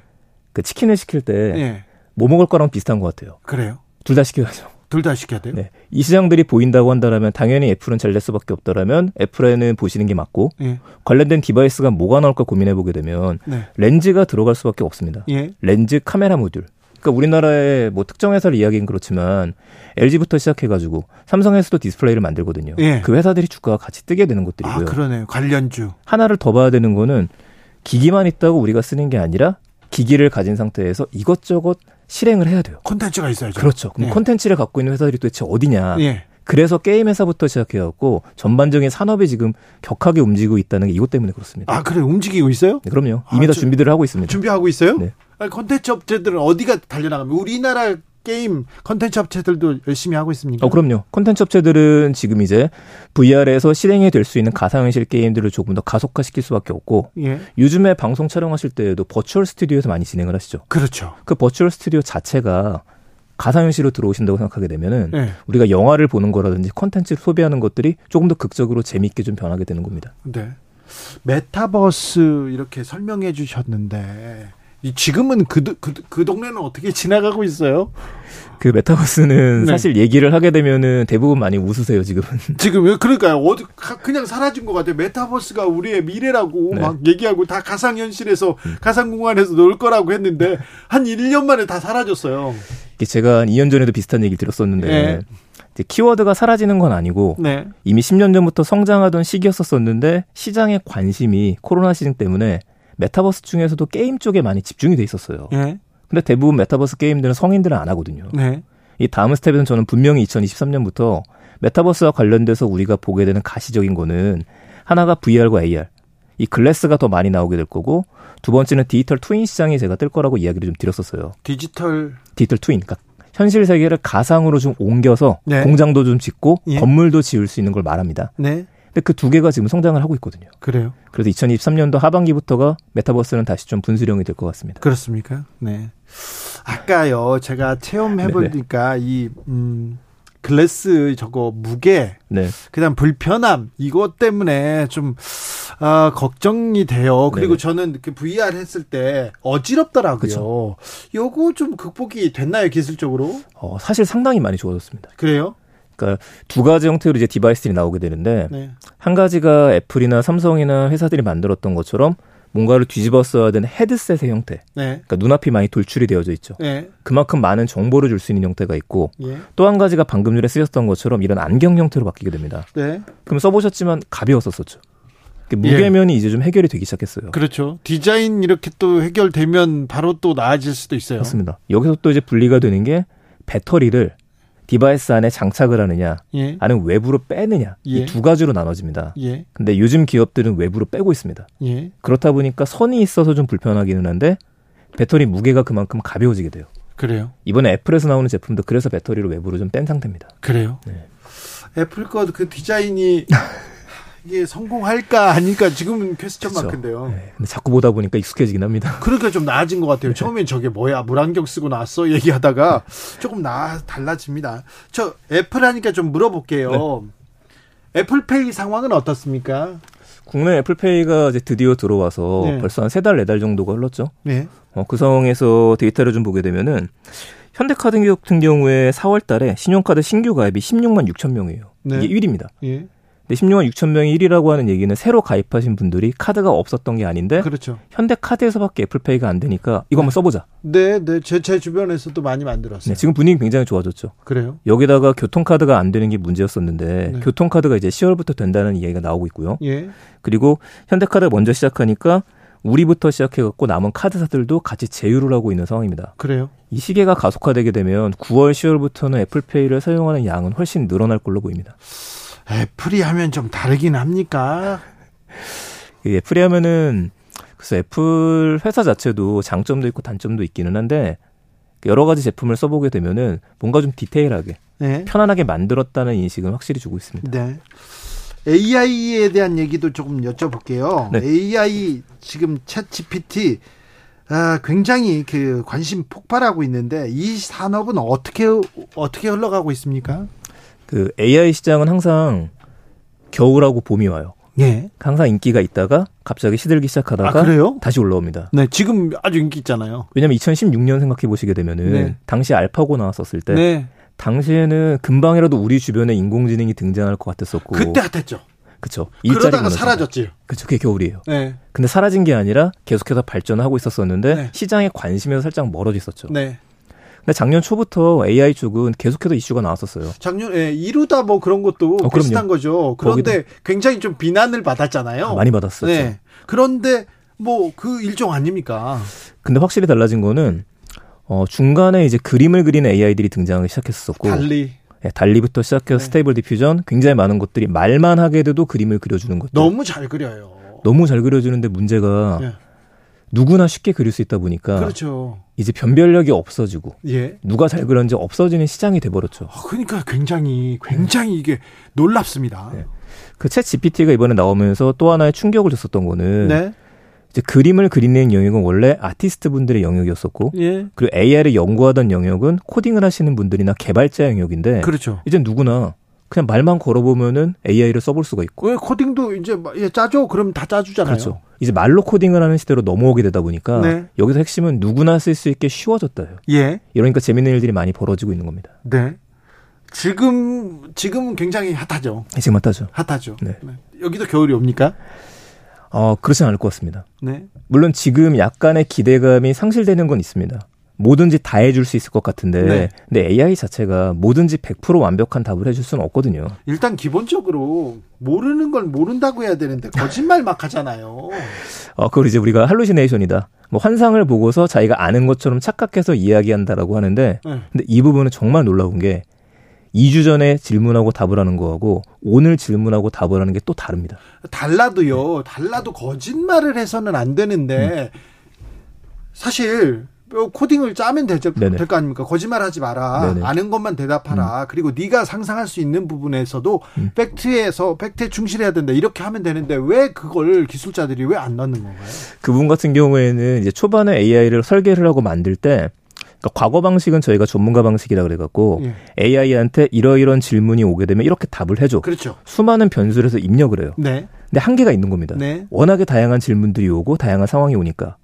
그 치킨을 시킬 때 뭐 네. 먹을 거랑 비슷한 것 같아요. 그래요? 둘 다 시켜야죠. 둘 다 시켜야 돼요? 네. 이 시장들이 보인다고 한다면 당연히 애플은 잘될 수밖에 없다라면 애플에는 보시는 게 맞고 예. 관련된 디바이스가 뭐가 나올까 고민해 보게 되면 네. 렌즈가 들어갈 수밖에 없습니다. 예. 렌즈 카메라 모듈. 그러니까 우리나라의 뭐 특정 회사를 이야기는 그렇지만 LG부터 시작해가지고 삼성에서도 디스플레이를 만들거든요. 예. 그 회사들이 주가가 같이 뜨게 되는 것들이고요. 아, 그러네요. 관련주. 하나를 더 봐야 되는 거는 기기만 있다고 우리가 쓰는 게 아니라 기기를 가진 상태에서 이것저것 실행을 해야 돼요. 콘텐츠가 있어야죠. 그렇죠. 그럼 예. 콘텐츠를 갖고 있는 회사들이 도대체 어디냐. 예. 그래서 게임 회사부터 시작해갖고 전반적인 산업이 지금 격하게 움직이고 있다는 게 이것 때문에 그렇습니다. 아, 그래 움직이고 있어요? 네, 그럼요. 이미 아, 다 준비들을 하고 있습니다. 준비하고 있어요? 네. 콘텐츠 업체들은 어디가 달려나가면 우리나라 게임 컨텐츠 업체들도 열심히 하고 있습니까? 어, 그럼요. 컨텐츠 업체들은 지금 이제 VR에서 실행이 될 수 있는 가상현실 게임들을 조금 더 가속화시킬 수밖에 없고 예. 요즘에 방송 촬영하실 때에도 virtual 스튜디오에서 많이 진행을 하시죠. 그렇죠. 그 virtual 스튜디오 자체가 가상현실로 들어오신다고 생각하게 되면은 네. 우리가 영화를 보는 거라든지 컨텐츠를 소비하는 것들이 조금 더 극적으로 재미있게 좀 변하게 되는 겁니다. 네. 메타버스 이렇게 설명해 주셨는데 지금은 그, 그, 그 동네는 어떻게 지나가고 있어요? 그 메타버스는 네. 사실 얘기를 하게 되면은 대부분 많이 웃으세요, 지금은. 지금, 그러니까요. 어디, 그냥 사라진 것 같아요. 메타버스가 우리의 미래라고 네. 막 얘기하고 다 가상현실에서, 음. 가상공간에서 놀 거라고 했는데, 한 1년 만에 다 사라졌어요. 제가 2년 전에도 비슷한 얘기 들었었는데 네. 키워드가 사라지는 건 아니고 네. 이미 10년 전부터 성장하던 시기였었었는데 시장의 관심이 코로나 시즌 때문에 메타버스 중에서도 게임 쪽에 많이 집중이 돼 있었어요. 네. 근데 대부분 메타버스 게임들은 성인들은 안 하거든요. 네. 이 다음 스텝에는 저는 분명히 2023년부터 메타버스와 관련돼서 우리가 보게 되는 가시적인 거는 하나가 VR과 AR, 이 glass가 더 많이 나오게 될 거고 두 번째는 디지털 twin 시장이 제가 뜰 거라고 이야기를 좀 드렸었어요. 디지털 디지털 twin, 그러니까 현실 세계를 가상으로 좀 옮겨서 네. 공장도 좀 짓고 예. 건물도 지을 수 있는 걸 말합니다. 네. 근데 그 두 개가 지금 성장을 하고 있거든요. 그래요? 그래서 2023년도 하반기부터가 메타버스는 다시 좀 분수령이 될 것 같습니다. 그렇습니까? 네. 아까요, 제가 체험해 보니까 이 음, 글래스 저거 무게, 네. 그다음 불편함 이것 때문에 좀 아, 걱정이 돼요. 그리고 네 저는 그 VR 했을 때 어지럽더라고요. 그쵸. 요거 좀 극복이 됐나요 기술적으로? 어, 사실 상당히 많이 좋아졌습니다. 그래요? 그러니까 두 가지 형태로 이제 디바이스들이 나오게 되는데 네. 한 가지가 애플이나 삼성이나 회사들이 만들었던 것처럼 뭔가를 뒤집어 써야 되는 헤드셋의 형태. 네. 그러니까 눈앞이 많이 돌출이 되어져 있죠. 네. 그만큼 많은 정보를 줄 수 있는 형태가 있고 예. 또 한 가지가 방금 전에 쓰셨던 것처럼 이런 안경 형태로 바뀌게 됩니다. 네. 그럼 써보셨지만 가벼웠었었죠. 무게 면이 예. 이제 좀 해결이 되기 시작했어요. 그렇죠. 디자인 이렇게 또 해결되면 바로 또 나아질 수도 있어요. 맞습니다. 여기서 또 이제 분리가 되는 게 배터리를 디바이스 안에 장착을 하느냐, 예. 아니면 외부로 빼느냐 예. 이 두 가지로 나눠집니다. 예. 근데 요즘 기업들은 외부로 빼고 있습니다. 예. 그렇다 보니까 선이 있어서 좀 불편하기는 한데 배터리 무게가 그만큼 가벼워지게 돼요. 그래요? 이번에 애플에서 나오는 제품도 그래서 배터리를 외부로 좀 뺀 상태입니다. 그래요? 네. 애플 거 그 디자인이 이게 성공할까 아닐까 지금은 question mark인데요. 네, 근데 자꾸 보다 보니까 익숙해지긴 합니다. 그러니까 좀 나아진 것 같아요. 네. 처음엔 저게 뭐야 물안경 쓰고 나왔어 얘기하다가 조금 나 달라집니다. 저 애플 하니까 좀 물어볼게요. 네. 애플페이 상황은 어떻습니까? 국내 애플페이가 이제 드디어 들어와서 네. 벌써 한 세 달, 네 달 정도가 흘렀죠. 네. 어, 그 상황에서 데이터를 좀 보게 되면은 현대카드 같은 경우에 4월 달에 신용카드 신규 가입이 16만 6천 명이에요. 이게 1위입니다. 예. 근데 16만 6천 명이 1위라고 하는 얘기는 새로 가입하신 분들이 카드가 없었던 게 아닌데 그렇죠. 현대 카드에서밖에 애플페이가 안 되니까 이거 한번 써보자. 네, 네, 제, 제 주변에서도 많이 만들었어요. 네, 지금 분위기 굉장히 좋아졌죠. 그래요? 여기다가 교통카드가 안 되는 게 문제였었는데 네. 교통카드가 이제 10월부터 된다는 이야기가 나오고 있고요. 예. 그리고 현대카드 먼저 시작하니까 우리부터 시작해갖고 남은 카드사들도 같이 제휴를 하고 있는 상황입니다. 그래요? 이 시계가 가속화되게 되면 9월, 10월부터는 애플페이를 사용하는 양은 훨씬 늘어날 걸로 보입니다. 애플이 하면 좀 다르긴 합니까? 애플이 하면은 그래서 애플 회사 자체도 장점도 있고 단점도 있기는 한데 여러 가지 제품을 써보게 되면은 뭔가 좀 디테일하게 네. 편안하게 만들었다는 인식은 확실히 주고 있습니다. 네. AI에 대한 얘기도 조금 여쭤볼게요. 네. AI 지금 챗 GPT 아, 굉장히 그 관심 폭발하고 있는데 이 산업은 어떻게 어떻게 흘러가고 있습니까? 그 AI 시장은 항상 겨울하고 봄이 와요. 예. 항상 인기가 있다가 갑자기 시들기 시작하다가 아, 다시 올라옵니다. 네, 지금 아주 인기 있잖아요. 왜냐면 2016년 생각해 보시게 되면은 네. 당시 알파고 나왔었을 때 네. 당시에는 금방이라도 우리 주변에 인공지능이 등장할 것 같았었고 그때 핫했죠. 그쵸. 그러다가 사라졌지. 그쵸. 그게 겨울이에요. 네. 근데 사라진 게 아니라 계속해서 발전하고 있었었는데 네. 시장의 관심에서 살짝 멀어져 있었죠. 네. 근데 작년 초부터 AI 쪽은 계속해서 이슈가 나왔었어요. 작년 에 예, 이루다 뭐 그런 것도 어, 비슷한 거죠. 그런데 굉장히 좀 비난을 받았잖아요. 아, 많이 받았었죠. 네. 그런데 뭐 그 일종 아닙니까? 근데 확실히 달라진 거는 어, 중간에 이제 그림을 그리는 AI들이 등장하기 시작했었고 DALL-E 네, DALL-E부터 시작해서 네. Stable Diffusion 굉장히 많은 것들이 말만 하게 돼도 그림을 그려주는 것들 너무 잘 그려요. 너무 잘 그려주는데 문제가 네. 누구나 쉽게 그릴 수 있다 보니까 그렇죠. 이제 변별력이 없어지고 예. 누가 잘 그렸는지 없어지는 시장이 돼버렸죠. 아, 그러니까 굉장히 굉장히 이게 놀랍습니다. 네. 그 ChatGPT가 이번에 나오면서 또 하나의 충격을 줬었던 거는 네. 이제 그림을 그리는 영역은 원래 아티스트 분들의 영역이었었고 예. 그리고 AI를 연구하던 영역은 코딩을 하시는 분들이나 개발자 영역인데 그렇죠. 이제 누구나 그냥 말만 걸어보면은 AI를 써볼 수가 있고. 왜 코딩도 이제 예, 짜줘? 그럼 다 짜주잖아요. 그렇죠. 이제 말로 코딩을 하는 시대로 넘어오게 되다 보니까 네. 여기서 핵심은 누구나 쓸 수 있게 쉬워졌다요. 예. 이러니까 재밌는 일들이 많이 벌어지고 있는 겁니다. 네. 지금 지금 굉장히 핫하죠. 네, 지금 핫하죠. 핫하죠. 네. 네. 여기도 겨울이 옵니까? 어, 그렇진 않을 것 같습니다. 네. 물론 지금 약간의 기대감이 상실되는 건 있습니다. 뭐든지 다 해줄 수 있을 것 같은데 네. 근데 AI 자체가 뭐든지 100% 완벽한 답을 해줄 수는 없거든요. 일단 기본적으로 모르는 걸 모른다고 해야 되는데 거짓말 막 하잖아요. 어, 그걸 이제 우리가 할루시네이션이다. 뭐 환상을 보고서 자기가 아는 것처럼 착각해서 이야기한다라고 하는데 네. 근데 이 부분은 정말 놀라운 게 2주 전에 질문하고 답을 하는 거하고 오늘 질문하고 답을 하는 게 또 다릅니다. 달라도요. 네. 달라도 거짓말을 해서는 안 되는데 음. 사실 코딩을 짜면 될거 될 아닙니까? 거짓말하지 마라. 네네. 아는 것만 대답하라. 음. 그리고 네가 상상할 수 있는 부분에서도 음. 팩트에서 팩트에 충실해야 된다. 이렇게 하면 되는데 왜 그걸 기술자들이 왜 안 넣는 건가요? 그분 같은 경우에는 이제 초반에 AI를 설계를 하고 만들 때 그러니까 과거 방식은 저희가 전문가 방식이라 그래갖고 예. AI한테 이러이런 질문이 오게 되면 이렇게 답을 해줘. 그렇죠. 수많은 변수를 해서 입력을 해요. 네. 근데 한계가 있는 겁니다. 네. 워낙에 다양한 질문들이 오고 다양한 상황이 오니까.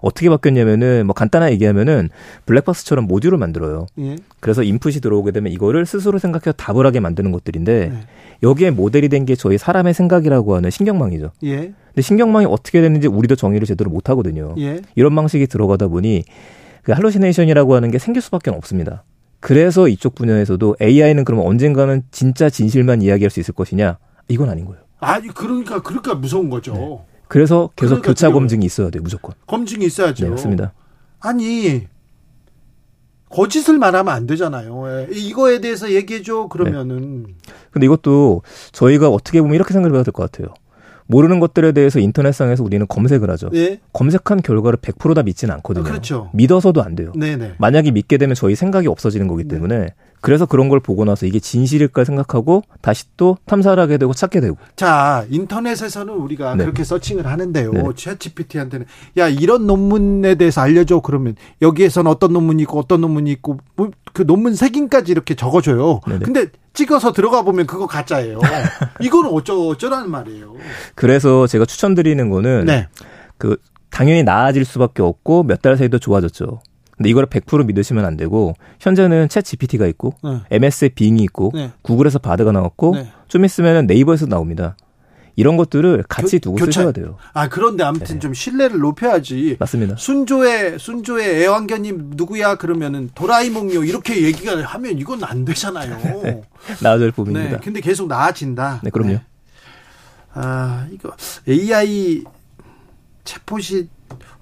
어떻게 바뀌었냐면은 뭐 간단하게 얘기하면은 블랙박스처럼 모듈을 만들어요. 예. 그래서 인풋이 들어오게 되면 이거를 스스로 생각해서 답을 하게 만드는 것들인데 예. 여기에 모델이 된 게 저희 사람의 생각이라고 하는 신경망이죠. 예. 근데 신경망이 어떻게 되는지 우리도 정의를 제대로 못 하거든요. 예. 이런 방식이 들어가다 보니 그 할로시네이션이라고 하는 게 생길 수밖에 없습니다. 그래서 이쪽 분야에서도 AI는 그러면 언젠가는 진짜 진실만 이야기할 수 있을 것이냐? 이건 아닌 거예요. 아니 그러니까 그러니까 무서운 거죠. 네. 그래서 계속 그러니까 교차 검증이 있어야 돼요, 무조건. 검증이 있어야죠. 네, 맞습니다. 아니 거짓을 말하면 안 되잖아요. 예, 이거에 대해서 얘기해줘 그러면은. 네. 근데 이것도 저희가 어떻게 보면 이렇게 생각을 해야 될 것 같아요. 모르는 것들에 대해서 인터넷상에서 우리는 검색을 하죠. 예? 검색한 결과를 100%다 믿지는 않거든요. 아, 그렇죠. 믿어서도 안 돼요. 네네. 만약에 믿게 되면 저희 생각이 없어지는 거기 네. 때문에 네. 그래서 그런 걸 보고 나서 이게 진실일까 생각하고 다시 또 탐사를 하게 되고 찾게 되고. 자, 인터넷에서는 우리가 네. 그렇게 서칭을 하는데요. 네. 챗 GPT한테는 야, 이런 논문에 대해서 알려줘. 그러면 여기에서는 어떤 논문이 있고 어떤 논문이 있고 뭐 그 논문 색인까지 이렇게 적어줘요. 네네. 근데 찍어서 들어가 보면 그거 가짜예요. 이거는 어쩌, 어쩌라는 말이에요. 그래서 제가 추천드리는 거는 네. 그 당연히 나아질 수밖에 없고 몇 달 사이도 좋아졌죠. 근데 이거를 100% 믿으시면 안 되고 현재는 챗 GPT가 있고 네. MS의 빙이 있고 네. 구글에서 바드가 나왔고 네. 좀 있으면 네이버에서 나옵니다. 이런 것들을 같이 교, 두고 교차. 쓰셔야 돼요. 아 그런데 아무튼 네. 좀 신뢰를 높여야지. 맞습니다. 순조의 순조의 애완견님 누구야 그러면은 도라이몽요 이렇게 얘기가 하면 이건 안 되잖아요. 네. 나아질 부분입니다. 네. 근데 계속 나아진다. 네, 그럼요. 네. 아 이거 AI 챗봇이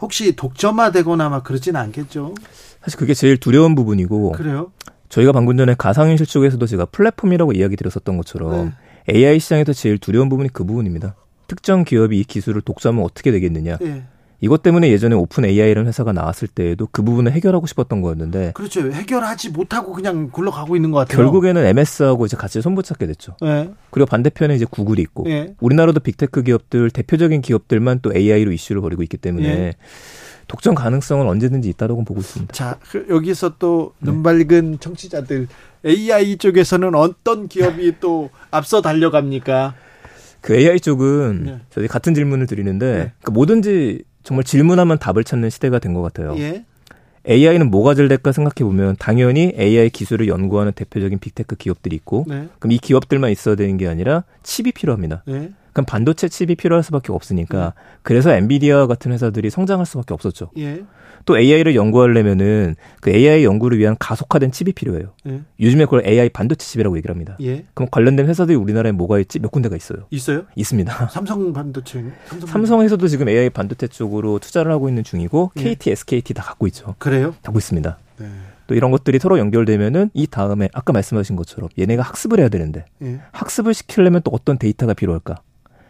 혹시 독점화되거나 막 그러지는 않겠죠? 사실 그게 제일 두려운 부분이고. 그래요? 저희가 방금 전에 가상현실 쪽에서도 제가 플랫폼이라고 이야기 드렸었던 것처럼 네. AI 시장에서 제일 두려운 부분이 그 부분입니다. 특정 기업이 이 기술을 독점하면 어떻게 되겠느냐. 네. 이것 때문에 예전에 OpenAI라는 회사가 나왔을 때에도 그 부분을 해결하고 싶었던 거였는데 그렇죠. 해결하지 못하고 그냥 굴러가고 있는 것 같아요. 결국에는 MS하고 이제 같이 손붙잡게 됐죠. 네. 그리고 반대편에 이제 구글이 있고 네. 우리나라도 빅테크 기업들 대표적인 기업들만 또 AI로 이슈를 벌이고 있기 때문에 네. 독점 가능성은 언제든지 있다고 보고 있습니다. 자, 그 여기서 또 네. 눈밝은 청취자들 AI 쪽에서는 어떤 기업이 또 앞서 달려갑니까? 그 AI 쪽은 네. 저희 같은 질문을 드리는데 그 뭐든지 정말 질문하면 답을 찾는 시대가 된 것 같아요. 예. AI는 뭐가 잘 될까 생각해 보면 당연히 AI 기술을 연구하는 대표적인 빅테크 기업들이 있고 네. 그럼 이 기업들만 있어야 되는 게 아니라 칩이 필요합니다. 네. 그럼 반도체 칩이 필요할 수밖에 없으니까 네. 그래서 엔비디아 같은 회사들이 성장할 수밖에 없었죠. 예. 또 AI를 연구하려면은 그 AI 연구를 위한 가속화된 칩이 필요해요. 예. 요즘에 그걸 AI 반도체 칩이라고 얘기를 합니다. 예. 그럼 관련된 회사들이 우리나라에 뭐가 있지? 몇 군데가 있어요. 있어요? 있습니다. 삼성 반도체. 삼성 회사도 지금 AI 반도체 쪽으로 투자를 하고 있는 중이고 예. KT, SKT 다 갖고 있죠. 그래요? 갖고 있습니다. 네. 또 이런 것들이 서로 연결되면은 이 다음에 아까 말씀하신 것처럼 얘네가 학습을 해야 되는데 예. 학습을 시키려면 또 어떤 데이터가 필요할까?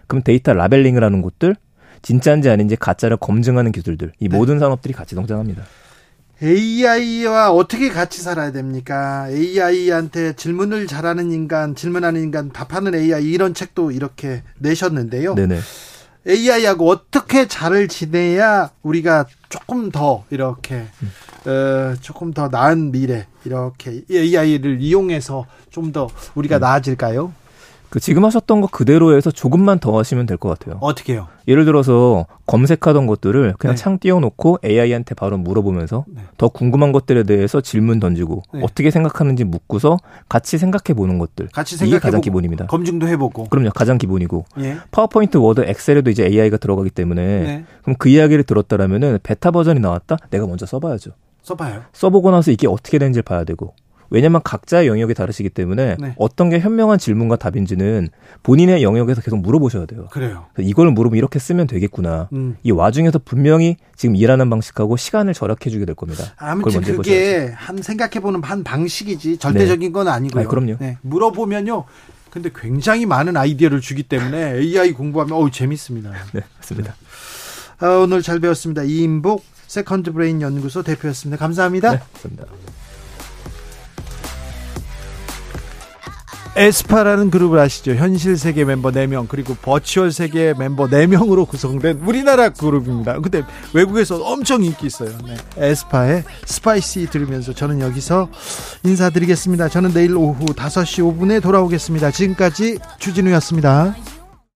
그럼 데이터 라벨링을 하는 곳들 진짜인지 아닌지 가짜를 검증하는 기술들 이 네. 모든 산업들이 같이 성장합니다. AI와 어떻게 같이 살아야 됩니까? AI한테 질문을 잘하는 인간, 질문하는 인간, 답하는 AI 이런 책도 이렇게 내셨는데요. 네네. AI하고 어떻게 잘 지내야 우리가 조금 더 이렇게 음. 어, 조금 더 나은 미래 이렇게 AI를 이용해서 좀 더 우리가 음. 나아질까요? 그 지금 하셨던 거 그대로 해서 조금만 더 하시면 될 것 같아요. 어떻게요? 예를 들어서 검색하던 것들을 그냥 네. 창 띄워놓고 AI한테 바로 물어보면서 네. 더 궁금한 것들에 대해서 질문 던지고 네. 어떻게 생각하는지 묻고서 같이 생각해 보는 것들. 같이 생각해 이게 가장 기본입니다. 검증도 해보고. 그럼요, 가장 기본이고. 예. 파워포인트, 워드, 엑셀에도 이제 AI가 들어가기 때문에 네. 그럼 그 이야기를 들었다라면은 베타 버전이 나왔다. 내가 먼저 써봐야죠. 써봐요. 써보고 나서 이게 어떻게 되는지 봐야 되고 왜냐하면 각자의 영역이 다르시기 때문에 네. 어떤 게 현명한 질문과 답인지는 본인의 영역에서 계속 물어보셔야 돼요. 그래요. 이걸 물으면 이렇게 쓰면 되겠구나. 음. 이 와중에서 분명히 지금 일하는 방식하고 시간을 절약해주게 될 겁니다. 아무튼 그게 한 생각해보는 한 방식이지 절대적인 네. 건 아니고요. 아, 그럼요. 네. 물어보면요. 근데 굉장히 많은 아이디어를 주기 때문에 AI 공부하면 어우 재밌습니다. 네, 맞습니다. 아, 오늘 잘 배웠습니다. 이임복 세컨드 브레인 연구소 대표였습니다. 감사합니다. 네, 감사합니다. 에스파라는 그룹을 아시죠? 현실 세계 멤버 4명 그리고 virtual 세계 멤버 4명으로 구성된 우리나라 그룹입니다. 근데 외국에서 엄청 인기 있어요. 네. 에스파의 Spicy 들으면서 저는 여기서 인사드리겠습니다. 저는 내일 오후 5시 5분에 돌아오겠습니다. 지금까지 주진우였습니다.